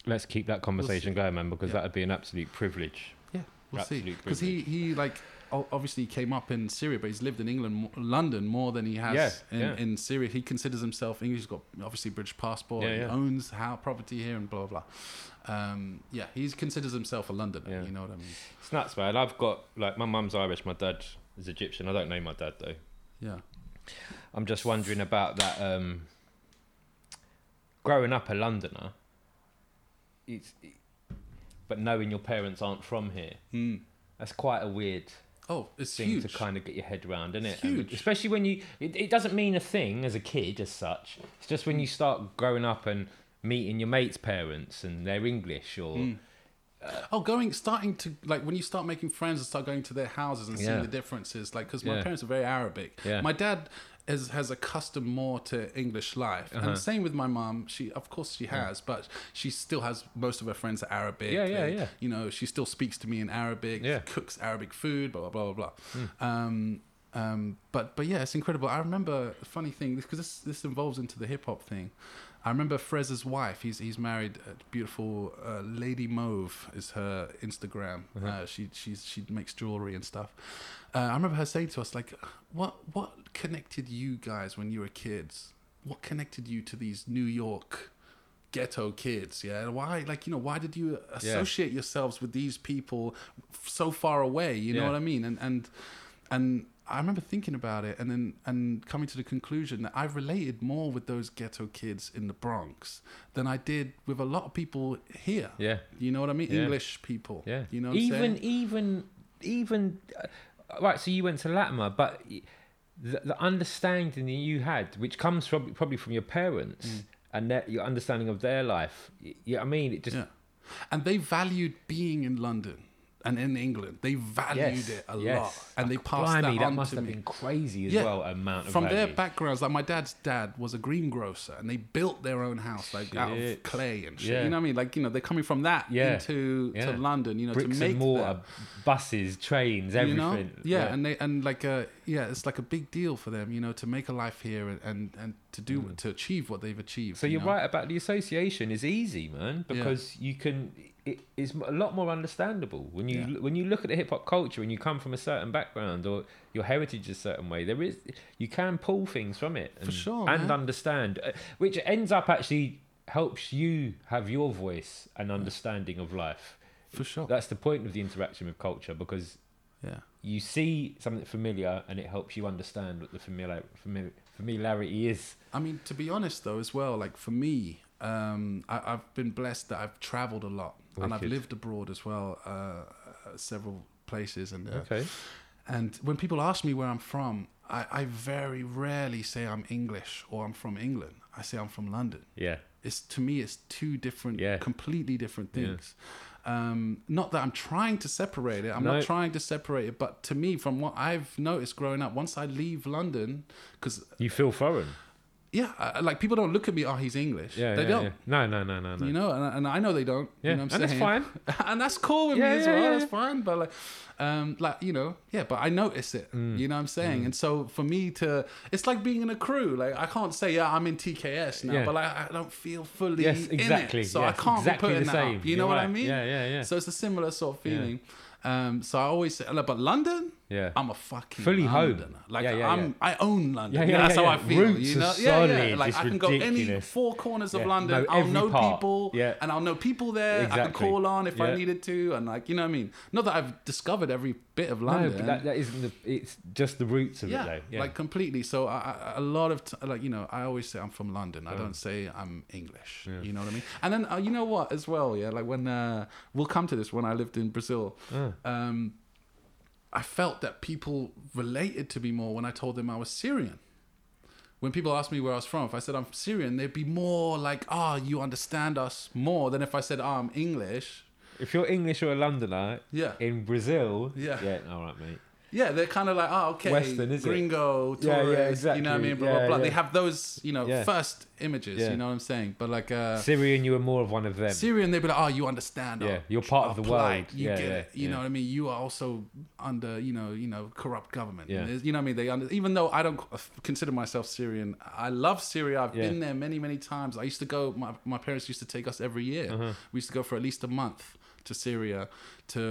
let's keep that conversation see. going, man, because Yeah. that'd be an absolute privilege. Yeah, we'll see. Because he he like obviously came up in Syria, but he's lived in England, London more than he has Yeah, in, yeah. in Syria. He considers himself English. He's got obviously British passport. Yeah, he owns how property here and blah blah. blah. Um, yeah, he considers himself a Londoner. You know what I mean? It's nuts, man. I've got like my mum's Irish, my dad is Egyptian. I don't know my dad though. Yeah. I'm just wondering about that. Um, growing up a Londoner, it's, but knowing your parents aren't from here, Mm. that's quite a weird Oh, it's thing huge. to kind of get your head around, isn't it? It's And huge. especially when you, it, it doesn't mean a thing as a kid as such. It's just when you start growing up and meeting your mates' parents and they're English or. Mm. Oh, going, starting to like when you start making friends and start going to their houses and seeing Yeah. the differences. Like, because my Yeah. parents are very Arabic. Yeah. My dad is, has accustomed more to English life, Uh-huh. and same with my mom. She, of course, she has, but she still has most of her friends are Arabic. Yeah, yeah, They- yeah. You know, she still speaks to me in Arabic. Yeah. Cooks Arabic food. Blah blah blah blah blah. Um, um, but but yeah, it's incredible. I remember a funny thing because this this involves into the hip hop thing. I remember Frez's wife. He's he's married a beautiful uh, Lady Mauve is her Instagram. Uh-huh. Uh, she she's she makes jewelry and stuff. Uh, I remember her saying to us like, "What what connected you guys when you were kids? What connected you to these New York?" ghetto kids yeah why like you know why did you associate yourselves with these people f- so far away you know what i mean and and and i remember thinking about it and then and coming to the conclusion that i related more with those ghetto kids in the bronx than i did with a lot of people here Yeah. you know what i mean Yeah. english people Yeah. you know what even even even uh, right. So you went to Latymer, but the, the understanding that you had, which comes from probably from your parents Mm. and that your understanding of their life. y- Yeah, I mean, it just yeah and they valued being in london and in england they valued yes, it a yes. lot and they Oh, passed blimey, that on that must to have me been crazy as Yeah. well. Amount of from their backgrounds like my dad's dad was a greengrocer and they built their own house like out of clay and shit Yeah. you know what i mean like you know they're coming from that Yeah. into to london you know bricks to make and mortar, buses, trains, you everything. know yeah, and they and like uh yeah it's like a big deal for them you know to make a life here and and, and to do to achieve what they've achieved Mm. So you you're know? right about the association is easy, man, because you can. It is a lot more understandable when you Yeah. when you look at the hip hop culture and you come from a certain background or your heritage a certain way. There is you can pull things from it and, sure, and understand, uh, which ends up actually helps you have your voice and understanding of life. for sure That's the point of the interaction with culture because yeah you see something familiar and it helps you understand what the familiar, familiar familiarity is. I mean, to be honest though, as well, like for me, um, I, I've been blessed that I've traveled a lot and I've lived abroad as well, uh, uh, several places. And uh, Okay. and when people ask me where I'm from, I, I very rarely say I'm English or I'm from England. I say I'm from London. Yeah. It's to me, it's two different, Yeah. completely different Yeah. things. Um, not that I'm trying to separate it. I'm No. not trying to separate it. But to me, from what I've noticed growing up, once I leave London, because You feel foreign. Yeah, I, like people don't look at me. Oh, he's English. Yeah, they yeah, don't. yeah. No, no, no, no, no. You know, and, and I know they don't. yeah, you know what I'm and saying? that's fine. *laughs* and that's cool with Yeah, me as well. That's fine. But like, um, like you know, yeah. But I notice it. Mm. You know what I'm saying? And so for me to, it's like being in a crew. Like I can't say yeah, I'm in TKS now, Yeah. but like I don't feel fully Yes, in exactly. it. So yes, I can't exactly be putting the that same. up. You You're know what I mean? Yeah, yeah, yeah. So it's a similar sort of feeling. Um, so I always say, but London, yeah. I'm a fucking Fully home. Londoner. Like Yeah, yeah, I'm. I own London. Yeah, Yeah, that's how I feel. Roots you know, are yeah, yeah. solid. Like It's I can go any four corners of London. know I'll know part. people, Yeah. and I'll know people there. Exactly. I can call on if. I needed to, and like you know what I mean. Not that I've discovered every bit of London. No, but that, that isn't the. It's just the roots of it, though. Yeah. like completely. So I, I, a lot of t- like you know, I always say I'm from London. I don't say I'm English. You know what I mean? And then uh, you know what as well? Yeah, like when uh, we'll come to this when I lived in Brazil. Um, I felt that people related to me more when I told them I was Syrian. When people asked me where I was from, if I said I'm Syrian, they'd be more like, "Ah, you understand us more," than if I said, "Ah, I'm English." if you're English or a Londoner Yeah, in Brazil, Yeah. yeah, all right, mate. Yeah, they're kind of like, "Oh, okay, Western, is it? gringo, Yeah, yeah, tourist," you know what I mean? Blah blah Yeah, blah. yeah. They have those, you know, first images. You know what I'm saying? But like, uh, Syrian, you were more of one of them. Syrian, they'd be like, "Oh, you understand? Yeah, our- you're part of the plight. world. You Yeah, get it. You know what I mean? You are also under, you know, you know, corrupt government. Yeah. You know what I mean? They under, even though I don't consider myself Syrian, I love Syria. I've been there many, many times. I used to go. My my parents used to take us every year. Uh-huh. We used to go for at least a month to Syria, to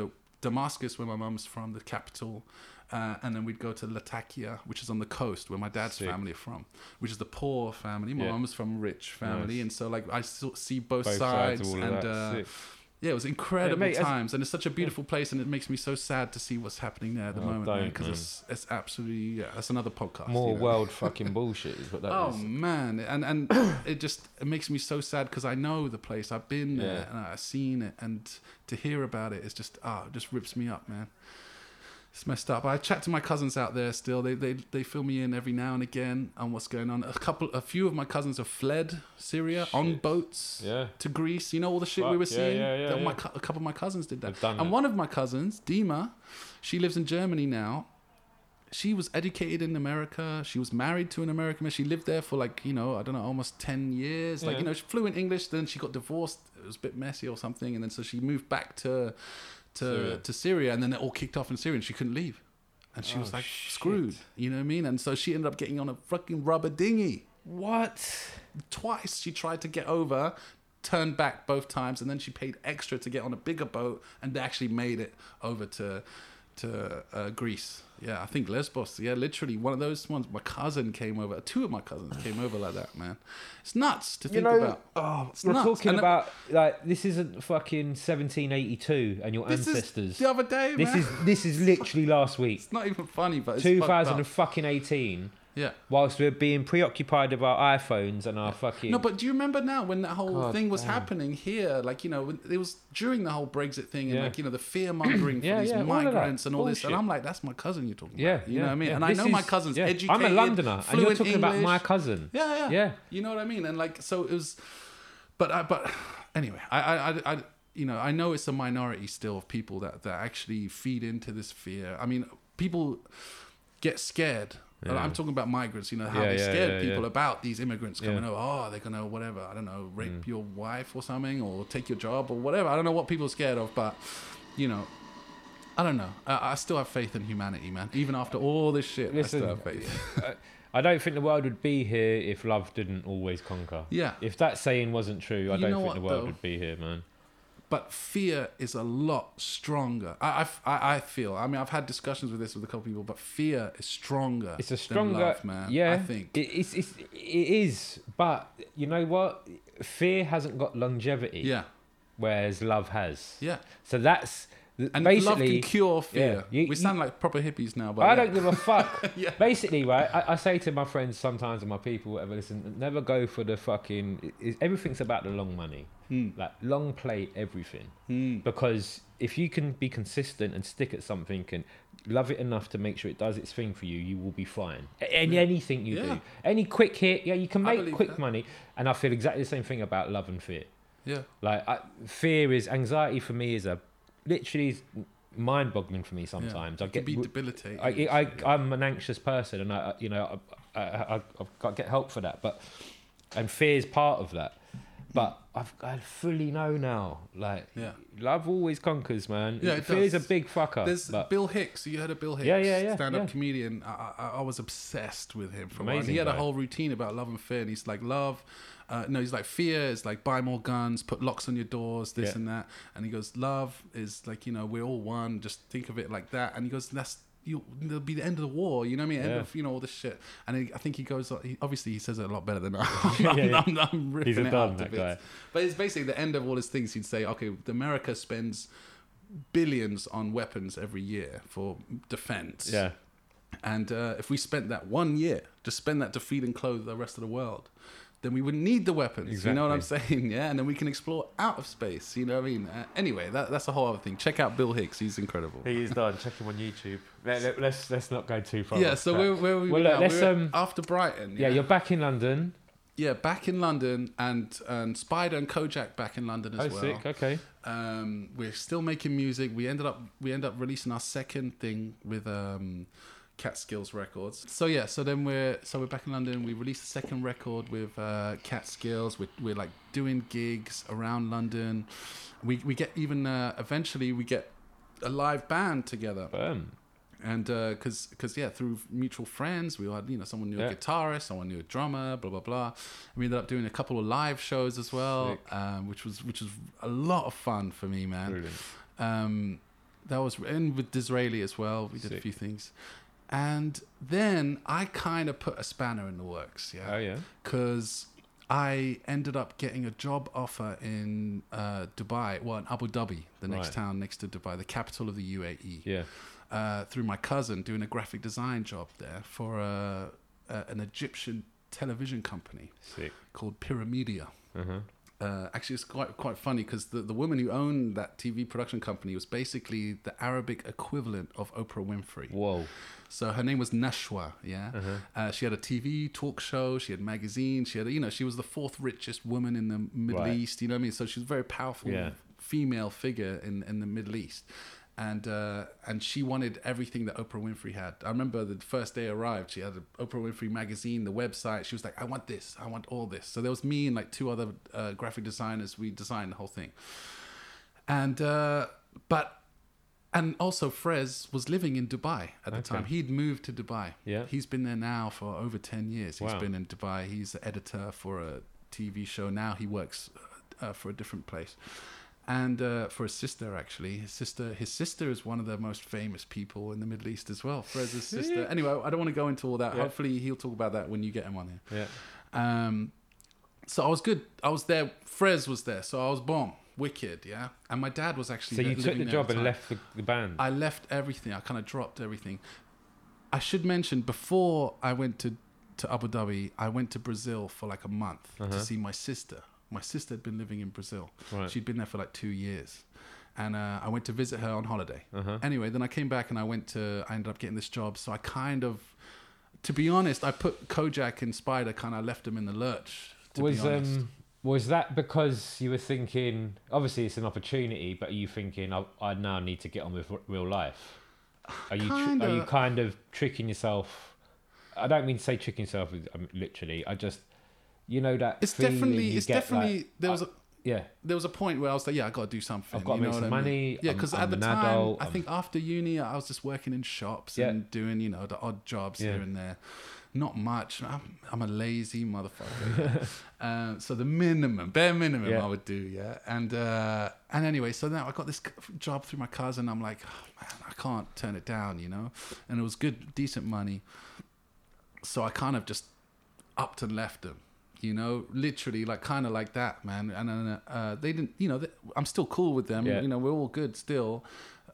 Damascus, where my mum's from, the capital. Uh, and then we'd go to Latakia, which is on the coast where my dad's Sick. family are from, which is the poor family. My Yeah. mum's from a rich family, Nice. and so like I see both, Both sides, sides of all of and uh, yeah, it was incredible mate, times, and it's such a beautiful place, and it makes me so sad to see what's happening there at the Oh, moment, because it's it's absolutely yeah, that's another podcast. More you know. world *laughs* fucking bullshit is what that Oh is. man, and and *coughs* it just it makes me so sad because I know the place, I've been there, and I've seen it, and to hear about it is just ah, it just rips me up, man. It's messed up. I chat to my cousins out there still. They they they fill me in every now and again on what's going on. A couple, a few of my cousins have fled Syria on boats Yeah. to Greece. You know all the shit we were yeah, seeing. yeah, yeah, My, yeah. cou- a couple of my cousins did that. And that. one of my cousins, Dima, she lives in Germany now. She was educated in America. She was married to an American man. She lived there for like, you know, I don't know, almost 10 years. Like, you know, she flew in English. Then she got divorced. It was a bit messy or something. And then so she moved back to to Syria. to Syria. And then it all kicked off in Syria and she couldn't leave. And she Oh, was like shit. screwed. You know what I mean? And so she ended up getting on a fucking rubber dinghy What? twice she tried to get over turned back both times and then she paid extra to get on a bigger boat and they actually made it over to to uh, Greece yeah, I think Lesbos. Yeah, literally one of those ones. My cousin came over. Two of my cousins came over like that, man. It's nuts to you think know, about. Oh, it's you're nuts. talking and about like this isn't fucking 1782 and your ancestors. the other day, This man. is this is literally last week. It's not even funny, but 2018 yeah Whilst we're being preoccupied with our iPhones and our fucking No, but do you remember now when that whole God thing was damn. happening here? Like, you know, it was during the whole Brexit thing and, Yeah. like, you know, the fear mongering *clears throat* for Yeah, these yeah, all of that migrants and all this. And. I'm like, that's my cousin you're talking about. yeah, about. You yeah, know what I mean? yeah. And I This know my is- cousin's yeah. educated. I'm a Londoner, and you're fluent talking about my cousin. Yeah, yeah. Yeah. You know what I mean? And, like, so it was. But, I, but *sighs* anyway, I, I, I, I, you know, I know it's a minority still of people that, that actually feed into this fear. I mean, people get scared. Yeah. I'm talking about migrants, you know, how Yeah, they scared people about these immigrants coming over. Oh, they're gonna whatever. I don't know, rape Mm. your wife or something, or take your job or whatever. I don't know what people are scared of, but you know, I don't know. I, I still have faith in humanity, man. Even after all this shit, Listen, I still have faith. I don't think the world would be here if love didn't always conquer. Yeah, If that saying wasn't true, I You don't think what, the world though? would be here, man. But fear is a lot stronger. I, I, I- feel. I mean, I've had discussions with this with a couple people, but fear is stronger. It's a than stronger, love, man. yeah. I think. it, it's, it's it is, but you know what? Fear hasn't got longevity, yeah, whereas love has. yeah. So that's And love basically. can cure fear. yeah, you- we sound like proper hippies now, but I yeah. don't give a *laughs* fuck. Yeah. Basically, right? I, I say to my friends sometimes and my people, whatever, listen, never go for the fucking. It, everything's about the long money, Hmm. like long play everything. Hmm. Because if you can be consistent and stick at something and love it enough to make sure it does its thing for you, you will be fine. In Yeah. anything you do, any quick hit, yeah, you can make quick that. money. And I feel exactly the same thing about love and fear. Yeah. Like I, fear is anxiety for me is a literally is mind-boggling for me sometimes. I It can get be debilitating. I, I, I'm an anxious person, and I, I- you know, I, I, I, I've got to get help for that. But and fear is part of that. But I've, I fully know now, like, Yeah. love always conquers, man. Yeah, it fear's does. a big fucker. There's but Bill Hicks. You heard of Bill Hicks? Yeah, yeah, yeah, Stand-up yeah. comedian. I, I, I was obsessed with him for a while. Amazing He had a whole routine about love and fear. And he's like, love. Uh, no, he's like fear is like buy more guns, put locks on your doors, this Yeah. and that. And he goes, love is like you know we're all one. Just think of it like that. And he goes, that's you. It'll be the end of the war. You know what I mean? End Yeah. of you know all this shit. And he, I think he goes. He, obviously, he says it a lot better than *laughs* I. *laughs* Yeah, I'm, yeah. I'm, I'm ripping He's a it don, out that bits. guy. But it's basically the end of all his things. He'd say, okay, America spends billions on weapons every year for defense. yeah, And uh, if we spent that one year, just spend that to feed and clothe the rest of the world, then we wouldn't need the weapons. You know what I'm saying? *laughs* Yeah. And then we can explore out of space. You know what I mean? Uh, anyway, that, that's a whole other thing. Check out Bill Hicks. He's incredible. he is done. Check him on YouTube. Let, let, let's let's not go too far. yeah. So track. where, where are we Well, now? look, let's, We're um, after Brighton. yeah, you're back in London. yeah, back in London, and and Spider and Kojak back in London as oh, well. sick. Okay. Um, we're still making music. We ended up we ended up releasing our second thing with um, Catskills Records. So yeah, so then we're so we're back in London. We released the second record with uh, Catskills. We're we're like doing gigs around London. We we get even uh, eventually we get a live band together Boom. and because because yeah through mutual friends we had you know someone knew Yeah. a guitarist someone knew a drummer blah blah blah we ended up doing a couple of live shows as well um, which was which was a lot of fun for me man Brilliant. um, that was and with Dizraeli as well we did a few things and then I kind of put a spanner in the works yeah Oh yeah. because I ended up getting a job offer in uh, Dubai, well, in Abu Dhabi, the next Right. town next to Dubai, the capital of the UAE, Yeah. uh, through my cousin doing a graphic design job there for a, a, an Egyptian television company Sick. called Pyramedia. Uh huh. Uh, actually, it's quite quite funny because the, the woman who owned that TV production company was basically the Arabic equivalent of Oprah Winfrey. Whoa. So her name was Nashwa. Yeah, Uh-huh. uh, she had a TV talk show. She had magazines. She had, you know, she was the fourth richest woman in the Middle Right. East. You know what I mean? So she's a very powerful Yeah. female figure in in the Middle East. And uh, and she wanted everything that Oprah Winfrey had. I remember the first day I arrived, she had an Oprah Winfrey magazine, the website. She was like, "I want this, I want all this." So there was me and like two other uh, graphic designers. We designed the whole thing. And uh, but and also Frez was living in Dubai at the Okay. time. He'd moved to Dubai. Yeah. He's been there now for over 10 years. He's Wow. been in Dubai. He's the editor for a TV show. Now he works uh, for a different place. And uh, for his sister, actually, his sister, his sister is one of the most famous people in the Middle East as well. Frez's sister. Anyway, I don't want to go into all that. Yeah. Hopefully, he'll talk about that when you get him on here. Yeah. Um, so I was good. I was there. Frez was there, so I was bomb, wicked, yeah. And my dad was actually. So there- you took the job and time. left the, the band. I left everything. I kind of dropped everything. I should mention before I went to to Abu Dhabi, I went to Brazil for like a month Uh-huh. to see my sister. My sister had been living in Brazil. Right. She'd been there for like two years, and uh, I went to visit her on holiday. Uh-huh. Anyway, then I came back and I went to. I ended up getting this job, so I kind of, to be honest, I put Kojak and Spider kind of left them in the lurch. To was um was that because you were thinking? Obviously, it's an opportunity, but are you thinking I, I now need to get on with r- real life? Are you tr- are you Kinda. tricking yourself? I don't mean to say tricking yourself um, literally. I just you know that it's definitely it's definitely like, there was uh, a yeah there was a point where I was like, yeah, I got to do something. I've got to make some what I mean? money. Yeah, because at the time, adult, I I'm- think after uni, I was just working in shops Yeah. and doing, you know, the odd jobs Yeah. here and there. Not much. I'm, I'm a lazy motherfucker. um, *laughs* so the minimum, bare minimum, Yeah. I would do, yeah. And uh, and anyway, so now I got this job through my cousin. I'm like, oh, man, I can't turn it down, you know. And it was good, decent money. So I kind of just upped and left them you know literally like kind of like that man and then uh, they didn't you know they, i'm still cool with them Yeah. you know we're all good still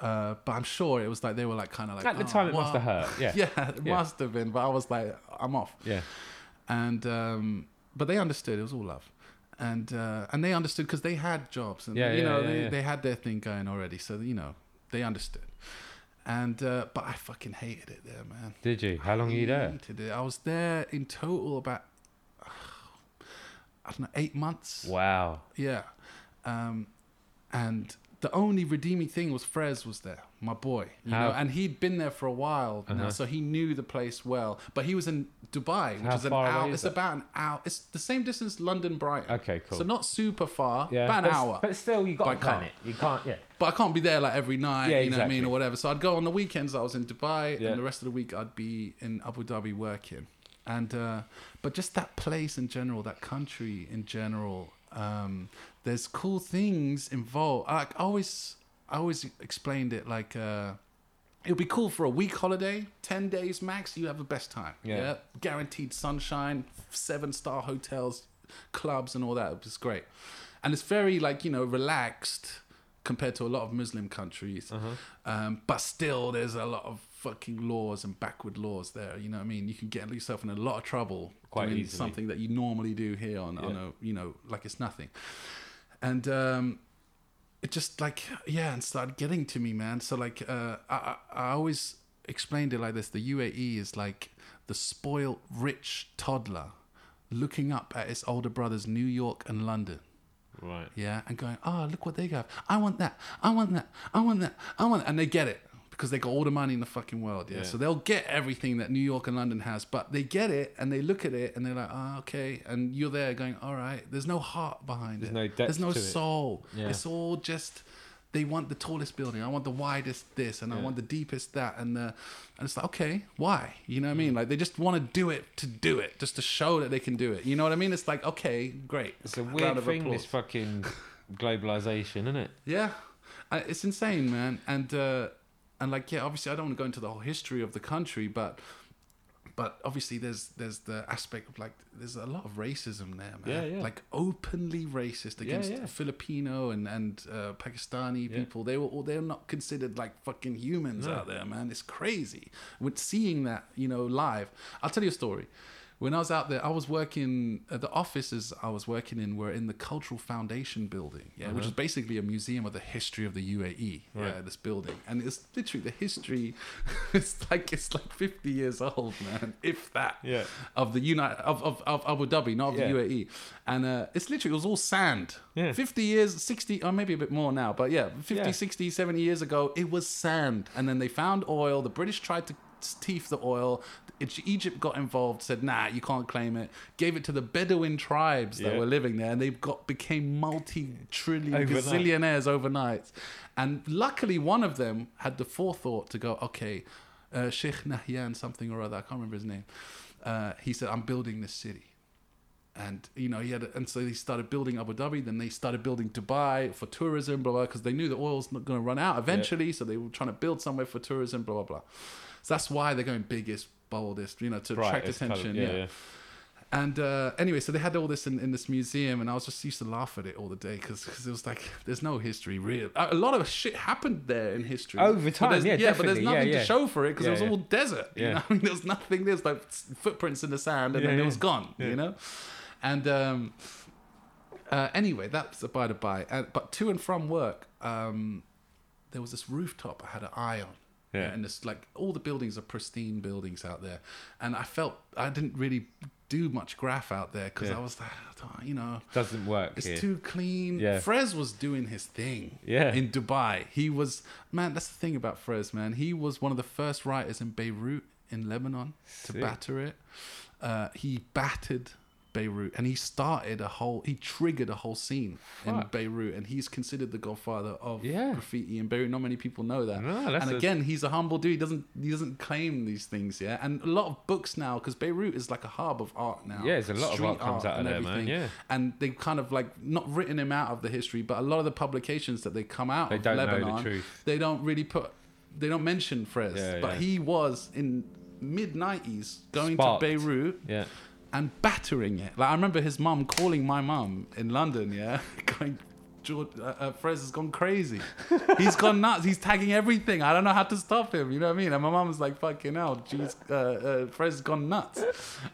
uh, but i'm sure it was like they were like kind of like At the "Oh, time, it must what?" have hurt. Yeah. *laughs* yeah it Yeah. must have been but i was like i'm off yeah. and um, but they understood it was all love and uh, and they understood because they had jobs and Yeah, you know they, they had their thing going already so you know they understood and uh, but i fucking hated it there man Did you? How long were you there? it. I was there in total about I don't know eight months. Wow. Yeah, um, and the only redeeming thing was Frez was there, my boy. You How- know, and he'd been there for a while Uh-huh. so he knew the place well. But he was in Dubai, which How is an hour. is It's that? about an hour. It's the same distance London Brighton. Okay, cool. So not super far, Yeah. about an but, hour. But still, you got to plan it. You can't. Yeah. But I can't be there like every night, Yeah, you know what I mean, exactly. or whatever. So I'd go on the weekends. I was in Dubai, Yeah. and the rest of the week I'd be in Abu Dhabi working. And uh, but just that place in general, that country in general, um, there's cool things involved. I, always, I always explained it like. Uh, it would be cool for a week holiday, 10 days max, you have the best time. Yeah. Yeah. Guaranteed sunshine, seven star hotels, clubs, and all that. It was great. And it's very, like, you know, relaxed compared to a lot of Muslim countries. Uh-huh. Um, but still, there's a lot of fucking laws and backward laws there. You know what I mean? You can get yourself in a lot of trouble Quite doing easily. something that you normally do here on, on a, you know, like it's nothing. And, um, it just like yeah and started getting to me man so like uh I, I always explained it like this the uae is like the spoiled rich toddler looking up at his older brothers new york and london Right. yeah and going oh look what they have i want that i want that i want that i want that. and they get it because they got all the money in the fucking world yeah? Yeah. so they'll get everything that new york and london has but they get it and they look at it and they're like oh okay and you're there going all right there's no heart behind There's it no depth there's no to it. soul Yeah. it's all just they want the tallest building. I want the widest this, and I want the deepest that, and the and it's like okay, why? You know what I Mm. mean? Like they just want to do it to do it, just to show that they can do it. You know what I mean? It's like okay, great. It's a weird thing, applause. this fucking globalization, isn't it? Yeah, it's insane, man. And uh, and like yeah, obviously I don't want to go into the whole history of the country, but but obviously there's there's the aspect of like there's a lot of racism there, man. Yeah, yeah. Like openly racist against yeah. Filipino and and uh, Pakistani Yeah. people. They were all they're not considered like fucking humans No. out there, man. It's crazy. With seeing that, you know, live. I'll tell you a story. When I was out there, I was working at the offices I was working in were in the Cultural Foundation building, yeah, which is basically a museum of the history of the UAE. Yeah, this building, and it's literally the history. *laughs* It's like it's like fifty years old, man, if that. Yeah. Of the United of, of, of Abu Dhabi, not of Yeah. the UAE, and uh, it's literally it was all sand. Yeah. Fifty years, sixty, or maybe a bit more now, but yeah, 50, Yeah. 60, 70 years ago, it was sand, and then they found oil. The British tried to teeth the oil. Egy- Egypt got involved, said, "Nah, you can't claim it." Gave it to the Bedouin tribes that Yeah. were living there, and they got became multi-trillion Overnight. gazillionaires overnight. And luckily, one of them had the forethought to go, "Okay, uh, Sheikh Nahyan, something or other, I can't remember his name." Uh, he said, "I'm building this city." and you know he had and so they started building Abu Dhabi then they started building Dubai for tourism blah blah because they knew the oil's not going to run out eventually so they were trying to build somewhere for tourism blah blah blah so that's why they're going biggest boldest you know to attract it's colour- attention yeah, yeah, yeah. and uh, anyway so they had all this in, in this museum and I was just used to laugh at it all the day because it was like there's no history real a lot of shit happened there in history Over time, yeah, yeah but there's definitely, yeah, nothing yeah. to show for it because Yeah, it was all desert you Yeah. know *laughs* I mean, there was nothing there's like footprints in the sand and then it was gone you know and um, uh, anyway, that's a by the by. Uh, but to and from work, um, there was this rooftop I had an eye on. Yeah. And it's like all the buildings are pristine buildings out there. And I felt I didn't really do much graph out there because Yeah. I was like, oh, you know, Doesn't work it's here. too clean. Yeah. Frez was doing his thing. Yeah. In Dubai. He was, man, that's the thing about Frez, man. He was one of the first writers in Beirut in Lebanon to batter it. Uh, he battered Beirut and he started a whole, he triggered a whole scene in Beirut and he's considered the godfather of Yeah. graffiti in Beirut. Not many people know that. No, and a- again, he's a humble dude. He doesn't, he doesn't claim these things, yeah. And a lot of books now, because Beirut is like a hub of art now. Yeah, there's a lot of art comes out of and there, man, everything yeah. and they kind of like not written him out of the history, but a lot of the publications that they come out They of the Lebanon, truth. they don't really put, they don't mention Frez, Yeah, but yeah. he was in mid '90s going Sparked. to Beirut Yeah. And battering it. Like I remember his mum calling my mum in London, yeah, *laughs* going. George, uh, uh, Frez has gone crazy. He's gone nuts. He's tagging everything. I don't know how to stop him. You know what I mean? And my mum was like, "Fucking hell, jeez, uh, uh, Frez has gone nuts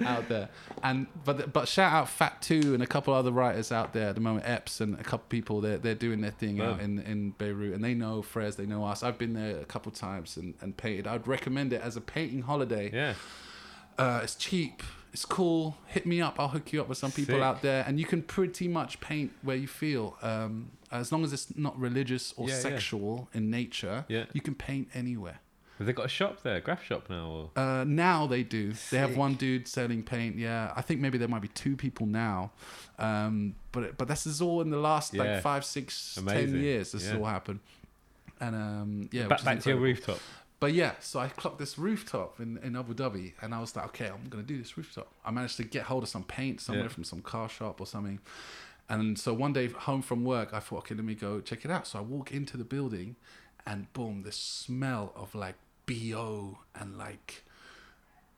out there." And but but shout out Fat Two and a couple other writers out there at the moment, Epps and a couple people. They're they're doing their thing out in in Beirut, and they know Frez. They know us. I've been there a couple times and and painted. I'd recommend it as a painting holiday. Yeah. Uh, it's cheap. It's cool. Hit me up. I'll hook you up with some people Sick. out there, and you can pretty much paint where you feel. Um, as long as it's not religious or Yeah, yeah. sexual in nature, Yeah. you can paint anywhere. Have they got a shop there, graph shop now? Or? Uh, now they do. They have Sick. one dude selling paint. Yeah, I think maybe there might be two people now. Um, but but this is all in the last Yeah. like five, six, ten Amazing. years. This has Yeah. all happened. And um, yeah, which back is back to your incredible. rooftop. But yeah, so I clocked this rooftop in, in Abu Dhabi, and I was like, okay, I'm gonna do this rooftop. I managed to get hold of some paint somewhere Yeah. from some car shop or something. And so one day home from work, I thought, okay, let me go check it out. So I walk into the building, and boom, this smell of like bo and like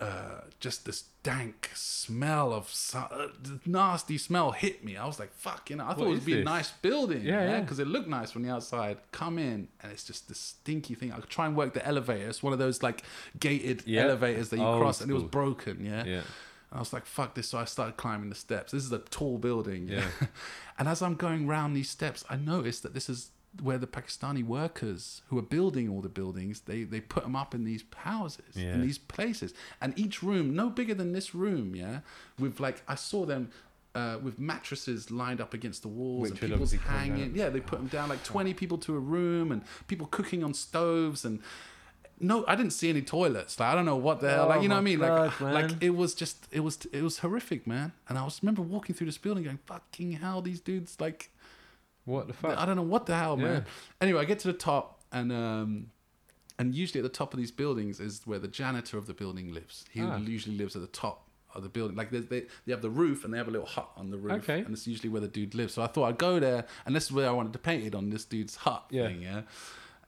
uh, just this dank smell of uh, nasty smell hit me. I was like, fuck, you know, I thought What it would be a nice building, Yeah, yeah, yeah. because it looked nice from the outside. Come in, and it's just this stinky thing. I try and work the elevator. It's one of those like gated Yeah. elevators that you Old cross, and it was broken, yeah. Yeah. I was like, fuck this. So I started climbing the steps. This is a tall building. Yeah. *laughs* and as I'm going round these steps, I noticed that this is where the Pakistani workers who are building all the buildings, they, they put them up in these houses, Yeah. in these places. And each room, no bigger than this room, yeah, with like, I saw them. Uh, with mattresses lined up against the walls Which and people's hanging. Yeah, they put them down like 20 people to a room and people cooking on stoves and no, I didn't see any toilets. Like I don't know what the hell. Oh Like you know what I mean? Like God, like it was just it was it was horrific, man. And I was remember walking through this building going, "Fucking hell, these dudes like What the fuck? I don't know what the hell, man." Yeah. Anyway, I get to the top and um and usually at the top of these buildings is where the janitor of the building lives. He Ah. usually lives at the top of the building. Like they, they they have the roof and they have a little hut on the roof, Okay. and it's usually where the dude lives. So I thought I'd go there, and this is where I wanted to paint it on this dude's hut Yeah. thing, yeah.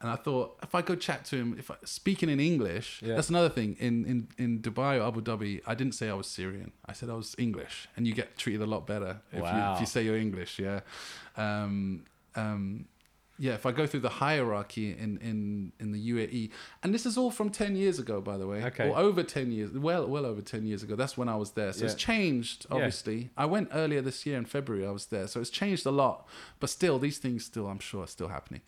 And I thought if I go chat to him, if I, speaking in English, Yeah. that's another thing. In, in in Dubai or Abu Dhabi, I didn't say I was Syrian. I said I was English, and you get treated a lot better if, you, if you say you're English. Yeah, um, um, yeah, if I go through the hierarchy in, in, in the UAE, and this is all from 10 years ago, by the way, Okay. or over 10 years, well, well over 10 years ago. That's when I was there. So it's Yeah. changed, Yeah. obviously. I went earlier this year in February, I was there. So it's changed a lot, but still, these things still, I'm sure, are still happening.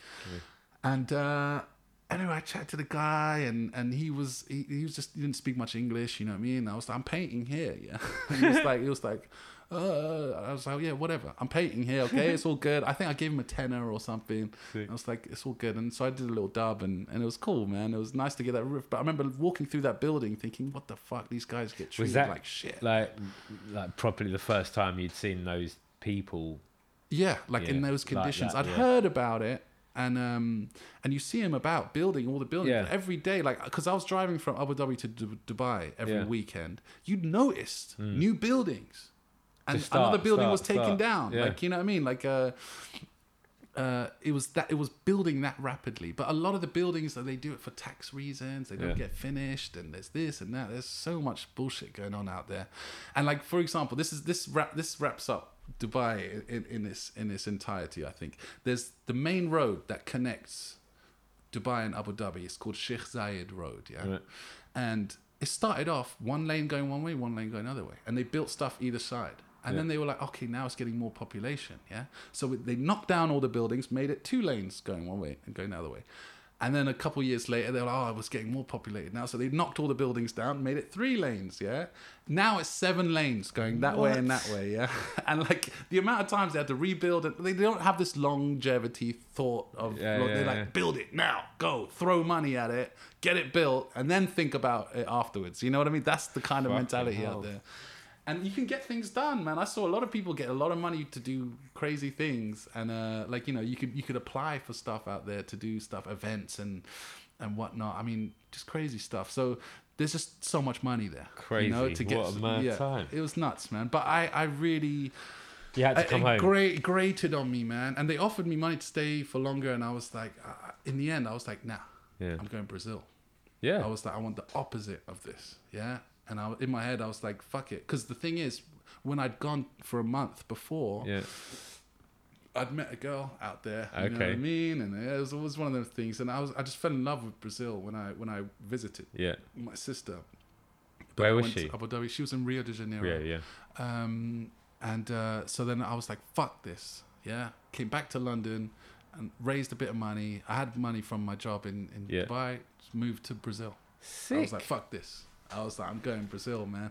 And, uh, Anyway, I chatted to the guy, and, and he was he, he was just he didn't speak much English, you know what I mean. I was like, I'm painting here, yeah. *laughs* And he was like, he was like, uh, I was like, yeah, whatever. I'm painting here, okay, it's all good. I think I gave him a tenner or something. Sick. I was like, it's all good, and so I did a little dub, and, and it was cool, man. It was nice to get that riff. But I remember walking through that building, thinking, what the fuck, these guys get treated that like shit. like like properly the first time you'd seen those people? Yeah, like in Yeah, those like conditions. that, I'd yeah. heard about it, and um, and you see him about building all the buildings Yeah. every day. Like, because I was driving from Abu Dhabi to Du- Dubai every Yeah. Weekend, you'd noticed new buildings, and start, another building start, was taken start. down. Yeah. Like, you know what I mean? Like, uh. Uh, it was that it was building that rapidly, but a lot of the buildings that they do it for tax reasons, they don't get finished, and there's this and that. There's so much bullshit going on out there, and like for example, this is this wrap this wraps up Dubai in, in this in its entirety. I think there's the main road that connects Dubai and Abu Dhabi. It's called Sheikh Zayed Road, yeah, Right. and it started off one lane going one way, one lane going another way, and they built stuff either side. And then they were like, okay, now it's getting more population, yeah. So they knocked down all the buildings, made it two lanes going one way and going the other way. And then a couple years later, they were like, oh, it was getting more populated now. So they knocked all the buildings down, made it three lanes, yeah. Now it's seven lanes going that way and that way, yeah. *laughs* And like the amount of times they had to rebuild it, they don't have this longevity thought of, Yeah, look, yeah, they're like, yeah. build it now, go, throw money at it, get it built, and then think about it afterwards. You know what I mean? That's the kind of Fucking mentality hell. out there. And you can get things done, man. I saw a lot of people get a lot of money to do crazy things, and uh, like you know, you could you could apply for stuff out there to do stuff, events and and whatnot. I mean, just crazy stuff. So there's just so much money there. You know, Crazy. to get What a mad yeah, time. It was nuts, man. But I I really You had to it- come it home. Great, grated on me, man. And they offered me money to stay for longer, and I was like, uh, in the end, I was like, nah, Yeah. I'm going to Brazil. Yeah. I was like, I want the opposite of this, yeah. And I, in my head, I was like, fuck it, because the thing is, when I'd gone for a month before, yeah. I'd met a girl out there. You know what Okay. I mean? And it was always one of those things. And I was, I just fell in love with Brazil when I when I visited Yeah. my sister. Where I was she? Abu Dhabi. She was in Rio de Janeiro. Yeah, yeah. Um, and uh, so then I was like, fuck this. Yeah. Came back to London and raised a bit of money. I had money from my job in, in Yeah. Dubai, moved to Brazil. Sick. I was like, fuck this. I was like, I'm going Brazil, man.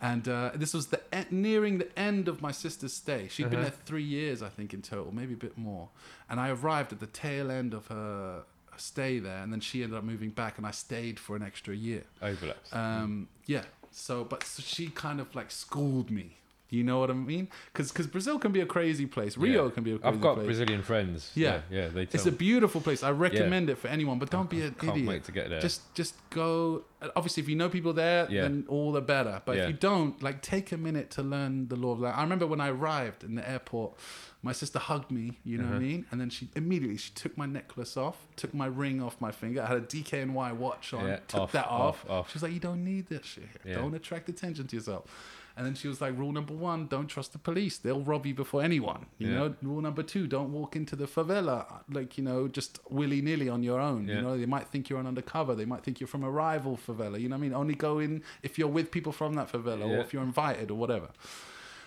And uh, this was the e- nearing the end of my sister's stay. she had been Uh-huh. there three years, I think, in total, maybe a bit more. And I arrived at the tail end of her stay there, and then she ended up moving back, and I stayed for an extra year. Overlaps. Um, yeah. So, but so she kind of like schooled me. You know what I mean? Because cause Brazil can be a crazy place. Rio Yeah. can be a crazy place. I've got place. Brazilian friends. Yeah. Yeah, yeah. They tell It's a beautiful place. I recommend it for anyone, but don't be I an can't idiot. wait to get there. Just just go. Obviously, if you know people there, Yeah. then all the better. But Yeah. if you don't, like, take a minute to learn the law of land. I remember when I arrived in the airport, my sister hugged me. You know what I Uh-huh. mean? And then she immediately she took my necklace off, took my ring off my finger. I had a DKNY watch on. Yeah, took off, that off. off. She was like, "You don't need this shit. Yeah. Don't attract attention to yourself." And then she was like, "Rule number one: don't trust the police. They'll rob you before anyone. You Yeah. know. Rule number two: don't walk into the favela like you know just willy nilly on your own. Yeah. You know, they might think you're an undercover. They might think you're from a rival favela. You know what I mean? Only go in if you're with people from that favela or if you're invited or whatever."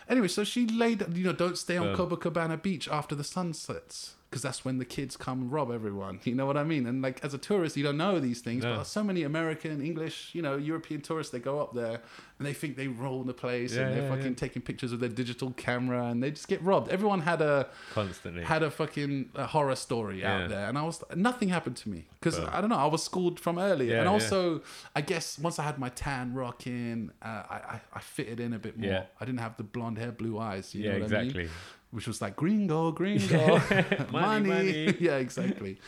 Anyway, so she laid, you know, don't stay on Um, Copacabana Beach after the sun sets because that's when the kids come and rob everyone. *laughs* You know what I mean? And like as a tourist, you don't know these things, No. but so many American, English, you know, European tourists, they go up there and they think they roll the place Yeah, and they're yeah, fucking yeah. taking pictures with their digital camera and they just get robbed. Everyone had a Constantly. had a fucking uh, horror story out there, and I was nothing happened to me because I don't know. I was schooled from earlier, Yeah, and also I guess once I had my tan rocking, uh, I, I I fitted in a bit more. Yeah. I didn't have the blonde hair, blue eyes. You yeah, know what I exactly. mean? Which was like gringo, gringo, *laughs* *laughs* Money, money. *laughs* yeah, exactly.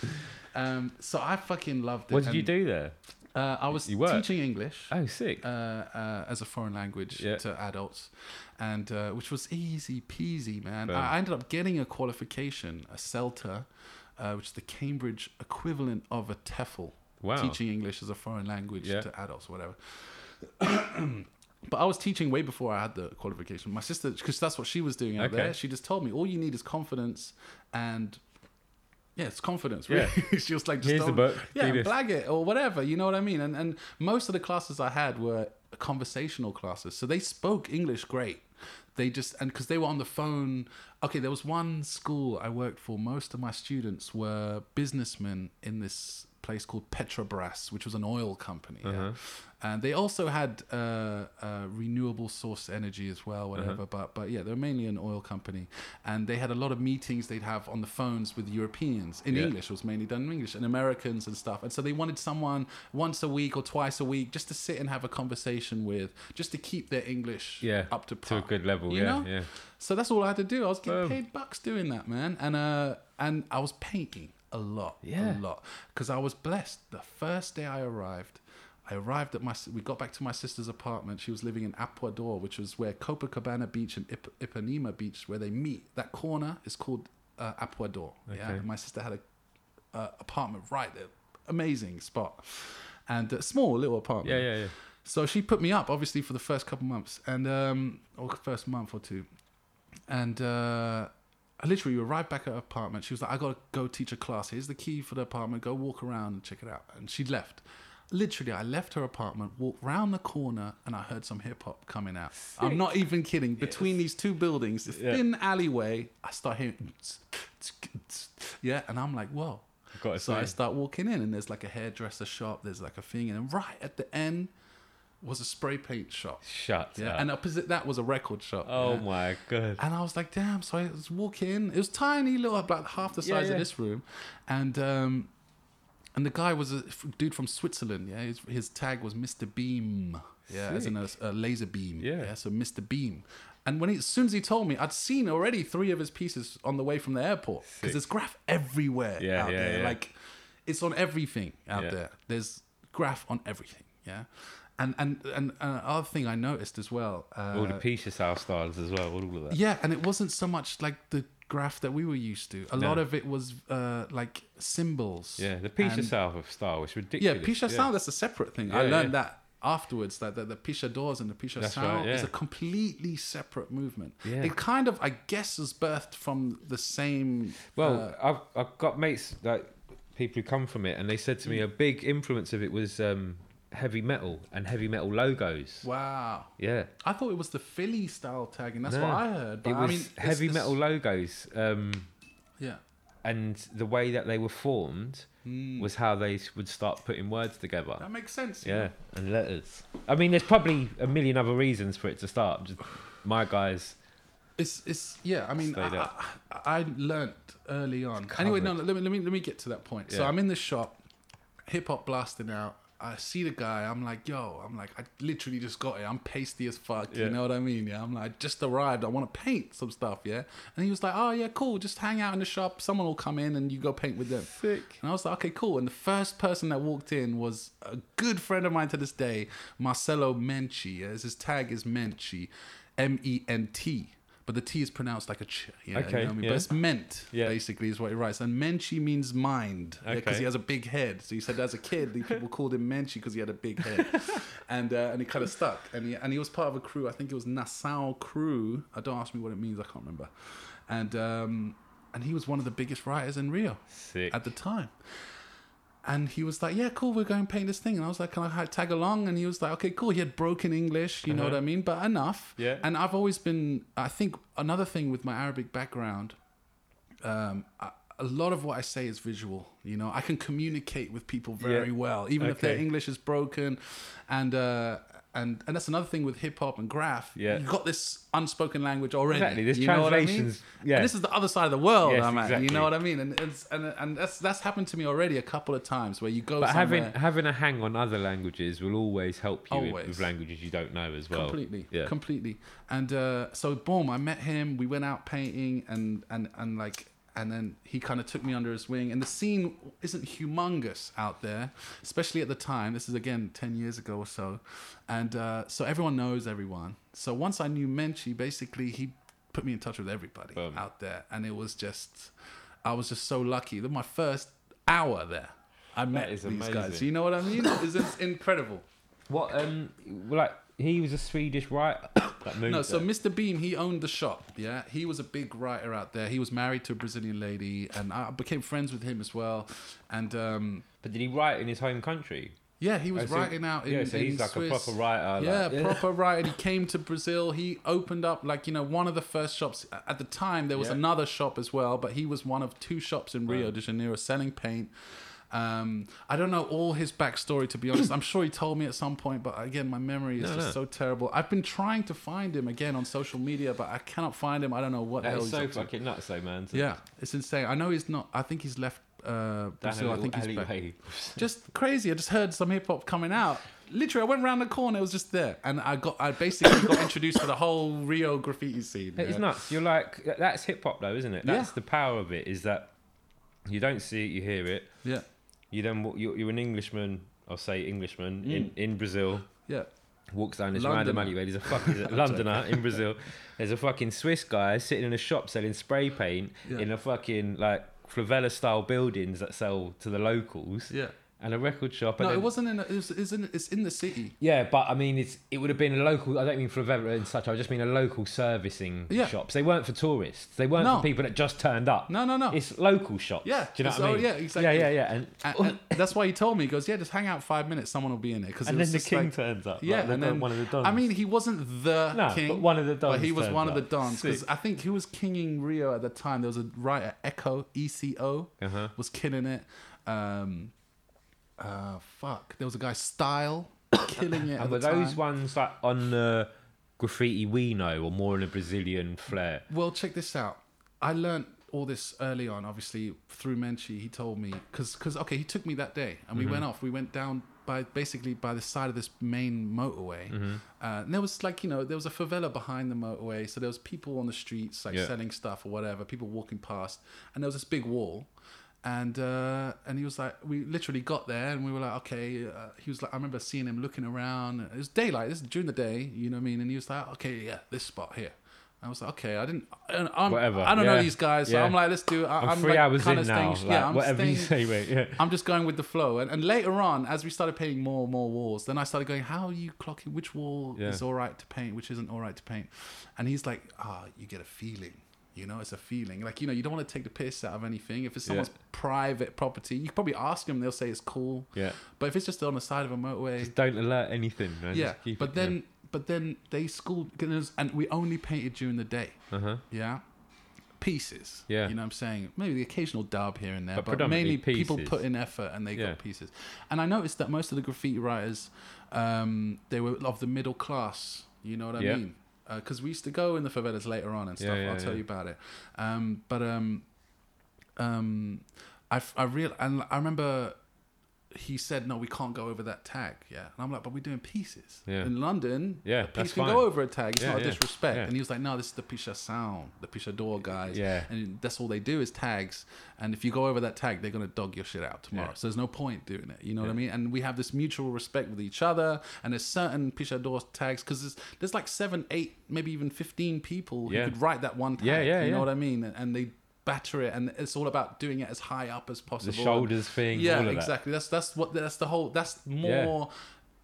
Um, so I fucking loved it. What did you do there? Uh, I was teaching English Oh, sick. uh, uh, as a foreign language Yeah. to adults, and uh, which was easy peasy, man. Boom. I ended up getting a qualification, a CELTA, uh, which is the Cambridge equivalent of a TEFL, Wow. teaching English as a foreign language Yeah. to adults, whatever. *clears throat* But I was teaching way before I had the qualification. My sister, because that's what she was doing out Okay. there, she just told me all you need is confidence and yeah, it's confidence. Yeah. Really. *laughs* she was like, just Here's the book, yeah, do blag it or whatever. You know what I mean? And and most of the classes I had were conversational classes, so they spoke English great. They just and because they were on the phone. Okay, there was one school I worked for. Most of my students were businessmen in this place called Petrobras, which was an oil company. Uh-huh. And they also had uh, uh, renewable source energy as well, Uh-huh. whatever. But but yeah, they're mainly an oil company, and they had a lot of meetings they'd have on the phones with Europeans in Yeah. English. It was mainly done in English and Americans and stuff. And so they wanted someone once a week or twice a week just to sit and have a conversation with, just to keep their English Yeah, up to to a good level. Yeah, know? yeah. So that's all I had to do. I was getting Boom. paid bucks doing that, man. And uh, and I was painting a lot, Yeah. a lot, because I was blessed. The first day I arrived, I arrived at my. We got back to my sister's apartment. She was living in Arpoador, which was where Copacabana Beach and Ip- Ipanema Beach, where they meet. That corner is called uh, Arpoador. Yeah, Okay. and my sister had a uh, apartment right there, amazing spot, and a small little apartment. Yeah, yeah, yeah. So she put me up, obviously, for the first couple months, and um, or first month or two, and uh, I literally arrived back at her apartment. She was like, "I gotta go teach a class. Here's the key for the apartment. Go walk around and check it out." And she left. Literally, I left her apartment, walked round the corner, and I heard some hip hop coming out. I'm not even kidding. Between these two buildings, this Yeah. thin alleyway, I start hearing, yeah, and I'm like, "Whoa." So I start walking in, and there's like a hairdresser shop. There's like a thing, and then right at the end was a spray paint shop. Shut Yeah, up. and opposite that was a record shop. oh yeah. my god. And I was like, damn. So I was walking. It was tiny, little, about half the size yeah. of this room, and um, and the guy was a f- dude from Switzerland. Yeah, his, his tag was Mr. Beam. Yeah, as in a, a laser beam. Yeah. so Mr. Beam. And when he, as soon as he told me, I'd seen already three of his pieces on the way from the airport because there's graph everywhere Yeah, out yeah, there. yeah. Like it's on everything out Yeah. there. There's graph on everything. Yeah. And and and uh, other thing I noticed as well. Uh, all the Pixação styles as well. All of that. yeah, and it wasn't so much like the graph that we were used to. A lot of it was uh, like symbols. Yeah, the Pixação of style was ridiculous. Yeah. Pixação that's a separate thing. I learned yeah. that afterwards that the, the Pixadores and the Pisha That's sound right, is a completely separate movement. Yeah. It kind of, I guess, is birthed from the same. Well, uh, I've I've got mates like people who come from it, and they said to Mm. me a big influence of it was um, heavy metal and heavy metal logos. wow. Yeah, I thought it was the Philly style tagging. That's No, what I heard. But it was I mean, heavy it's- metal logos, um, Yeah. and the way that they were formed Mm. was how they would start putting words together. That makes sense. Yeah, know? and letters. I mean, there's probably a million other reasons for it to start. Just my guys. It's it's yeah. I mean, I. I, I learnt early on. Anyway, no, let me let me let me get to that point. So I'm in the shop, hip hop blasting out. I see the guy. I'm like, yo. I'm like, I literally just got it. I'm pasty as fuck. Yeah. You know what I mean? Yeah. I'm like, just arrived. I want to paint some stuff. Yeah. And he was like, oh yeah, cool. Just hang out in the shop. Someone will come in and you go paint with them. Sick. And I was like, okay, cool. And the first person that walked in was a good friend of mine to this day, Marcelo Menchi. Yeah, His tag is Menchi, M E N T. But the T is pronounced like a ch. Yeah, you Okay, know what I mean? yeah. But it's meant, Yeah. basically, is what he writes. And Menchi means mind, because Okay. he has a big head. So he said as a kid, the people *laughs* called him Menchi because he had a big head. and uh, and he kind of stuck. And he, and he was part of a crew, I think it was Nassau Crew. I don't ask me what it means, I can't remember. And, um, and he was one of the biggest writers in Rio Sick. at the time. And he was like, "Yeah, cool, we're going to paint this thing." And I was like, "Can I tag along?" And he was like, "Okay, cool." He had broken English, you know Uh-huh. what I mean, but enough. Yeah. And I've always been. I think another thing with my Arabic background, um, a lot of what I say is visual. You know, I can communicate with people very Yeah. well, even if their English is broken, and. Uh, and, and that's another thing with hip hop and graph. Yeah. You've got this unspoken language already. Exactly, there's you what I mean? translations, yeah. And this is the other side of the world Yes, I'm at. You know what I mean? And it's and and that's that's happened to me already a couple of times where you go But having having a hang on other languages will always help you with, Always. with languages you don't know as well. completely, Yeah. completely. And uh, so boom, I met him. We went out painting, and and and like. And then he kind of took me under his wing. And the scene isn't humongous out there, especially at the time. This is again 10 years ago or so. And uh, so everyone knows everyone. So once I knew Menchi, basically, he put me in touch with everybody Boom. out there. And it was just, I was just so lucky. That my first hour there, I met these guys. amazing. You know what I mean? It's, it's incredible. What um like he was a Swedish writer *coughs* that moved. No, so there. Mr. Beam, he owned the shop. Yeah, he was a big writer out there. He was married to a Brazilian lady, and I became friends with him as well. And um, but did he write in his home country? yeah, he was Oh, so- writing out in yeah, so he's like Swiss. a proper writer. Yeah, like, proper *laughs* writer. He came to Brazil. He opened up like you know one of the first shops at the time. There was Yeah. another shop as well, but he was one of two shops in Rio Right. de Janeiro selling paint. Um, I don't know all his backstory to be honest. I'm sure he told me at some point, but again, my memory is No, just no. so terrible. I've been trying to find him again on social media, but I cannot find him. I don't know what the That hell is he's so to. fucking nuts, though, man. Yeah, it's insane. I know he's not. I think he's left uh, Brazil. I think he's back. Just crazy. I just heard some hip hop coming out. Literally, I went around the corner. It was just there, and I got. I basically got introduced to the whole Rio graffiti scene. It's yeah. nuts. You're like that's hip hop, though, isn't it? Yeah. That's the power of it. Is that you don't see it, you hear it. Yeah, You then wa- you're, you're an Englishman. I'll say Englishman in, Mm. in Brazil. yeah, Walks down this Londoner. random alleyway. There's a fucking there's a *laughs* Londoner in Brazil. There's a fucking Swiss guy sitting in a shop selling spray paint Yeah. in a fucking like favela style buildings that sell to the locals. yeah. And a record shop. No, it wasn't in. A, it was, it's in. It's in the city. Yeah, but I mean, it's it would have been a local. I don't mean for favela and such. I just mean a local servicing Yeah. shops. They weren't for tourists. They weren't No. for people that just turned up. No, no, no. It's local shops. Yeah, Do you know what I mean? yeah, exactly. Yeah, yeah, yeah. And And, and that's why he told me. He goes, "Yeah, just hang out five minutes. Someone will be in there." Because and then the king turns up. Yeah, like, and then one of the dons. I mean, he wasn't the No, king, but one of the dons But he was one of the dons because I think he was kinging Rio at the time. There was a writer, Echo, E C O, Uh-huh. was killing it. Um, uh, fuck, there was a guy Style *coughs* killing it. and were those time. ones like on the graffiti we know, or more in a Brazilian flair? Well, check this out. I learned all this early on, obviously through Menchie. He told me because because okay, he took me that day and we Mm-hmm. went off. We went down by basically by the side of this main motorway, Mm-hmm. uh, and there was like you know there was a favela behind the motorway, so there was people on the streets like Yeah. selling stuff or whatever, people walking past, and there was this big wall. And uh, and he was like, we literally got there, and we were like, okay. Uh, he was like, I remember seeing him looking around. It was daylight. This is during the day, you know what I mean. And he was like, okay, yeah, this spot here. I was like, okay, I didn't, I'm, Whatever, I don't know these guys, so yeah. I'm like, let's do. I, I'm, I'm three like, hours in now. staying- like, yeah, I'm whatever you say, mate. Yeah. I'm just going with the flow. And, and later on, as we started painting more and more walls, then I started going, how are you clocking which wall Yeah. is all right to paint, which isn't all right to paint? And he's like, ah, you get a feeling. You know, it's a feeling. Like, you know, you don't want to take the piss out of anything. If it's Yeah. someone's private property, you probably ask them, they'll say it's cool. Yeah. But if it's just on the side of a motorway, Just don't alert anything. Man. yeah. But then, but then they schooled, and we only painted during the day. Uh huh. Yeah. Pieces. Yeah. You know what I'm saying? Maybe the occasional dub here and there, But but, mainly people put in effort and they Yeah. got pieces. And I noticed that most of the graffiti writers, um, they were of the middle class. You know what I Yeah. mean? Because we used to go in the favelas later on and stuff. yeah, I'll tell you about it. Um, but um, um, I, I real and I remember he said, "No, we can't go over that tag." Yeah, and I'm like, "But we're doing pieces Yeah. in London. Yeah, a piece can fine. go over a tag. It's Yeah, not a yeah, disrespect." And he was like, "No, this is the Pixação, the Pixador guys. Yeah. and that's all they do is tags. And if you go over that tag, they're gonna dog your shit out tomorrow. So there's no point doing it. You know what I mean? And we have this mutual respect with each other. And there's certain Pixador tags because there's, there's like seven, eight, maybe even fifteen people who could write that one tag. Yeah, yeah, You know what I mean? And they batter it, and it's all about doing it as high up as possible. The shoulders thing. Yeah, all of that. exactly. That's that's what that's the whole. That's more.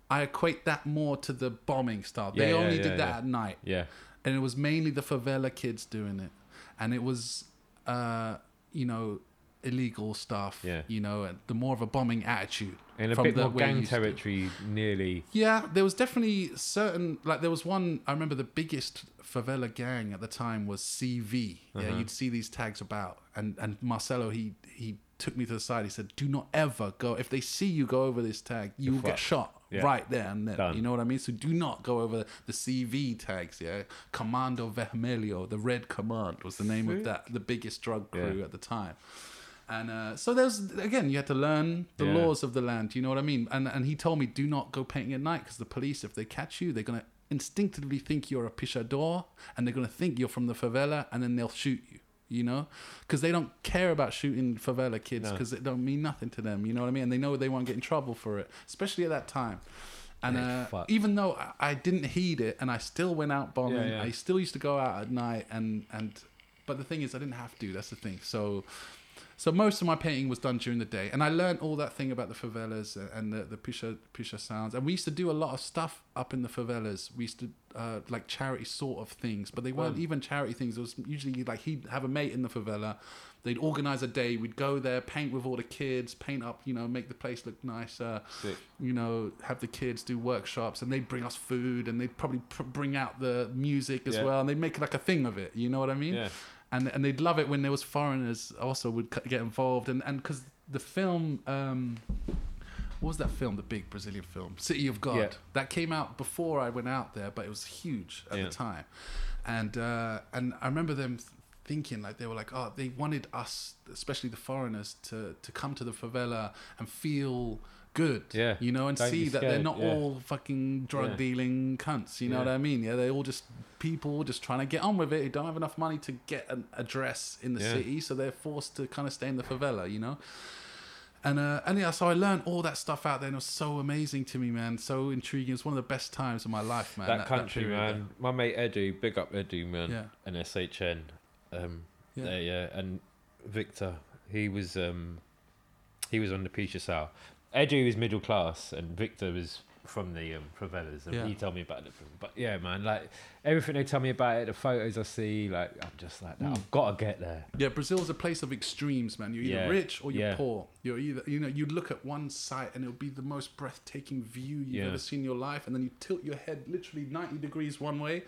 I equate that more to the bombing style. They Yeah, yeah, only yeah, did that yeah. at night, Yeah. and it was mainly the favela kids doing it, and it was, uh, you know, illegal stuff. Yeah. you know, and the more of a bombing attitude And a from bit the more gang to. territory, nearly. Yeah, there was definitely certain like there was one I remember the biggest favela gang at the time was CV. Yeah, Uh-huh. you'd see these tags about and and Marcelo he he took me to the side. He said, "Do not ever go if they see you go over this tag, you will get shot Yeah. right there and then." Done. You know what I mean? So do not go over the CV tags, yeah. Commando Vermelho, the Red Command was the name of that the biggest drug crew Yeah. at the time. And uh, so there's again, you had to learn the Yeah. laws of the land. You know what I mean? And and he told me, do not go painting at night because the police, if they catch you, they're gonna instinctively think you're a pichador, and they're gonna think you're from the favela, and then they'll shoot you. You know, because they don't care about shooting favela kids No. because it don't mean nothing to them. You know what I mean? And they know they won't get in trouble for it, especially at that time. And Yeah, uh, even though I- I didn't heed it, and I still went out bombing, yeah. I still used to go out at night, and and but the thing is, I didn't have to. That's the thing. So So most of my painting was done during the day, and I learned all that thing about the favelas and the the pisha pisha sounds. And we used to do a lot of stuff up in the favelas. We used to uh, like charity sort of things, but they weren't Wow. even charity things. It was usually like he'd have a mate in the favela. They'd organize a day. We'd go there, paint with all the kids, paint up, you know, make the place look nicer. Sick. You know, have the kids do workshops, and they'd bring us food, and they'd probably pr- bring out the music as Yeah. well, and they'd make like a thing of it. You know what I mean? Yeah. And and they'd love it when there was foreigners also would get involved and and because the film um what was that film the big brazilian film city of god Yeah. that came out before i went out there but it was huge at Yeah. the time and uh and i remember them thinking like they were like oh they wanted us especially the foreigners to to come to the favela and feel good Yeah. you know and Don't see that they're not yeah. all fucking drug Yeah. dealing cunts you know Yeah. what i mean yeah they're all just people just trying to get on with it who don't have enough money to get an address in the city so they're forced to kind of stay in the favela you know and uh, and yeah, so I learned all that stuff out there, and it was so amazing to me, man. So intriguing. It's one of the best times of my life, man. that, country, period man. My mate Edu, big up Edu, man. Yeah. And SHN. Um, Yeah. yeah. yeah. And Victor, he was um, he was on the Pixação. Edu was middle class, and Victor was from the um, favelas, and Yeah. he told me about it. But yeah, man, like everything they tell me about it, the photos I see, like I'm just like, Mm. I've got to get there. Yeah, Brazil is a place of extremes, man. You're either Yeah, rich or you're yeah. poor. You're either, you know, you look at one site and it'll be the most breathtaking view you've ever seen in your life, and then you tilt your head literally 90 degrees one way,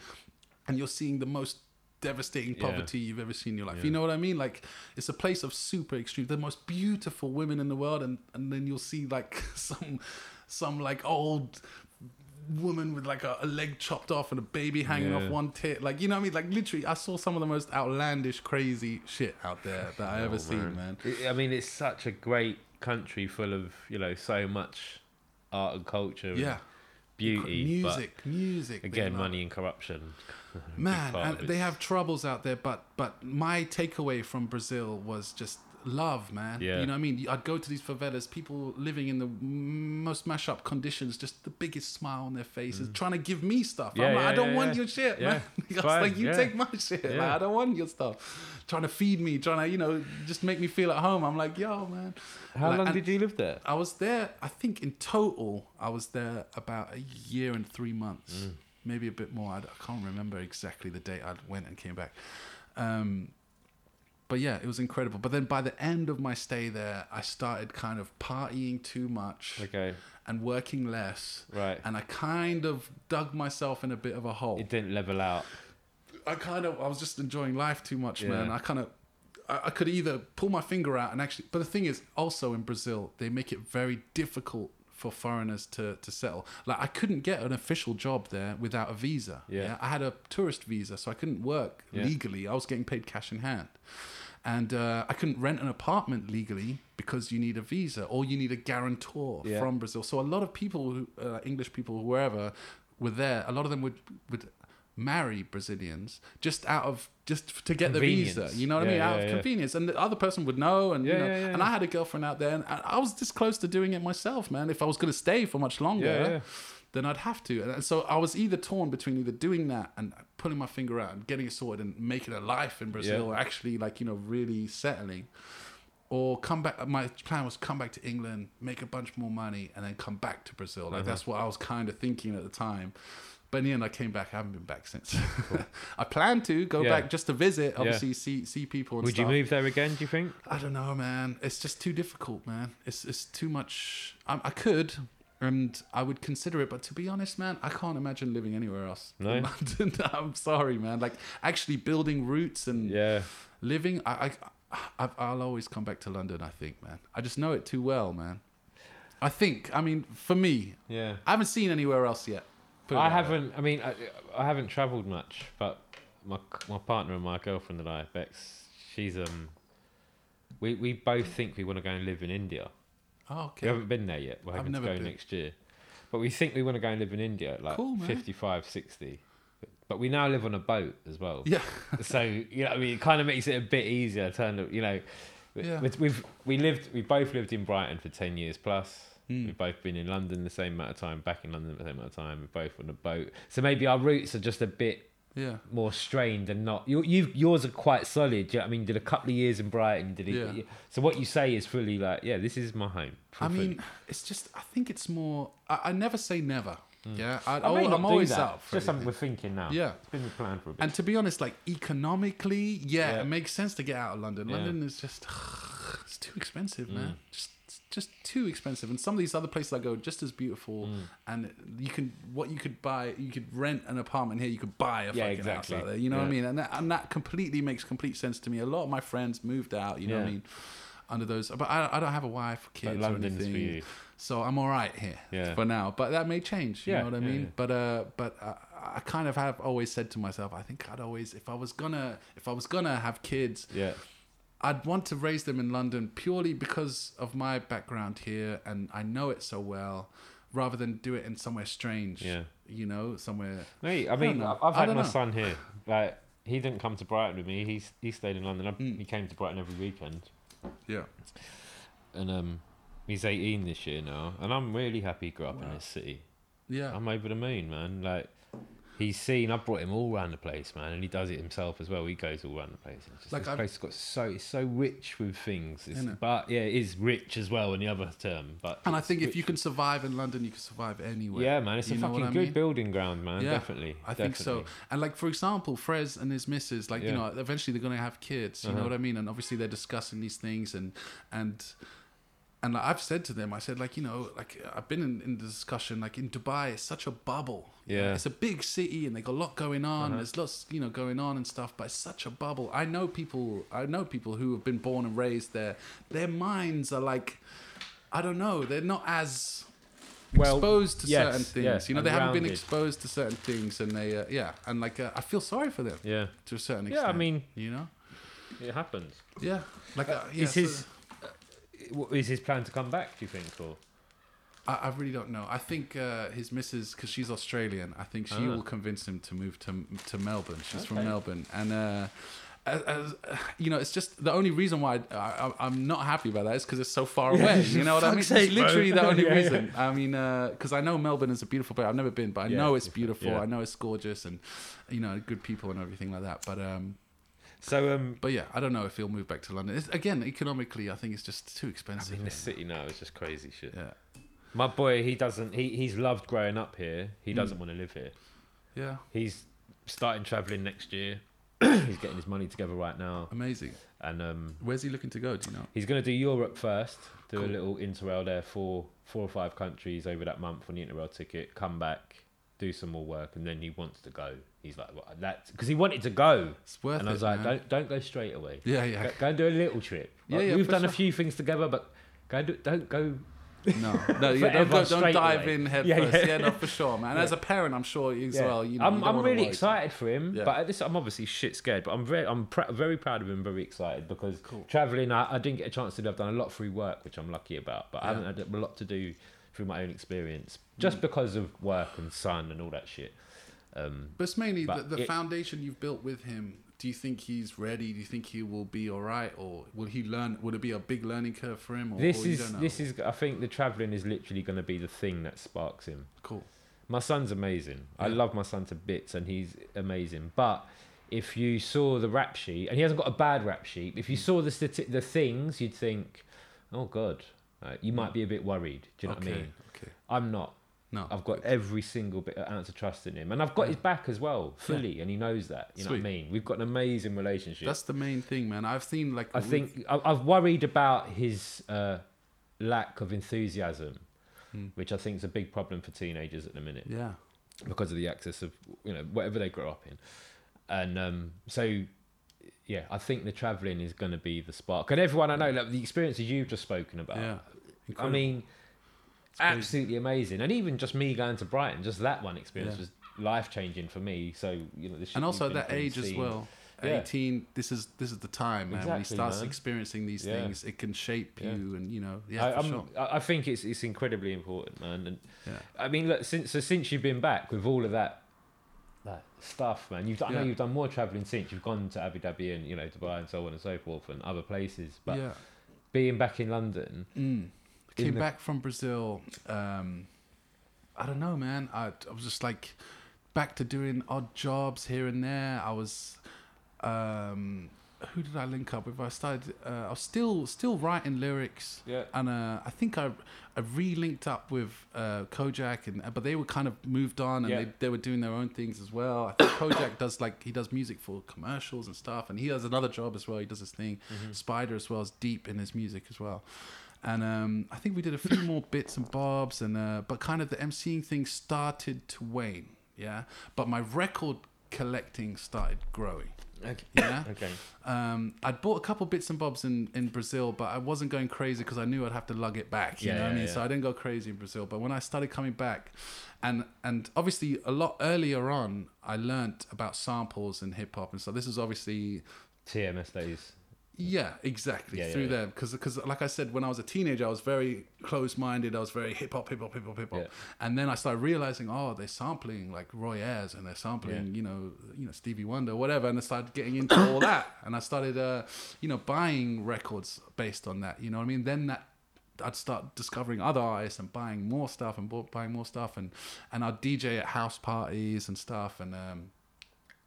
and you're seeing the most devastating Yeah. poverty you've ever seen in your life. Yeah. You know what I mean? Like it's a place of super extreme, the most beautiful women in the world, and and then you'll see like *laughs* some some like old woman with like a, a leg chopped off and a baby hanging Yeah. off one tit. Like, you know what I mean? Like, literally, I saw some of the most outlandish, crazy shit out there that I *laughs* oh, ever Oh, seen, man. I- I mean, it's such a great country full of you know so much art and culture, and Yeah. beauty, music, music. Again, money and corruption. *laughs* Man, and they have troubles out there, but but my takeaway from Brazil was just love, man. Yeah. You know what I mean? I'd go to these favelas, people living in the most mash up conditions, just the biggest smile on their faces, trying to give me stuff. Mm. Yeah, like, yeah, I don't yeah, want your shit, man. *laughs* it's I was fine, like, you take my shit. Like. I don't want your stuff. Trying to feed me, trying to, you know, just make me feel at home. I'm like, yo, man. How Like, long did you live there? I was there. I think in total, I was there about a year and three months, Mm. Maybe a bit more. I, I can't remember exactly the date I went and came back. Um, but yeah, it was incredible. But then by the end of my stay there, I started kind of partying too much Okay, and working less, right. and I kind of dug myself in a bit of a hole. It didn't level out. I kind of I was just enjoying life too much, Yeah. man. I kind of I, I could either pull my finger out and actually, but the thing is, also in Brazil, they make it very difficult for foreigners to to settle. Like I couldn't get an official job there without a visa. Yeah. I had a tourist visa, so I couldn't work Yeah. legally. I was getting paid cash in hand. And uh, I couldn't rent an apartment legally because you need a visa or you need a guarantor Yeah. from Brazil. So a lot of people, who, uh, English people, whoever, were there. A lot of them would would marry Brazilians just out of just to get the visa. You know what I Yeah, mean? Out of yeah. convenience, and the other person would know. And Yeah, you know, yeah, yeah, and. I had a girlfriend out there, and I I was this close to doing it myself, man. If I was going to stay for much longer. Yeah, yeah. Then I'd have to, and so I was either torn between either doing that and pulling my finger out and getting it sorted and making a life in Brazil, Yeah. or actually like you know really settling, or come back. My plan was come back to England, make a bunch more money, and then come back to Brazil. Like Uh-huh. that's what I was kind of thinking at the time. But in the end, I came back. I haven't been back since. *laughs* I plan to go Yeah. back just to visit, obviously see see people. And Would you stuff. move there again? Do you think? I don't know, man. It's just too difficult, man. It's it's too much. I, I could, and I would consider it, but to be honest, man, I can't imagine living anywhere else. No? in London. *laughs* I'm sorry, man. Like actually building roots and Yeah. living. I, I I've, I'll always come back to London. I think, man. I just know it too well, man. I think. I mean, for me, Yeah. I haven't seen anywhere else yet. Put I haven't. I mean, I, I haven't travelled much, but my my partner and my girlfriend and I, Bex, she's um. We we both think we want to go and live in India. Oh, okay. We haven't been there yet. We're I've hoping to go been. next year, but we think we want to go and live in India, like Cool, 55, 60. But we now live on a boat as well. Yeah. *laughs* so you know, I mean, it kind of makes it a bit easier. Turn, to- you know, Yeah. we've, we've we lived, we both lived in Brighton for ten years plus. Mm. We've both been in London the same amount of time, back in London the same amount of time. We're both on a boat, so maybe our roots are just a bit Yeah. more strained and not. You, you yours are quite solid. yeah, I mean, did a couple of years in Brighton. Did it? Yeah. So what you say is fully like, yeah, this is my home. I mean, it's just. I think it's more. I, I never say never. Yeah, I, am always that. up. For just something we're thinking now. Yeah. it's been the plan for a bit. And to be honest, like economically, yeah, Yeah. it makes sense to get out of London. Yeah. Mm. London is just *sighs* it's too expensive, man. Just just too expensive. And some of these other places I go, just as beautiful. Mm. And you can what you could buy, you could rent an apartment here. You could buy a Yeah, fucking exactly. house out there. You know what I mean? And that, and that completely makes complete sense to me. A lot of my friends moved out. You know what I mean? Under those, but I, I don't have a wife, kids, or anything. you. So I'm all right here Yeah. for now. But that may change. You Yeah, know what I yeah, mean? yeah. But uh, but uh, I kind of have always said to myself, I think I'd always, if I was gonna, if I was gonna have kids, yeah, I'd want to raise them in London purely because of my background here, and I know it so well, rather than do it in somewhere strange. Yeah. You know, somewhere. mate. I mean, know. I've had my know. son here. Like he didn't come to Brighton with me. He's he stayed in London. I, Mm. He came to Brighton every weekend, Yeah. and um, he's 18 this year now, and I'm really happy he grew up in this city. Yeah. I'm over the moon, man. Like he's seen. I've brought him all around the place, man, and he does it himself as well. He goes all around the place. It's just, Like this I've- place has got so it's so rich with things. It's, Isn't it? but yeah, it is rich as well in the other term. But and I it's think if rich you can survive in London, you can survive anywhere. Yeah, man, it's You a know what fucking I good mean? building ground, man. Definitely. I think so. definitely. And like for example, Frez and his missus, like you Yeah. know, eventually they're gonna have kids. You know Uh-huh. what I mean? And obviously they're discussing these things, and and and I've said to them, I said like you know, like I've been in, in the discussion, like in Dubai, it's such a bubble. Yeah. it's a big city, and they got a lot going on. Uh-huh. There's lots, you know, going on and stuff, but it's such a bubble. I know people. I know people who have been born and raised there. Their minds are like, I don't know, they're not as Well, exposed to yes, certain things. yes, you know, they haven't been exposed to certain things, and they, uh, yeah, and like uh, I feel sorry for them Yeah, to a certain extent. Yeah. I mean- you know, it happens. yeah, like uh, yeah, is so- his is his plan to come back? Do you think, or I, I really don't know. I think uh, his missus, because she's Australian, I think she Ah. will convince him to move to to Melbourne. She's from Melbourne, and. Uh, as, as, *sighs* you know, it's just the only reason why I, I, I'm not happy about that is because it's so far Yeah, away. *laughs* You know what I mean? sake, literally the only *laughs* Yeah, yeah. reason. I mean, because I know Melbourne is a beautiful place. I've never been, but I Yeah, know it's beautiful. yeah. I know it's gorgeous, and you know, good people and everything like that. But um, so? Um, but yeah, I don't know if he'll move back to London. It's, again, economically, I think it's just too I expensive. mean, the city now is just crazy shit. yeah, My boy, he doesn't. He he's loved growing up here. He doesn't want to live here. yeah, He's starting traveling next year. *clears throat* he's getting his money together right now, amazing. and um, Where's he looking to go? Do you know? he's going to do Europe first. Do a little interrail there for four or five countries over that month on the interrail ticket. Come back, do some more work, and then he wants to go. He's like, well, that's because he wanted to go, It's worth and it. I was like, man. don't don't go straight away. Yeah, yeah. Go, go and do a little trip. Yeah, Like, yeah, We've for done a few things together, but go and do, don't go. No, *laughs* no, yeah, don't, go, don't dive away. in head Yeah, first. yeah. Yeah, no, for sure, man. Yeah. As a parent, I'm sure you as Yeah. well. You know, I'm, you I'm really excited for him, Yeah. but at this, I'm obviously shit scared. But I'm very, I'm pr- very proud of him. Very excited because Cool. traveling, I, I didn't get a chance to do. I've done a lot through work, which I'm lucky about, but I haven't had a lot to do through my own experience, just Mm. because of work and son and all that shit. Um, But it's mainly the, But the it- foundation you've built with him. Do you think he's ready? Do you think he will be all right, or will he learn? Will it be a big learning curve for him? Or, this or is don't know? this is. I think the traveling is literally going to be the thing that sparks him. cool. My son's amazing. I love my son to bits, and he's amazing. But if you saw the rap sheet, and he hasn't got a bad rap sheet, if you Mm. saw the stati- the things, you'd think, "Oh God," uh, you might be a bit worried. Do you know okay. what I mean? Okay. I'm not. No, I've got every single bit of ounce of trust in him, and I've got his back as well, fully, and he knows that. You know what I mean? We've got an amazing relationship. That's the main thing, man. I've seen like I think I've worried about his uh, lack of enthusiasm, Hmm. which I think is a big problem for teenagers at the minute Yeah. because of the access of you know whatever they grow up in, and um, so yeah, I think the travelling is going to be the spark. And everyone I know, like the experiences you've just spoken about, Yeah. I mean, absolutely amazing. And even just me going to Brighton, just that one experience Yeah. was life changing for me. So you know, and also at that age as well. Yeah. 18 this is this is the time man when he Exactly, starts man. experiencing these Yeah. things it can shape Yeah. you and you know yeah I, sure I I think it's it's incredibly important, man. And yeah I mean, look, since so since you've been back with all of that, that stuff, man, you've done, I know you've done more traveling since you've gone to Abu Dhabi and you know Dubai and so on and so forth and other places. But yeah being back in London, Mm. Came the- back from Brazil. Um, I don't know, man. I, I was just like back to doing odd jobs here and there. I was, um, who did I link up with? I started. Uh, I was still still writing lyrics. Yeah. And uh, I think I I re-linked up with uh, Kojak, and but they were kind of moved on, and Yeah. they, they were doing their own things as well. I think Kojak does like he does music for commercials and stuff, and he has another job as well. He does this thing. Spider as well as deep in his music as well. And um, I think we did a few more bits and bobs, and uh, but kind of the MCing thing started to wane, yeah. But my record collecting started growing. Okay. Yeah. *laughs* Okay. Um, I'd bought a couple bits and bobs in, in Brazil, but I wasn't going crazy because I knew I'd have to lug it back. You Yeah, know what I mean? yeah. So I didn't go crazy in Brazil. But when I started coming back, and and obviously a lot earlier on, I learnt about samples and hip hop and so this is obviously TMS days. Yeah, exactly. Yeah, yeah, through yeah. there, because because like I said, when I was a teenager, I was very close minded. I was very hip hop, hip hop, hip hop, hip hop. Yeah. And then I started realizing, oh, they're sampling like Roy Ayers and they're sampling, Yeah. you know, you know Stevie Wonder, whatever. And I started getting into all *coughs* that, and I started, uh, you know, buying records based on that. You know what I mean? Then that. I'd start discovering other artists and buying more stuff and buying more stuff and and I'd DJ at house parties and stuff and um,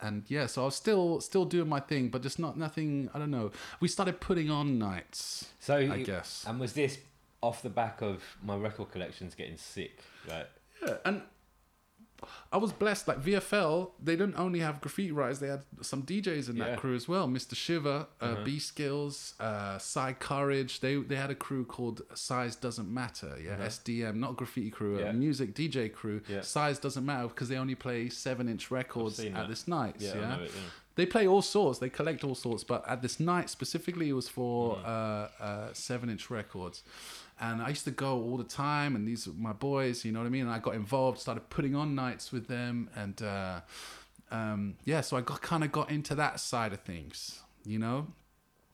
and yeah, so I was still still doing my thing, but just not nothing. I don't know. We started putting on nights. So I guess. And was this off the back of my record collections getting sick? Right. Yeah, and I was blessed. Like VFL, they didn't only have graffiti writers; they had some DJs in that Yeah. crew as well. Mr. Shiver, uh, Uh-huh. B Skills, uh, Psy Courage. They they had a crew called Size Doesn't Matter. Yeah, Uh-huh. SDM, not graffiti crew, Yeah. a music DJ crew. Yeah. Size doesn't matter because they only play seven inch records at that. this night. yeah, Yeah, I know it, yeah. They play all sorts they collect all sorts but at this night specifically it was for Mm. uh, uh, seven inch records and i used to go all the time and these were my boys you know what i mean and i got involved started putting on nights with them and uh, um, yeah so i got kind of got into that side of things you know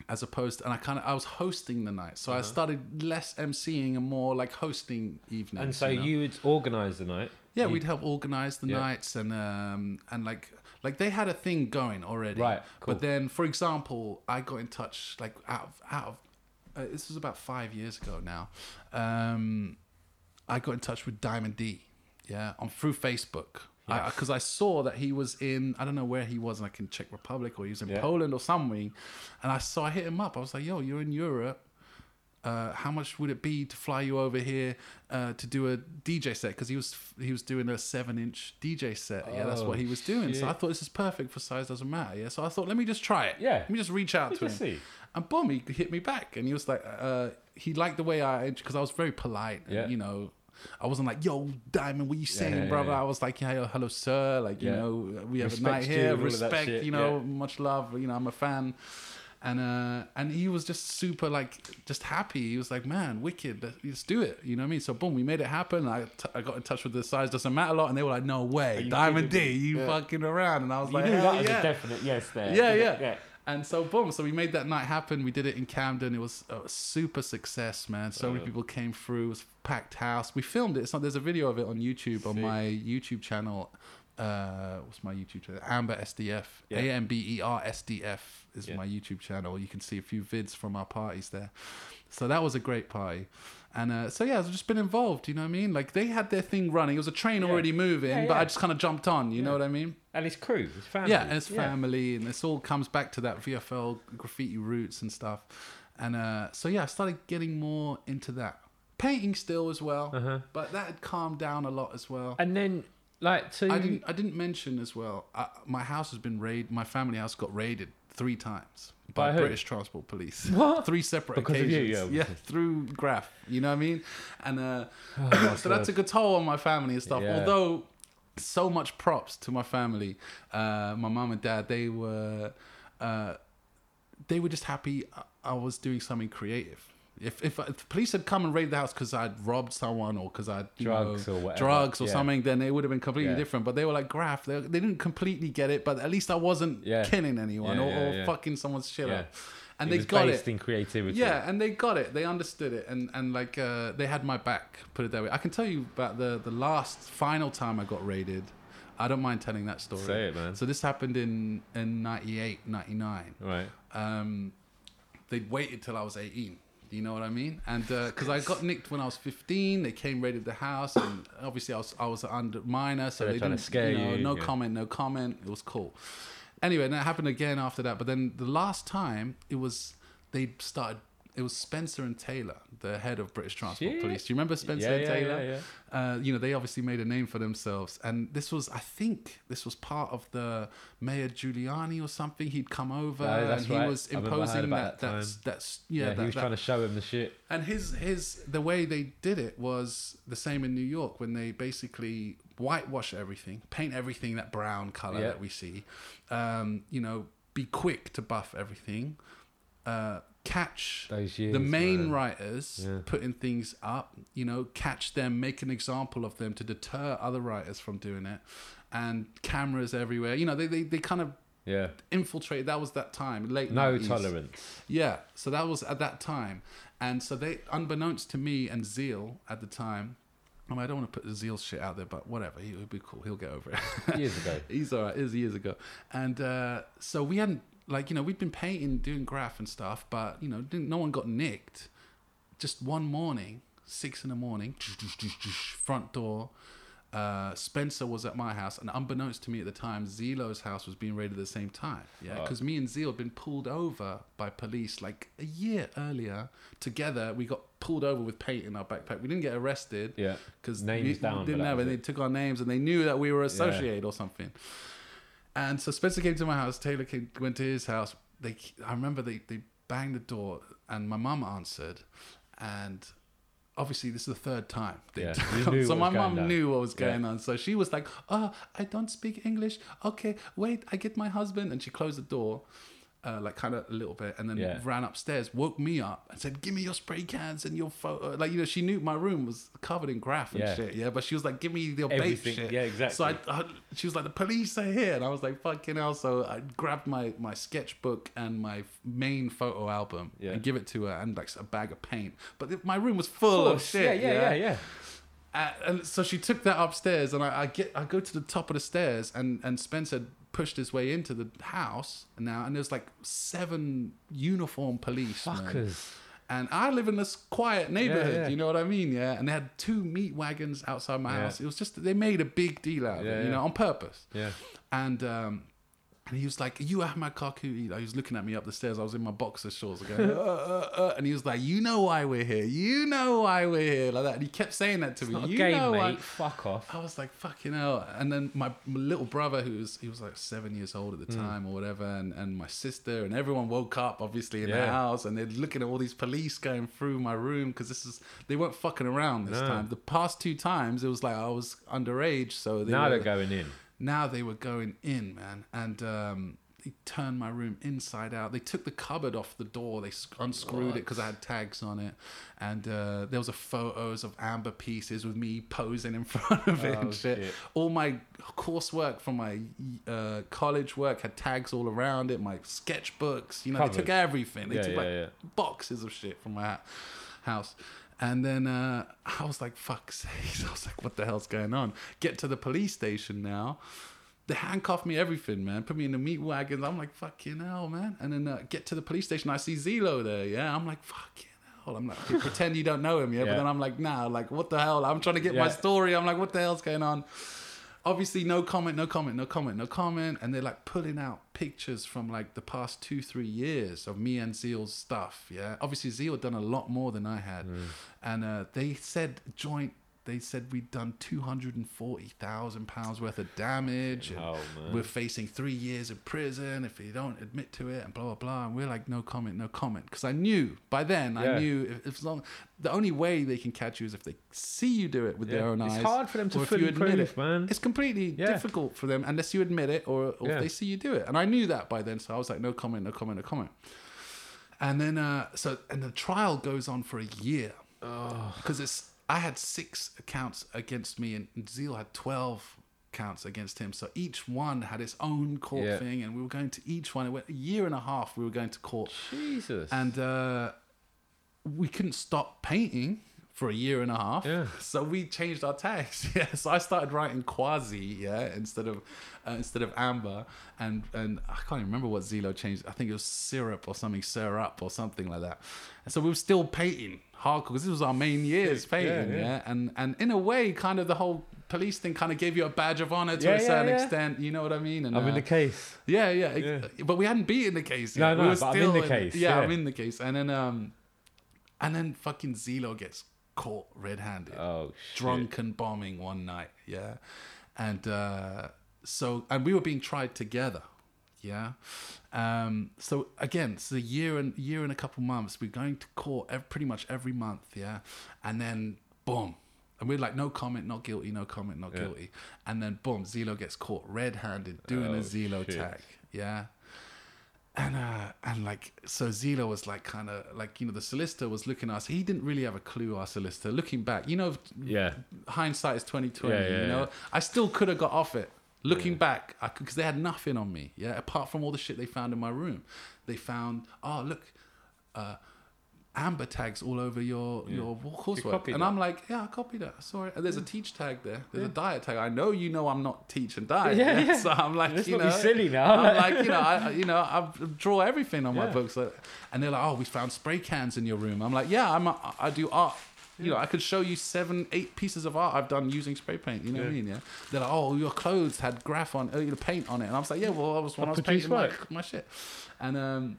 as opposed to, and i kind of i was hosting the night so i started less emceeing and more like hosting evenings Uh-huh. And so you know? you would organise the night. Yeah, You- we'd help organize the Yeah. nights and um and like like they had a thing going already. Right, cool. But then, for example, I got in touch like out of out of uh, this was about five years ago now. Um, I got in touch with Diamond D, yeah, on through Facebook. Yeah. Because I, saw that he was in, I don't know where he was, like in Czech Republic or he was in Yeah. Poland or somewhere. And I saw, I hit him up. I was like, yo, you're in Europe uh, how much would it be to fly you over here uh, to do a DJ set? Because he was he was doing a seven inch DJ set. Yeah, that's what he was doing. So. I thought this is perfect for size doesn't matter. Yeah, so I thought let me just try it. Yeah. let me just reach out to him. see. And boom, he hit me back, and he was like, uh, he liked the way I because I was very polite. And, Yeah. you know. I wasn't like, "Yo, Diamond, what you saying, yeah, brother?" yeah. I was like, "Yeah, hello, sir. Like, you know, we have a Respect night you, here. that Respect, you know, yeah. much love. You know, I'm a fan." And uh and he was just super like just happy. He was like man wicked. Let's, do it. You know what i mean? So boom we made it happen. I, t- I got in touch with the size doesn't matter a lot. And they were like no way. Diamond d you Yeah. fucking around. And i was You like knew that was yeah. a definite yes there. yeah, yeah. Yeah. and so boom so we made that night happen. We did it in camden. It was a super success man. So many Uh. people came through. It was packed house. We filmed it. So there's a video of it on youtube on my youtube channel. Uh what's my youtube channel? Amber sdf Yeah. a-m-b-e-r sdf is Yeah. my youtube channel you can see a few vids from our parties there so that was a great party and uh, so yeah, I've just been involved. You know what I mean? Like they had their thing running. It was a train Yeah. already moving, Yeah, but. I just kind of jumped on. You know what I mean? And it's crew, it's family. Yeah, and it's family, and this all comes back to that VFL graffiti roots and stuff. And uh, so yeah, I started getting more into that painting still as well, Uh-huh. but that had calmed down a lot as well. And then, like, to I didn't. I didn't mention as well. Uh, my house has been raided. My family house got raided three times By by. British Transport Police. *laughs* What? Three separate Because occasions. you, yeah. through Graph. You know what I mean? And uh, *sighs* Oh, so that took a toll on my family and stuff. Yeah. Although so much props to my family, uh, my mom and dad. They were. Uh, they were just happy I was doing something creative. If, if, if the police had come and raided the house because I'd robbed someone or because I'd Drugs know, or whatever. drugs or Yeah. something, then it would have been completely Yeah. different. But they were like graph. They, they didn't completely get it, but at least I wasn't Yeah. killing anyone or, or fucking someone's shit up. And it they got it. in creativity. Yeah, and they got it. They understood it, and and like uh, they had my back. Put it that way. I can tell you about the the last final time I got raided. I don't mind telling that story. Say it, man. So this happened in in 98, 99. Right. Um, they'd waited till I was 18 You know what I mean? And uh, because I got nicked when I was 15, they came raided the house, and obviously I was I was under minor, so they didn't. scare you know, you, no yeah. comment, no comment. It was cool. Anyway, and that happened again after that. But then the last time it was they started. It was Spencer and Taylor, the head of British Transport Shit. Police. Do you remember Spencer Yeah, and yeah, Taylor? yeah, Uh, you know, they obviously made a name for themselves. And this was, I think, this was part of the Mayor Giuliani or something. He'd come over No, and he right. was imposing that. that That's that's Yeah, yeah. he was that- trying to show him the shit. and his his the way they did it was the same in New York when they basically whitewash everything, paint everything that brown color that we see. Um, you know, be quick to buff everything. Uh, catch Those years, the main man. writers Yeah. putting things up. You know, catch them, make an example of them to deter other writers from doing it, and cameras everywhere. You know, they they, they kind of Yeah. infiltrate. That was that time, late No 90s. tolerance. Yeah, so that was at that time, and so they, unbeknownst to me and Zeal at the time, I, mean, I don't want to put the Zeal shit out there, but whatever, he'll be cool. He'll get over it. Years ago. *laughs* He's all right. It was years ago, and uh, so we hadn't like you know we'd been painting, doing graph and stuff, but you know didn't, no one got nicked. Just one morning, six in the morning, front door. Uh, Spencer was at my house, and unbeknownst to me at the time, Zelo's house was being raided at the same time. Yeah, Oh. because me and Zelo had been pulled over by police like a year earlier. Together, we got pulled over with paint in our backpack. We didn't get arrested Yeah. because Names we, down, but didn't have, and they took our names and they knew that we were associated or something. And so Spencer came to my house. Taylor came, went to his house. They, I remember they, they banged the door, and my mum answered, and obviously this is the third time. Yeah, *laughs* so my mum knew what was Yeah. going on. So she was like, "Oh, I don't speak English. Okay, wait, I get my husband." And she closed the door. Uh, like kind of a little bit, and then Yeah. ran upstairs, woke me up, and said, "Give me your spray cans and your photo." Like you know, she knew my room was covered in graph and Yeah. shit. Yeah, but she was like, "Give me your Everything. shit." Yeah, exactly. So I, I, she was like, "The police are here," and I was like, "Fucking hell!" So I grabbed my my sketchbook and my main photo album Yeah. and give it to her, and like a bag of paint. But my room was full of shit. Yeah, yeah, yeah, yeah. Uh, and so she took that upstairs, and I, I get I go to the top of the stairs, and and Spencer pushed his way into the house now, and there's like seven uniformed police. Fuckers. And I live in this quiet neighborhood, yeah. you know what I mean? Yeah. And they had two meat wagons outside my Yeah. house. It was just they made a big deal out of Yeah, it, you yeah. know, on purpose. Yeah. And um, and he was like, You "Are you Ahmad Karkouti?" He was looking at me up the stairs. I was in my boxer shorts again, *laughs* uh, uh, uh, and he was like, "You know why we're here? You know why we're here?" Like that. And he kept saying that to me. Not a you game, know mate. why? Fuck off. I was like, fucking hell. And then my, little brother, who was, he was like seven years old at the Hmm. time or whatever, and, and my sister, and everyone woke up, obviously, in the house, and they're looking at all these police going through my room because this is, they weren't fucking around this No. time. The past two times, it was like I was underage, so they Now were, they're going in. Now they were going in, man, and um, they turned my room inside out. They took the cupboard off the door. They sc- unscrewed it because I had tags on it, and uh, there was a photos of amber pieces with me posing in *laughs* front of it Oh, and shit. shit. All my coursework from my uh, college work had tags all around it. My sketchbooks, you know, they took everything. They Yeah, took yeah, like yeah. boxes of shit from my house. And then uh, I was like, fuck sake. *laughs* I was like, what the hell's going on? Get to the police station now. They handcuffed me everything, man. Put me in the meat wagons. I'm like, fucking hell, man. And then uh, get to the police station. I see Zelo there. Yeah. I'm like, fucking hell. I'm like, pretend you don't know him. Yeah. But then I'm like, nah, like, what the hell? I'm trying to get my story. I'm like, what the hell's going on? Obviously, no comment, no comment, no comment, no comment. And they're like pulling out pictures from like the past two, three years of me and Zeal's stuff. Yeah. Obviously, Zeal had done a lot more than I had. Mm. And uh, they said joint, they said we'd done £240,000 worth of damage. and Oh. We're facing three years of prison if you don't admit to it and blah, blah, blah. And we're like, no comment, no comment. Because I knew by then, Yeah. I knew if, if long, the only way they can catch you is if they see you do it with their Yeah. own It's eyes. hard for them to fully admit it. man. It's completely Yeah. difficult for them unless you admit it or, or they see you do it. And I knew that by then, so I was like, no comment, no comment, no comment. And then, uh, so, and the trial goes on for a year because it's. I had six accounts against me, and Zeal had twelve counts against him. So each one had its own court Yeah. thing, and we were going to each one. It went a year and a half. We were going to court, Jesus. and uh, we couldn't stop painting for a year and a half. Yeah. *laughs* So we changed our tags. *laughs* Yeah. So I started writing quasi, yeah, instead of uh, instead of amber, and and I can't even remember what Zelo changed. I think it was syrup or something, syrup or something like that. And so we were still painting hardcore because this was our main years painting, yeah, yeah. And and in a way, kind of the whole police thing kind of gave you a badge of honor to Yeah, a certain yeah. extent. You know what I mean? And I'm in uh, the case. yeah, yeah, Yeah. But we hadn't beaten the case yet. No, we no, were but I'm in the case, Yeah, yeah. I'm in the case. And then um and then fucking Zelo gets caught red handed. Oh, shit. drunken bombing one night, yeah. And uh so and we were being tried together. Yeah. Um so again, it's a year and year and a couple months. We're going to court ev- pretty much every month, yeah. And then boom. And we're like, no comment, not guilty, no comment, not Yeah. guilty. And then boom, Zelo gets caught red-handed doing Oh, a Zelo shit. tag. Yeah. And uh and like so Zelo was like kind of like you know the solicitor was looking at us. He didn't really have a clue. Our solicitor looking back, you know, Yeah. hindsight is twenty twenty. Yeah, yeah, you know. I still could have got off it. Looking back, because they had nothing on me. Yeah, apart from all the shit they found in my room. They found oh look, uh, amber tags all over your your coursework, copied and that. I'm like, yeah, I copied that. Sorry, and there's a teach tag there. There's a diet tag. I know you know I'm not teach and diet. Yeah, Yeah, yeah. *laughs* So I'm like, Let's you know, silly now. I'm like, you know, I I- you know I draw everything on my books, and they're like, oh, we found spray cans in your room. I'm like, yeah, I'm a, I do art. You know, I could show you seven, eight pieces of art I've done using spray paint. You know what I mean? Yeah. They're like, oh, your clothes had graph on, uh, you know, paint on it, and I was like, yeah, well, I was when I I was painting my, my shit, and um,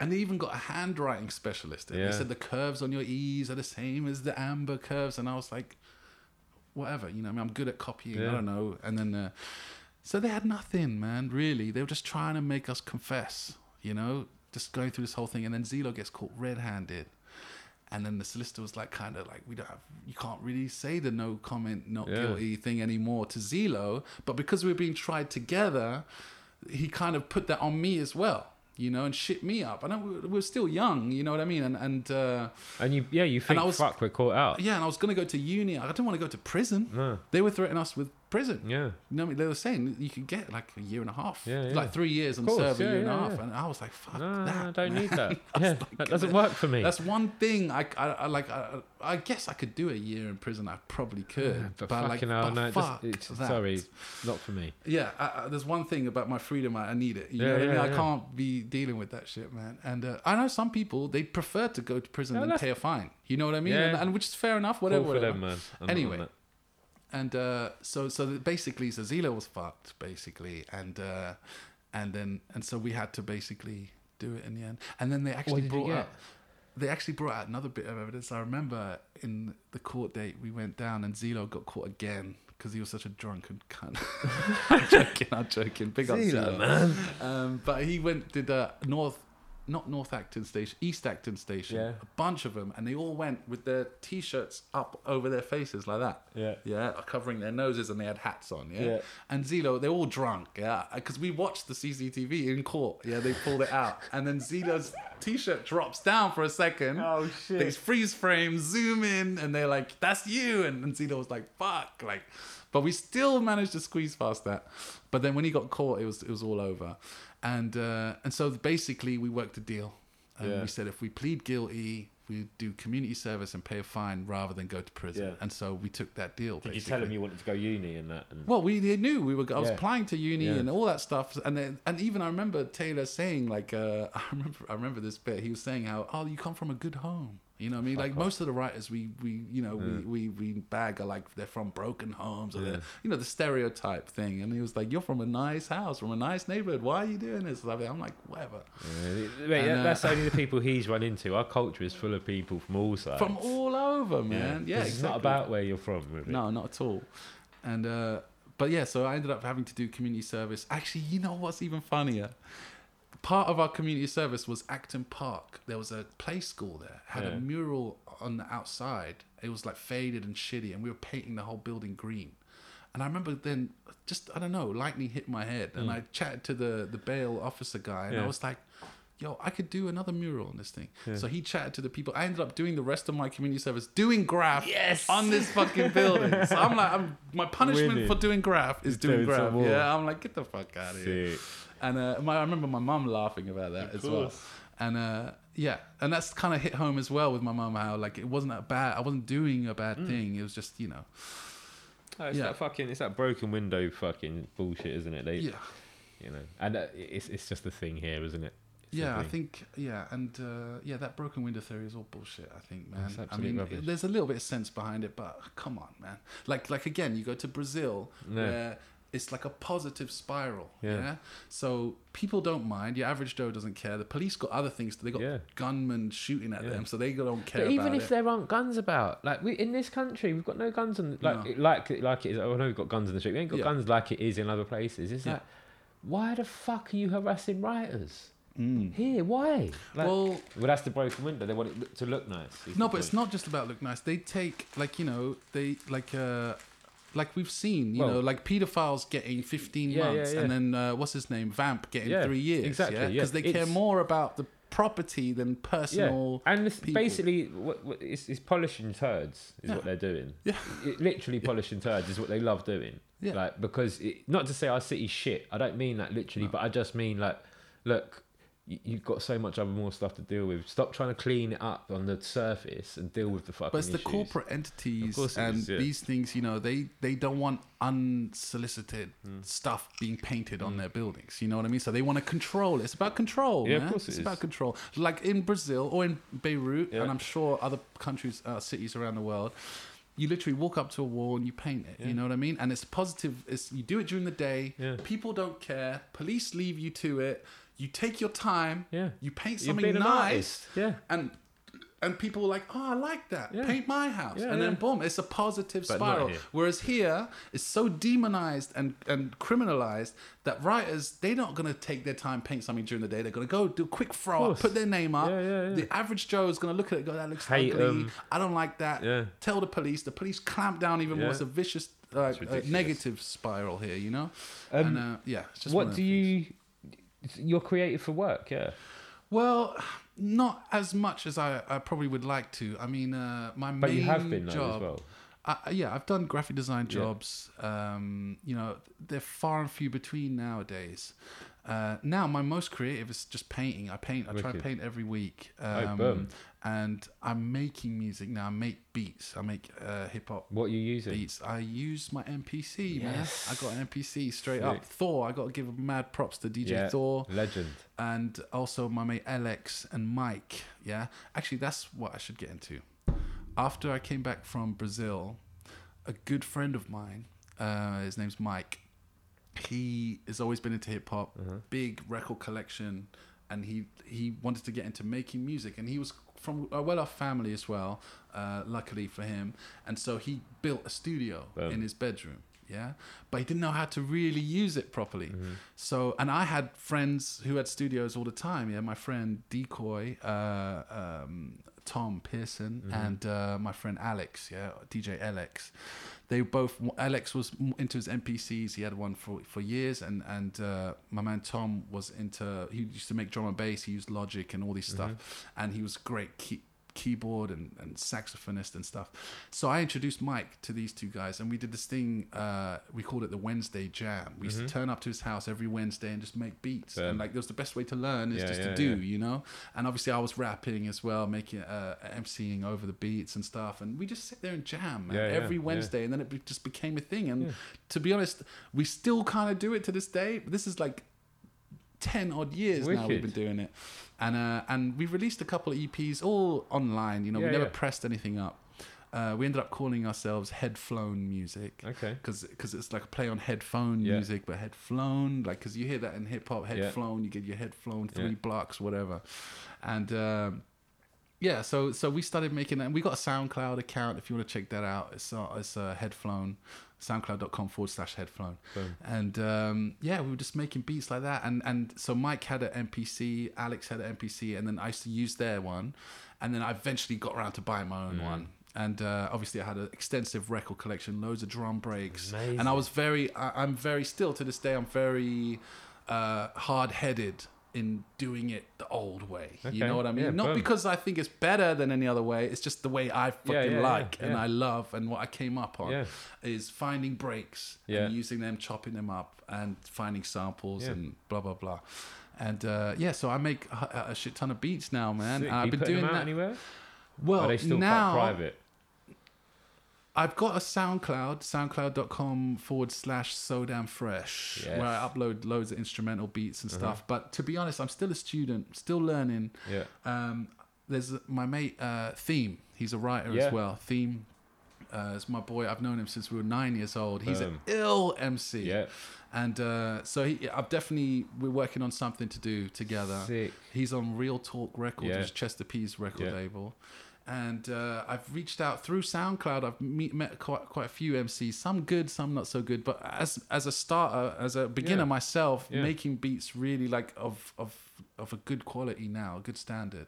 and they even got a handwriting specialist. And Yeah. They said the curves on your E's are the same as the amber curves, and I was like, whatever, you know, I mean, I'm good at copying. I don't know, and then. Uh, so they had nothing, man. Really, they were just trying to make us confess. You know, just going through this whole thing, and then Zelo gets caught red-handed, and then the solicitor was like, kind of like, we don't have, you can't really say the no comment, not Yeah. guilty thing anymore to Zelo, but because we were being tried together, he kind of put that on me as well. You know, and shit me up. I we we were still young. You know what I mean? And and uh, And you, yeah, you think, I was- fuck, we're caught out. yeah, and I was gonna go to uni. I didn't want to go to prison. No. They were threatening us with prison. Yeah. You know, what I mean? they were saying you could get like a year and a half, Yeah, yeah. like three years and serve a yeah, year and a half. And I was like, fuck No, that. I don't man. need that. *laughs* Yeah, like, that doesn't work for me. That's one thing. I, I, I like. I, I guess I could do a year in prison. I probably could. Yeah, but, like, fucking hell, but no, fuck just, it's, that. sorry, not for me. Yeah, I, there's one thing about my freedom. I, I need it. You Yeah, know what I mean? yeah, I can't be dealing with that shit, man. And uh, I know some people they prefer to go to prison No, than pay a fine. You know what I mean? Yeah. And, and which is fair enough. Whatever. Whatever. them, Anyway. And uh, so so basically, so was fucked basically, and uh, and then and so we had to basically do it in the end. And then they actually brought out they actually brought out another bit of evidence. I remember in the court date we went down and Zelo got caught again because he was such a drunken cunt. *laughs* I'm joking, I'm joking. Big up Zelo, Zelo, man. Um, but he went did uh, North. Not North Acton Station, East Acton Station. Yeah. A bunch of them, and they all went with their t-shirts up over their faces like that. Yeah. Yeah, covering their noses and they had hats on. Yeah. Yeah. And Zelo, they're all drunk. Yeah. Uh, because we watched the CCTV in court. Yeah. They pulled it out. And then Zelo's t shirt drops down for a second. Oh, shit. They freeze frame, zoom in, and they're like, that's you. And, and Zelo was like, fuck. Like, but we still managed to squeeze past that. But then when he got caught, it was it was all over. And uh, and so basically we worked a deal. And Yeah. we said if we plead guilty, we do community service and pay a fine rather than go to prison. Yeah. And so we took that deal. Did you tell him basically. you wanted to go uni and that? And, Well, we knew we were. I was Yeah. applying to uni Yeah. and all that stuff, and then, and even I remember Taylor saying like, uh, *laughs* I remember I remember this bit. He was saying how, oh, you come from a good home. You know, what I mean, like most of the writers we we you know we, we we bag are like they're from broken homes or they're you know the stereotype thing. And he was like, you're from a nice house, from a nice neighborhood. Why are you doing this? I'm like, whatever. Yeah, mate, And, uh, that's only the *laughs* people he's run into. Our culture is full of people from all sides. From all over, man. Yeah, exactly. It's not about where you're from. Really. No, not at all. And uh, but yeah, so I ended up having to do community service. Actually, you know what's even funnier? Part of our community service was Acton Park. There was a play school there. Had Yeah. a mural on the outside. It was like faded and shitty, and we were painting the whole building green. And I remember then, just I don't know, lightning hit my head, and I chatted to the the bail officer guy, and Mm. Yeah. I was like, "Yo, I could do another mural on this thing." So he chatted to the people. I ended up doing the rest of my community service, doing graph Yes! on this fucking building. so I'm like, I'm, my punishment Winning. for doing graph is doing Doing graph. Yeah, I'm like, get the fuck out of here. And uh, my, I remember my mum laughing about that Of as well. And uh, yeah, and that's kind of hit home as well with my mum. How like it wasn't a bad. I wasn't doing a Mm. bad thing. It was just you know. Oh, it's Yeah. that fucking, it's that broken window fucking bullshit, isn't it? They, Yeah. you know, and uh, it's it's just a thing here, isn't it? It's Yeah, I think yeah, and uh, yeah, that broken window theory is all bullshit. I think, man. I mean, there's a little bit of sense behind it, but come on, man. Like like again, you go to Brazil No. where it's like a positive spiral. Yeah. Yeah. So people don't mind. Your average Joe doesn't care. The police got other things. They got Yeah. gunmen shooting at Yeah. them, so they don't care But even if it. there aren't guns about, like we in this country, we've got no guns on like No. like like it is. I know we've got guns in the street. We ain't got guns like it is in other places. It's like, why the fuck are you harassing writers Mm. here? Why? Like, well, well, that's the broken window. They want it to look nice. no, but it's not just about look nice. They take like you know they like uh like we've seen you Well- know like pedophiles getting 15 Yeah, months yeah. and then uh, what's his name Vamp getting three years exactly, yeah. because they care more about the property than personal Yeah, and it's people. basically what, what it's, it's polishing turds is what they're doing. Yeah. It, literally *laughs* polishing turds is what they love doing. Yeah. Like because it, not to say our city's shit. I don't mean that literally, No. but I just mean like, look, you've got so much other more stuff to deal with. Stop trying to clean it up on the surface and deal with the fucking. but it's the issues. corporate entities and is, yeah. these things you know they they don't want unsolicited Hmm. stuff being painted on their buildings you know what i mean so they want to control it. it's about control Yeah, of course it it's is. about control like in brazil or in beirut Yeah. and i'm sure other countries uh, cities around the world you literally walk up to a wall and you paint it. Yeah. You know what I mean? And it's positive. It's you do it during the day. Yeah. People don't care. Police leave you to it. You take your time. Yeah. You paint something being an nice artist. Yeah. and and people are like, oh, I like that. Yeah. Paint my house, Yeah, and then yeah. boom, it's a positive But spiral. here. Whereas here, it's so demonized and and criminalized that writers they're not gonna take their time paint something during the day. They're gonna go do a quick throw up, put their name up. Yeah, yeah, yeah. The average Joe is gonna look at it, and go, that looks Hate ugly. 'em. I don't like that. Yeah. Tell the police. The police clamp down even more. It's a vicious. Uh, uh, negative spiral here, you know, Um, and uh, yeah. It's just one what of do the things. You? You're creative for work, yeah. Well, not as much as I, I probably would like to. I mean, uh, my But main you have been though job. as well. I, yeah, I've done graphic design Yeah. jobs. Um, you know, they're far and few between nowadays. Uh, now, my most creative is just painting. I paint. I try to paint every week. Oh, Um, boom. And I'm making music now. I make beats. I make uh, hip hop What are you using? beats. I use my MPC, Yes. man. I got an MPC straight up. Thor. I got to give mad props to DJ yeah. Thor Legend. and also my mate Alex and Mike. Yeah, actually, that's what I should get into. After I came back from Brazil, a good friend of mine, uh, his name's Mike. He has always been into hip hop, Uh-huh. big record collection, and he he wanted to get into making music, and he was from a well-off family as well. Uh, luckily for him, and so he built a studio Boom. in his bedroom. Yeah, but he didn't know how to really use it properly. Mm-hmm. So, and I had friends who had studios all the time. Yeah, my friend Decoy, uh, um, Tom Pearson, Mm-hmm. and uh, my friend Alex. Yeah, DJ Alex. They both. Alex was into his MPCs. He had one for for years, and and uh, my man Tom was into. He used to make drum and bass. He used Logic and all these stuff, Mm-hmm. and he was great. Key, keyboard and, and saxophonist and stuff. So I introduced Mike to these two guys and we did this thing, uh, we called it the Wednesday Jam. We used to turn up to his house every Wednesday and just make beats. Yeah. And like, that was the best way to learn is Yeah, just yeah, to do, you know? And obviously I was rapping as well, making, uh, MCing over the beats and stuff. And we just sit there and jam man, Yeah, yeah, every. Wednesday. And then it be- just became a thing. And to be honest, we still kind of do it to this day. But this is like 10 odd years now we've been doing it and uh and we released a couple of eps all online you know Yeah, we never yeah. pressed anything up uh, we ended up calling ourselves head flown music Okay. because it's like a play on headphone Yeah. music but head flown like because you hear that in hip-hop head Yeah. flown you get your head flown three blocks whatever and um yeah, so so we started making that, and we got a SoundCloud account. If you want to check that out, it's uh, it's uh, headflown, soundcloud.com forward slash headflown. And um, yeah, we were just making beats like that. And and so Mike had an MPC, Alex had an MPC, and then I used to use their one. And then I eventually got around to buying my own Mm. one. And uh, obviously, I had an extensive record collection, loads of drum breaks, Amazing. and I was very. I, I'm very still to this day. I'm very uh, hard headed in doing it the old way. You know what I mean? Yeah, Not boom. because I think it's better than any other way. It's just the way I fucking yeah, yeah, like and. I love and what I came up on is finding breaks and using them, chopping them up, and finding samples and blah blah blah. And uh, yeah, so I make a, a shit ton of beats now, man. Sick. I've been doing that. anywhere? Well, Are they still now private? I've got a SoundCloud, soundcloud.com forward slash so damn fresh, Yes. where I upload loads of instrumental beats and stuff. But to be honest, I'm still a student, still learning. Yeah. Um, there's my mate uh, Theme. He's a writer Yeah. as well. Theme uh, is my boy. I've known him since we were nine years old. He's Boom. an ill MC. Yeah. And uh, so he, I've definitely we're working on something to do together. Sick. He's on Real Talk Records, Yeah. which is Chester P's record Yeah. label. And uh, I've reached out through SoundCloud. I've meet, met quite quite a few MCs, some good, some not so good. But as as a starter, as a beginner Yeah. myself, Yeah. making beats really like of of of a good quality now, a good standard.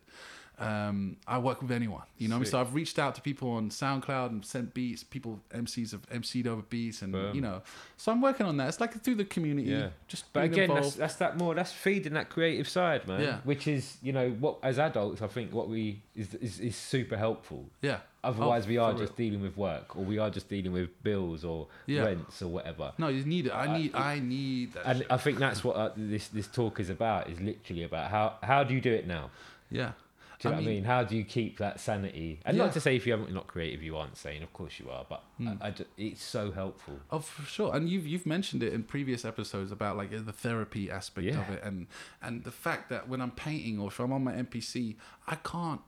Um, I work with anyone, you know. what I mean? So I've reached out to people on SoundCloud and sent beats. People MCs have MC'd over beats, and Boom. you know. So I'm working on that. It's like through the community, Yeah. just But being again, that's, that's that more. That's feeding that creative side, man. Yeah. Which is, you know, what as adults, I think what we is is, is super helpful. yeah. Otherwise, Oh, we are for just dealing with work, or we are just dealing with bills or Yeah. rents or whatever. No, you need it. I Uh, need. I need that. And shit. I think that's what uh, this this talk is about. Is literally about how how do you do it now? yeah. Do you I know what I mean- mean? How do you keep that sanity? And Yeah. not to say if you haven't you're not creative, you aren't sane. Of course you are, but Hmm. I, I it's so helpful. Oh, for sure. And you've you've mentioned it in previous episodes about like the therapy aspect of it, and and the fact that when I'm painting or if I'm on my MPC, I can't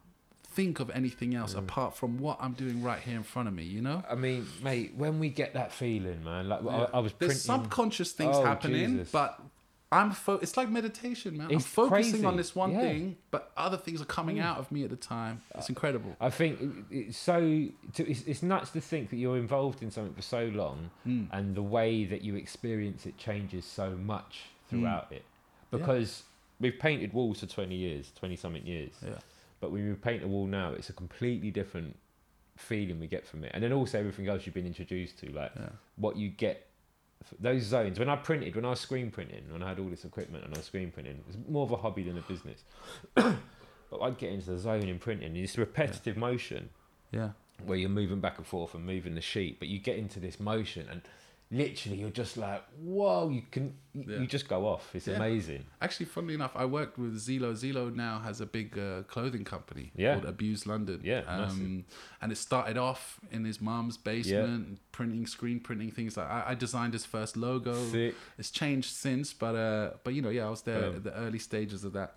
think of anything else apart from what I'm doing right here in front of me. You know. I mean, mate, when we get that feeling, man, like Yeah. I, I was There's subconscious things Oh, happening, Jesus. but I'm fo- it's like meditation, man. It's I'm focusing crazy. on this one Yeah. thing, but other things are coming out of me at the time. It's incredible. I think it's so. To, it's, it's nuts to think that you're involved in something for so long, Mm. and the way that you experience it changes so much throughout it. Because we've painted walls for twenty years, twenty something years, Yeah. but when we paint a wall now, it's a completely different feeling we get from it, and then also everything else you've been introduced to, like Yeah. what you get. Those zones. When I printed, when I was screen printing, when I had all this equipment and I was screen printing, it was more of a hobby than a business. *coughs* but I'd get into the zone in printing. It's repetitive motion Yeah. where you're moving back and forth and moving the sheet, but you get into this motion and literally you're just like, whoa, you can, you, Yeah. you just go off. It's Yeah. amazing. Actually, funnily enough, I worked with Zelo. Zelo now has a big uh, clothing company Yeah. called Abuse London. Yeah, um, and it started off in his mom's basement, printing, screen printing things. Like I, I designed his first logo. Sick. It's changed since, but uh, but you know, yeah, I was there Boom. at the early stages of that.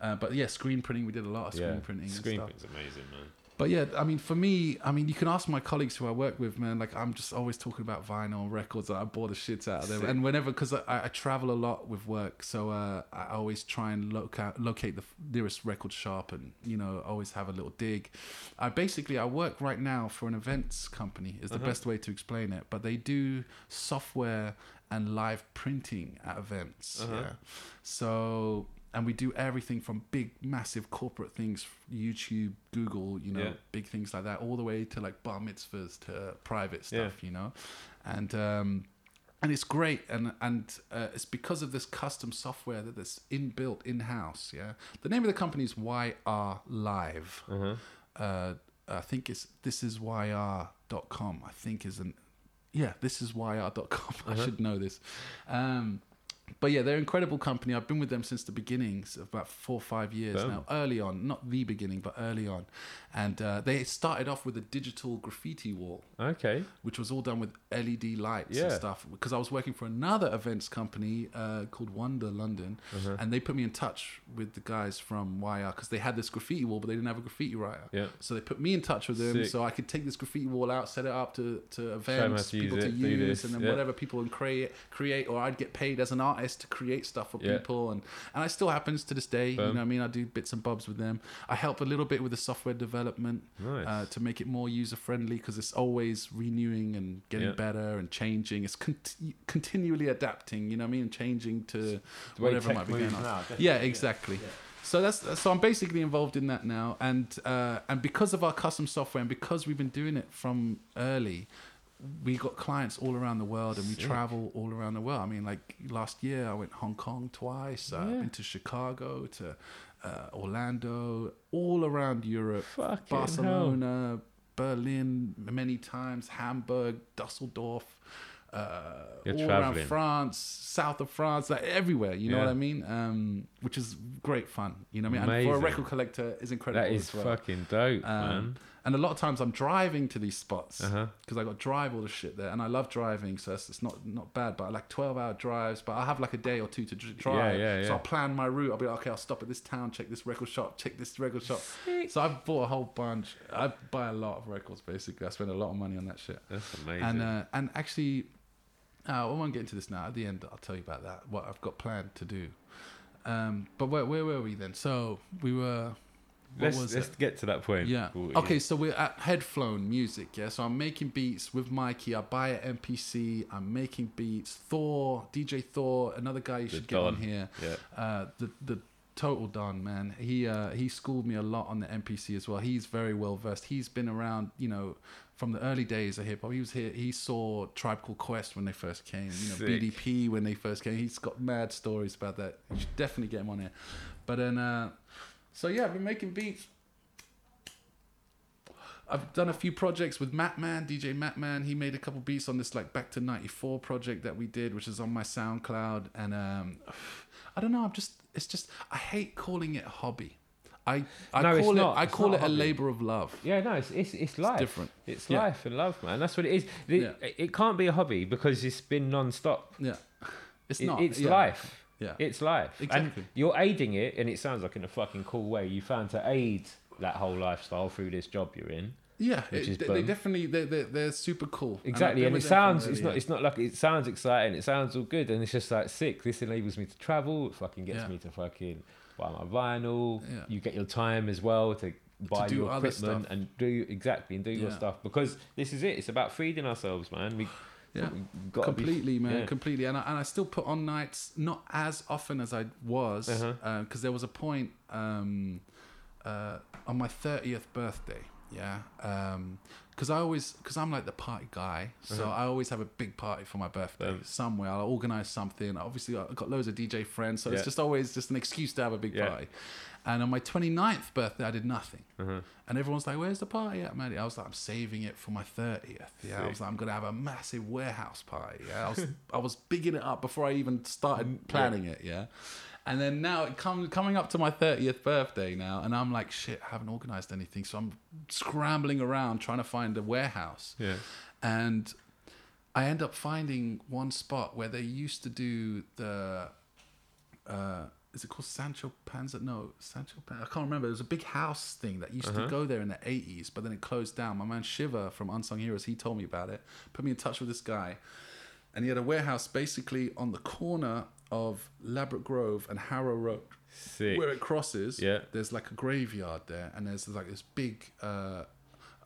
Uh, but yeah, screen printing. We did a lot of screen printing. Screen and stuff. print's amazing, man. But yeah, I mean, for me, I mean, you can ask my colleagues who I work with, man. Like, I'm just always talking about vinyl and records. I bore the shit out of them. Sick. And whenever, because I, I travel a lot with work, so uh, I always try and locate locate the nearest record shop, and you know, always have a little dig. I basically I work right now for an events company. Is the Uh-huh. best way to explain it. But they do software and live printing at events. Uh-huh. Yeah. So and we do everything from big massive corporate things youtube google you know Yeah. big things like that all the way to like bar mitzvahs to private stuff you know? And um and it's great. And and uh, it's because of this custom software that is inbuilt in-house yeah? The name of the company is yr live. Uh-huh. uh i think it's this is yr.com i think is an yeah this is yr.com *laughs* i Uh-huh. should know this. Um but yeah, they're an incredible company. I've been with them since the beginnings, of about four or five years now. Early on, not the beginning, but early on, and uh, they started off with a digital graffiti wall, Okay. which was all done with LED lights Yeah. and stuff. Because I was working for another events company uh, called Wonder London, Uh-huh. and they put me in touch with the guys from YR because they had this graffiti wall, but they didn't have a graffiti writer. Yeah. So they put me in touch with them, Sick. so I could take this graffiti wall out, set it up to, to events, to use people to it, do use, and then yeah. whatever people can create, create, or I'd get paid as an artist to create stuff for Yeah. people, and and it still happens to this day. You know, what I mean, I do bits and bobs with them. I help a little bit with the software development Nice. uh, to make it more user friendly because it's always renewing and getting Yeah. better and changing. It's conti- continually adapting. You know what I mean? And changing to The whatever might be going on. now, Yeah, exactly. So that's so I'm basically involved in that now, and uh, and because of our custom software and because we've been doing it from early, we got clients all around the world and we Sick. travel all around the world. I mean, like last year I went Hong Kong twice. Uh, Yeah. I've been to Chicago, to uh, Orlando, all around Europe, Fucking Barcelona, Berlin, many times, Hamburg, Dusseldorf. uh, You're all around. France, south of France, like everywhere. You know Yeah. what I mean? Um, which is great fun. You know what I mean? And for a record collector, is incredible. That is as well. fucking dope, Um, man. And a lot of times I'm driving to these spots because Uh-huh. I got to drive all the shit there, and I love driving, so it's, it's not not bad. But I like 12 hour drives, but I have like a day or two to dr- drive. yeah, So yeah. I'll plan my route. I'll be like, okay, I'll stop at this town, check this record shop, check this record shop. So I've bought a whole bunch. I buy a lot of records basically. I spend a lot of money on that shit. That's amazing. And uh, and actually, uh, I won't get into this now. At the end, I'll tell you about that. What I've got planned to do. Um, but where where were we then? So we were. What let's was let's it? get to that point. Yeah. we- Okay, so we're at Headflown Music, yeah. So I'm making beats with Mikey. I buy an MPC. I'm making beats. Thor, DJ Thor, another guy you The should get on here. Yeah. Uh, the the total Don man. He uh, he schooled me a lot on the MPC as well. He's very well versed. He's been around, you know, from the early days of hip hop. He was here. He saw Tribe Called Quest when they first came. You know, Sick. BDP when they first came. He's got mad stories about that. You should definitely get him on here. But then, uh, so yeah, I've been making beats. I've done a few projects with Matman, DJ Matman. He made a couple beats on this like Back to '94 project that we did, which is on my SoundCloud. And um, *sighs* I don't know. I'm just. It's just. I hate calling it a hobby. I I No, it's call it. not. I It's call it a a labor of love. Yeah, no, it's it's, it's life. different. It's Yeah. life and love, man. That's what it is. It, Yeah. it can't be a hobby because it's been non-stop. Yeah, it's It- not. it's yeah. life. Yeah, It's life. Exactly. And you're aiding it, and it sounds like in a fucking cool way. You found to aid that whole lifestyle through this job you're in. yeah. Which it- is they, they definitely they they they're super cool. And Exactly, been and it with them from sounds it's not it's not like it sounds exciting. It sounds all good, and it's just like sick. This enables me to travel. It fucking gets Yeah. me to fucking buy my vinyl. Yeah. You get your time as well to buy do your equipment and do exactly and do your stuff because this is it. It's about feeding ourselves, man. We Yeah. we've be- completely man yeah. completely and I, and I still put on nights not as often as i was because Uh-huh. there was a point um, uh, on my 30th birthday yeah because i always because i'm like the party guy so Uh-huh. i always have a big party for my birthday Um, somewhere i'll organize something obviously i've got loads of dj friends so Yeah. it's just always just an excuse to have a big Yeah. party and on my 29th birthday i did nothing Uh-huh. and everyone's like, "Where's the party at, man?" I was like, "I'm saving it for my 30th." Yeah, I was like, "I'm gonna have a massive warehouse party." Yeah, I was *laughs* I was bigging it up before I even started planning it. Yeah, and then now it comes coming up to my 30th birthday now, and I'm like, "Shit, I haven't organized anything," so I'm scrambling around trying to find a warehouse, Yeah. and I end up finding one spot where they used to do the. Uh, is it called Sancho Panza? No, Sancho Panza. I can't remember. It was a big house thing that used Uh-huh. to go there in the 80s, but then it closed down. My man Shiva from Unsung Heroes, he told me about it, put me in touch with this guy. And he had a warehouse basically on the corner of Ladbroke Grove and Harrow Road. Sick. Where it crosses, Yeah. there's like a graveyard there, and there's like this big, uh,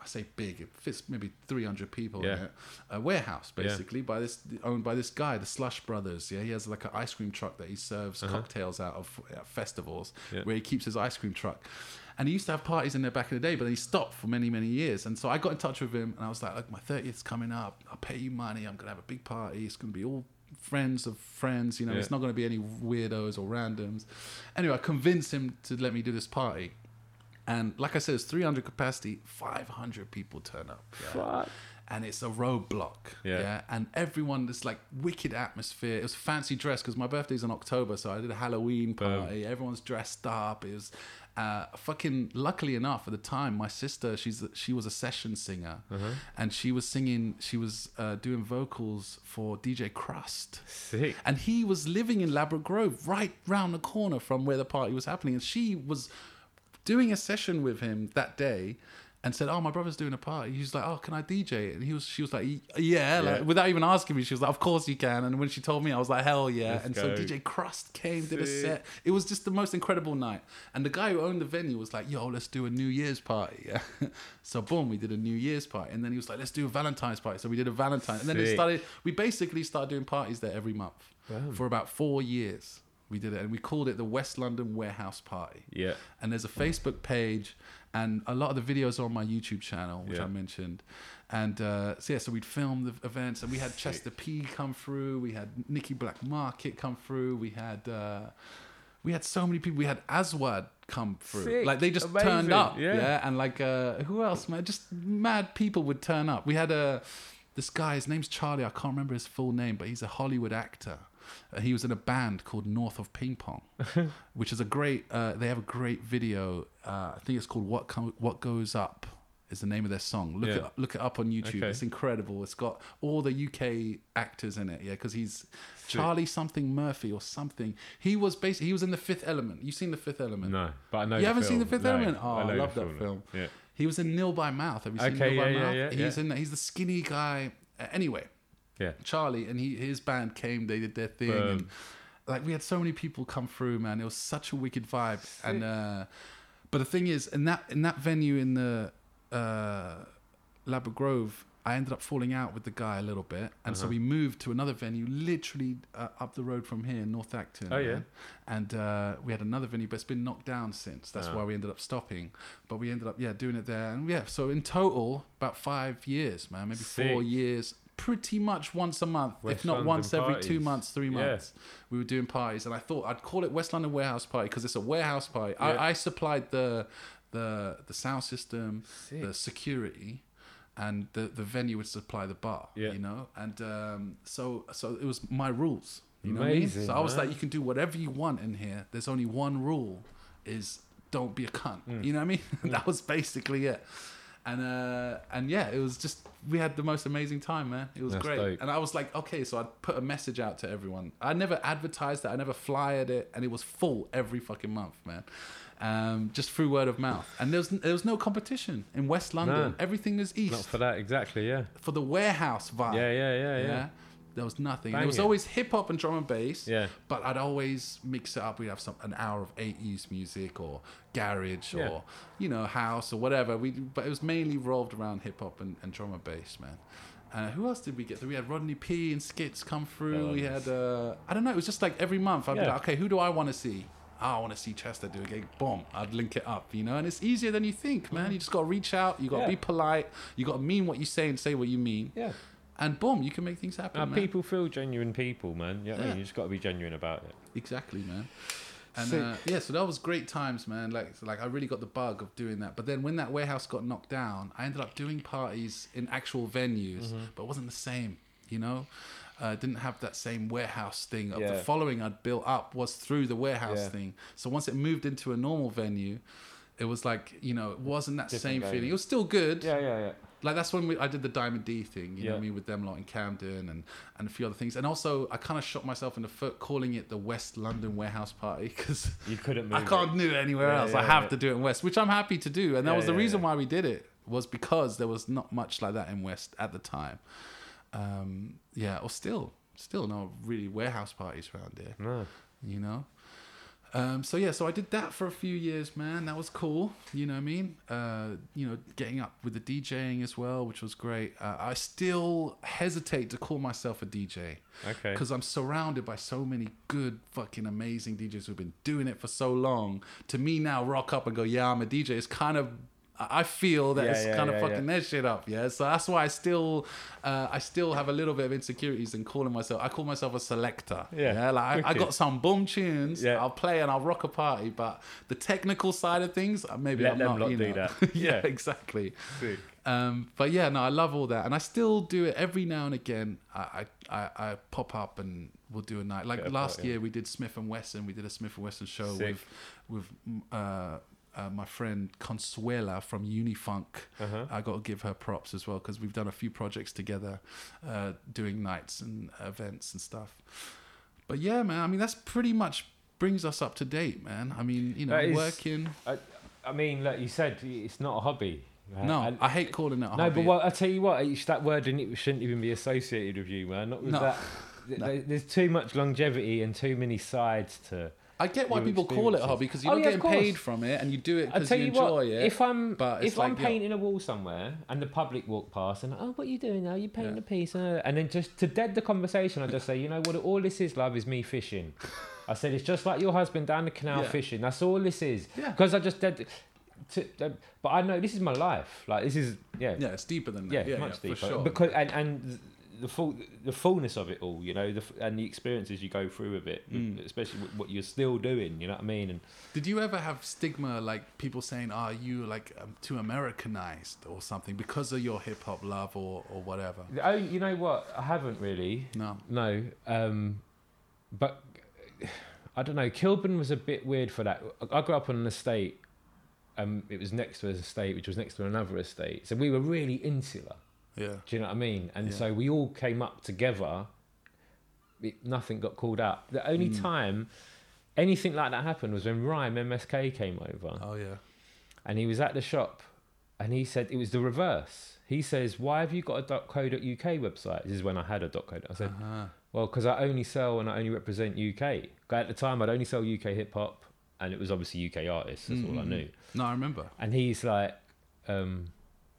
I say big, it fits maybe 300 people Yeah. in it. A warehouse, Yeah. basically, by this owned by this guy, the Slush Brothers. Yeah, he has like an ice cream truck that he serves cocktails out of at festivals, Uh-huh. Yeah. where he keeps his ice cream truck. And he used to have parties in there back in the day, but then he stopped for many, many years. And so I got in touch with him, and I was like, "Look, my 30th's coming up. I'll pay you money. I'm gonna have a big party. It's gonna be all friends of friends. You know, Yeah. it's not gonna be any weirdos or randoms." Anyway, I convinced him to let me do this party. And like I said, it's 300 capacity, 500 people turn up. yeah. Fuck. And it's a roadblock. Yeah. Yeah. And everyone, this like wicked atmosphere. It was fancy dress because my birthday's in October. So I did a Halloween Boom. party. Everyone's dressed up. It was uh, fucking, luckily enough, at the time, my sister, she's she was a session singer. Uh-huh. And she was singing, she was uh, doing vocals for DJ Krust. Sick. And he was living in Ladbroke Grove, right round the corner from where the party was happening. And she was doing a session with him that day and said, "Oh, my brother's doing a party." He was like, "Oh, can I DJ?" And he was, she was like, "Yeah," like, without even asking me. She was like, "Of course you can." And when she told me, I was like, "Hell yeah!" Let's and go. so DJ Krust came, did a set. It was just the most incredible night. And the guy who owned the venue was like, "Yo, let's do a New Year's party." Yeah. *laughs* so boom, we did a New Year's party, and then he was like, "Let's do a Valentine's party." So we did a Valentine, and then it started. We basically started doing parties there every month Wow. for about four years. We did it, and we called it the West London Warehouse Party. Yeah. And there's a Facebook page, and a lot of the videos are on my YouTube channel, which Yeah. I mentioned. And uh, so yeah, so we'd film the events, and we had Chester P come through, we had Nicky Blackmarket come through, we had uh, we had so many people. We had Aswad come through, Sick. like they just Amazing. turned up, Yeah. yeah. And like uh, who else, man? Just mad people would turn up. We had a this guy, his name's Charlie. I can't remember his full name, but he's a Hollywood actor. Uh, he was in a band called North of Ping Pong, *laughs* which is a great. Uh, they have a great video. Uh, I think it's called "What Com- What Goes Up." Is the name of their song. Look Yeah. it look it up on YouTube. Okay. It's incredible. It's got all the UK actors in it. Yeah, because he's Charlie something Murphy or something. He was basically he was in the Fifth Element. You've seen the Fifth Element? No, but I know. You haven't seen the. Fifth No, Element? Oh, I, know love that film. Yeah. He was in Nil by Mouth. Have you seen Okay, Nil by yeah, yeah, Mouth? yeah, He's in. He's the skinny guy. Uh, anyway, Yeah. Charlie and he his band came. They did their thing, and like we had so many people come through. Man, it was such a wicked vibe. And uh, but the thing is, in that in that venue in the uh, Ladbroke Grove. I ended up falling out with the guy a little bit, and so Uh-huh. we moved to another venue, literally uh, up the road from here, in North Acton. Oh, yeah. man. and uh, we had another venue, but it's been knocked down since. That's Ah. why we ended up stopping. But we ended up, yeah, doing it there, and yeah. So in total, about five years, man, maybe four years, pretty much once a month, West if not London once every two months, three Yeah. months. We were doing parties, and I thought I'd call it West London Warehouse Party because it's a warehouse party. Yeah. I, I supplied the the the sound system, Sick. the security. And the, the venue would supply the bar, Yeah. you know, and um, so so it was my rules, you know what I mean? So I was man. like, you can do whatever you want in here. There's only one rule: is don't be a cunt. Mm. You know what I mean? *laughs* that was basically it. And uh, and yeah, it was just we had the most amazing time, man. It was That's great. dope. And I was like, okay, so I'd put a message out to everyone. I never advertised it. I never flyered it, and it was full every fucking month, man. Um, just through word of mouth. And there was there was no competition in West London. No. Everything is east Not for that exactly. Yeah. for the warehouse vibe. Yeah. Yeah. Yeah. Yeah. Yeah. There was nothing. Bang there was it. always hip hop and drum and bass. Yeah. But I'd always mix it up. We'd have some an hour of 80s music or garage Yeah. or you know house or whatever. We but it was mainly revolved around hip hop and, and drum and bass, man. Uh, who else did we get? We had Rodney P and Skitz come through. Oh, we had uh, I don't know. It was just like every month I'd be like, okay, who do I want to see? Oh, I want to see Chester do a gig. Boom, I'd link it up, you know. And it's easier than you think, man. You just got to reach out. You got to Mm. Yeah. be polite. You got to mean what you say and say what you mean. Yeah. And boom, you can make things happen. Uh, man. people feel genuine people, man. You know what I mean? You just got to be genuine about it. Exactly, man. And uh, yeah, so that was great times, man. Like, so, like I really got the bug of doing that. But then when that warehouse got knocked down, I ended up doing parties in actual venues, Mm-hmm. but it wasn't the same. You know, uh, didn't have that same warehouse thing. Of The following I'd built up was through the warehouse Yeah. thing. So once it moved into a normal venue, it was like you know, it wasn't that Different same game. feeling. It was still good. Yeah. Yeah. Yeah. Like that's when we, I did the Diamond D thing, you know Yeah. what I mean, with them lot in Camden and, and a few other things. And also, I kind of shot myself in the foot calling it the West London Warehouse Party because You couldn't move. I can't do it anywhere Yeah, else. I have yeah. to do it in West, which I'm happy to do. And that was the yeah, reason yeah. why we did it was because there was not much like that in West at the time. Um, yeah, or still, still no really warehouse parties around here No. you know. Um, so yeah, so I did that for a few years, man. That was cool. You know what I mean? Uh, you know, getting up with the DJing as well, which was great. Uh, I still hesitate to call myself a DJ Okay. because I'm surrounded by so many good, fucking amazing DJs who've been doing it for so long. To me now, rock up and go, yeah, I'm a DJ. It's kind of I feel that Yeah, it's yeah, kind of yeah, fucking their shit up, yeah. So that's why I still, uh, I still have a little bit of insecurities in calling myself. I call myself a selector. Yeah, like I, I got some boom tunes. Yeah. I'll play and I'll rock a party, but the technical side of things, uh, maybe Let I'm them not. lot you do know. that. *laughs* yeah, exactly. Um, but yeah, no, I love all that, and I still do it every now and again. I I, I, pop up and we'll do a night. Like last year, we did Smith and Wesson. We did a Smith and Wesson show Sick. with with uh, uh, my friend Consuela from Unifunk. Uh-huh. I got to give her props as well because we've done a few projects together, uh, doing nights and events and stuff. But yeah, man, I mean that's pretty much brings us up to date, man. I mean, you know, is- working. I, I mean, like you said, it's not a hobby. Uh, No, and- I hate calling it a no, hobby. but what I tell you what, that word it shouldn't even be associated with you, man. Not with No. that. *laughs* No. There's too much longevity and too many sides to. I get why people call it a hobby because you're Oh, not yeah, of getting paid course. from it and you do it I because tell you you enjoy what, it. if I'm but it's if I'm like, yo- painting a wall somewhere and the public walk past and oh, what are you doing now? You painting Yeah. a piece, uh," and then just to dead the conversation, I just say, you know what? All this is, love, is me fishing. I said it's just like your husband down the canal Yeah. fishing. That's all this is. Yeah. Because I just dead. To, uh, but I know this is my life. Like this is yeah yeah, it's deeper than yeah, that. Yeah, much yeah, deeper. for sure. Because and and the full the fullness of it all, you know, the, and the experiences you go through with it, Mm. especially what you're still doing. You know what I mean? And Did you ever have stigma like people saying, "Are you like um, too Americanized or something because of your hip hop love or or whatever?" oh, you know what? I haven't really. No. No, um, but *sighs* I don't know. Kilburn was a bit weird for that. I grew up on an estate. Um, it was next to an estate, which was next to another estate. So we were really insular. Yeah. Do you know what I mean? And Yeah. so we all came up together. It, nothing got called out. The only Mm. time anything like that happened was when Rime MSK came over Oh yeah. and he was at the shop and he said it was the reverse. He says, "Why have you got a .co.uk website?" This is when I had a .co. I said, Uh-huh. "Well, because I only sell and I only represent UK. At the time, I'd only sell UK hip hop, and it was obviously UK artists. That's all I Mhm. knew." No, I remember. And he's like, um,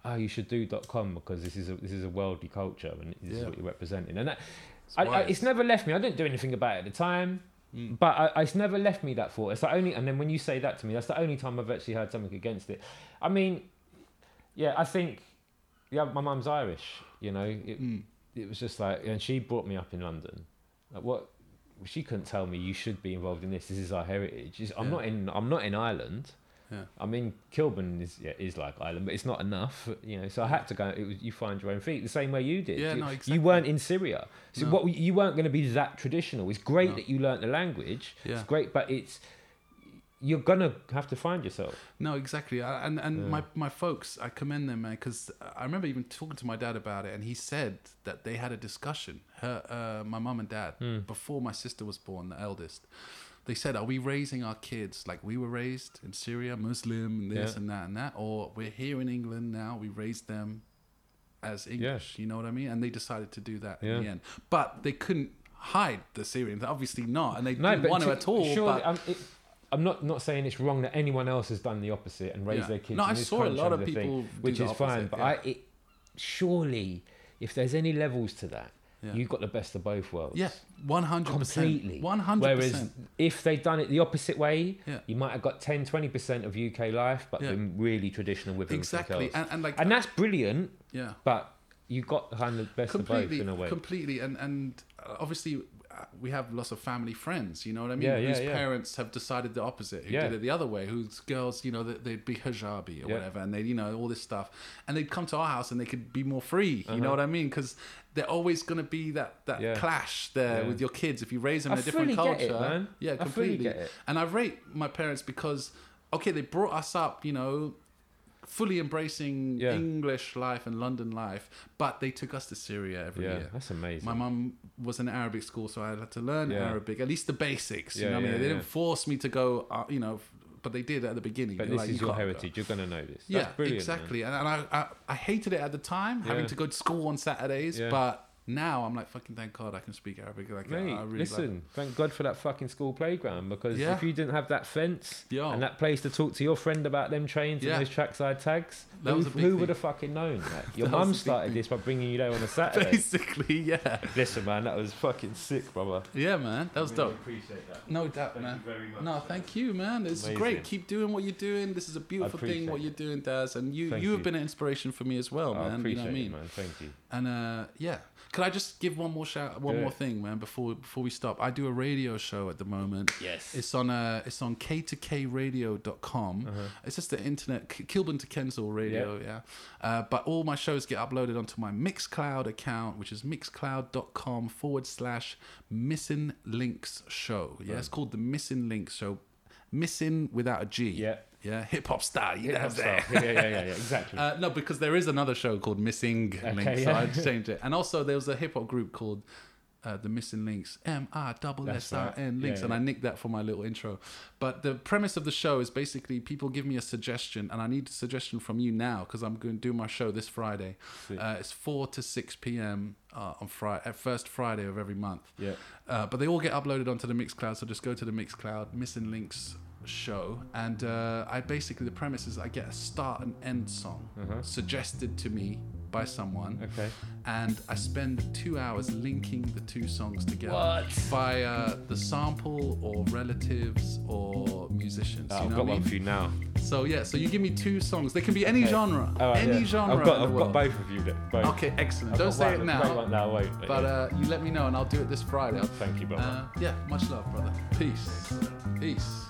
"Oh, you should do .com because this is a, this is a worldly culture and this is what you're representing." And that, It's I, I, it's never left me. I didn't do anything about it at the time. Mm. But I, it's never left me that thought. It's the only, and then when you say that to me, that's the only time I've actually heard something against it. I mean, yeah, I think, yeah, my mum's Irish. You know, it, Mm. it was just like, and she brought me up in London. Like, what? She couldn't tell me you should be involved in this. This is our heritage. It's- I'm Yeah. not in. I'm not in Ireland. Yeah. I mean, Kilburn is yeah, is like Ireland, but it's not enough, you know. So I had to go. It was you find your own feet, the same way you did. Yeah, you, no, you weren't in Syria, so No. what you weren't going to be that traditional. It's great No. that you learnt the language. Yeah. It's great, but it's you're gonna have to find yourself. No, exactly. I- And and Yeah. my my folks, I commend them, man, because I remember even talking to my dad about it, and he said that they had a discussion. Her, uh, my mum and dad, Hmm. before my sister was born, the eldest. They said, "Are we raising our kids like we were raised in Syria, Muslim, and this Yeah. and that and that, or we're here in England now? We raised them as English. You know what I mean?" And they decided to do that Yeah. in the end, but they couldn't hide the Syrians, obviously not, and they No, didn't want to to- at all. Surely, but I'm, it, I'm not not saying it's wrong that anyone else has done the opposite and raised Yeah. their kids. No, I saw a lot of thing, people do which is fine. But. I, it, surely, if there's any levels to that, Yeah. you've got the best of both worlds. yeah, one hundred percent, completely. one hundred Whereas percent. if they'd done it the opposite way, Yeah. you might have got 10, 20% of UK life, but Yeah. been really traditional with Exactly, and, and like And that's brilliant, yeah, but you've got kind of the best of both completely, in a way. completely, and and obviously we have lots of family friends. You know what I mean? Yeah, yeah, whose yeah. parents have decided the opposite, who Yeah. did it the other way. Whose girls, you know, they- they'd be hijabi or Yeah. whatever, and they, you know, all this stuff, and they'd come to our house and they could be more free. You know Uh-huh. what I mean? Because they're always going to be that that Yeah. clash there Yeah. with your kids if you raise them I in a different culture. it. Yeah, I completely. it. And I rate my parents because okay, they brought us up, you know, fully embracing Yeah. English life and London life, but they took us to Syria every yeah, year. that's amazing. My mum was in Arabic school, so I had to learn Yeah. Arabic, at least the basics. You Yeah, know what I mean? They didn't force me to go, uh, you know, but they did at the beginning. but They're this like, is "You your can't go." heritage. You're going to know this. That's Yeah, brilliant. man. exactly. And, and I, I, I hated it at the time, having to go to school on Saturdays, but now I'm like, fucking thank God I can speak Arabic. Like, Mate, I really listen, like thank God for that fucking school playground because Yeah. if you didn't have that fence Yo. and that place to talk to your friend about them trains Yeah. and those trackside tags, That who, was a big who thing. would have fucking known? Like, *laughs* your mum started thing. this by bringing you there on a Saturday. Basically, yeah. listen, man, that was fucking sick, brother. Yeah, man. That was dope. appreciate that. No doubt, Thank man. you very much. No, thank you, man. It's Amazing. great. Keep doing what you're doing. This is a beautiful thing. What you're doing, Daz, and you Thank you have been an inspiration for me as well, I man. You know what I mean? it, man. Thank you. And uh, yeah, could I just give one more shout, one Do more thing, man, before before we stop? I do a radio show at the moment. Yes. It's on uh, it's on k2kradio.com. Uh-huh. It's just the internet, Kilburn to Kensal radio, yeah. Uh, but all my shows get uploaded onto my Mixcloud account, which is mixcloud.com forward slash missing links show. Yeah, it's called the Missing Links Show. Missing without a G. Yeah. Yeah, hip hop star. You Yeah, know that's what I'm stuff. saying? yeah, yeah, yeah, yeah, exactly. *laughs* Uh, no, because there is another show called Missing *laughs* Links, so yeah. I changed it. And also, there was a hip hop group called uh, the Missing Links, M I double S I N. Links, and I nicked that for my little intro. But the premise of the show is basically people give me a suggestion, and I need a suggestion from you now because I'm going to do my show this Friday. Uh, it's four to six p.m. Uh, on Friday, at first Friday of every month. yeah. Uh, but they all get uploaded onto the Mixcloud, so just go to the Mixcloud, Missing Links show, and uh, I basically the premise is I get a start and end song Uh-huh. suggested to me by someone, Okay. and I spend two hours linking the two songs together What? via the sample or relatives or musicians. Oh, you I've know got what I one mean? for you now. So yeah, so you give me two songs. They can be any genre, All right, any yeah. genre. I've got, I've got both of you. Both. Okay, excellent. I've Don't say one- it now, one, no, I won't. But, uh, you let me know and I'll do it this Friday. Thank you, brother. Uh, yeah, much love, brother. Peace. Peace.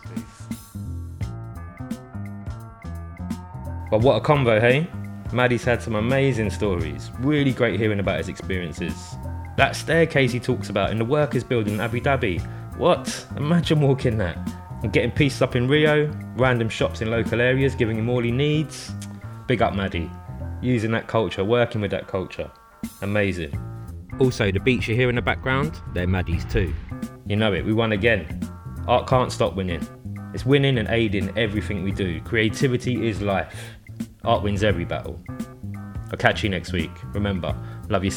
But what a convo, hey? Maddie's had some amazing stories. Really great hearing about his experiences. That staircase he talks about in the workers' building in Abu Dhabi. What? Imagine walking that. And getting pieces up in Rio, random shops in local areas, giving him all he needs. Big up, Maddie. Using that culture, working with that culture. Amazing. Also, the beats you hear in the background, they're Maddie's too. You know it, we won again. Art can't stop winning. It's winning and aiding everything we do. Creativity is life. Art wins every battle. I'll catch you next week. Remember, love you.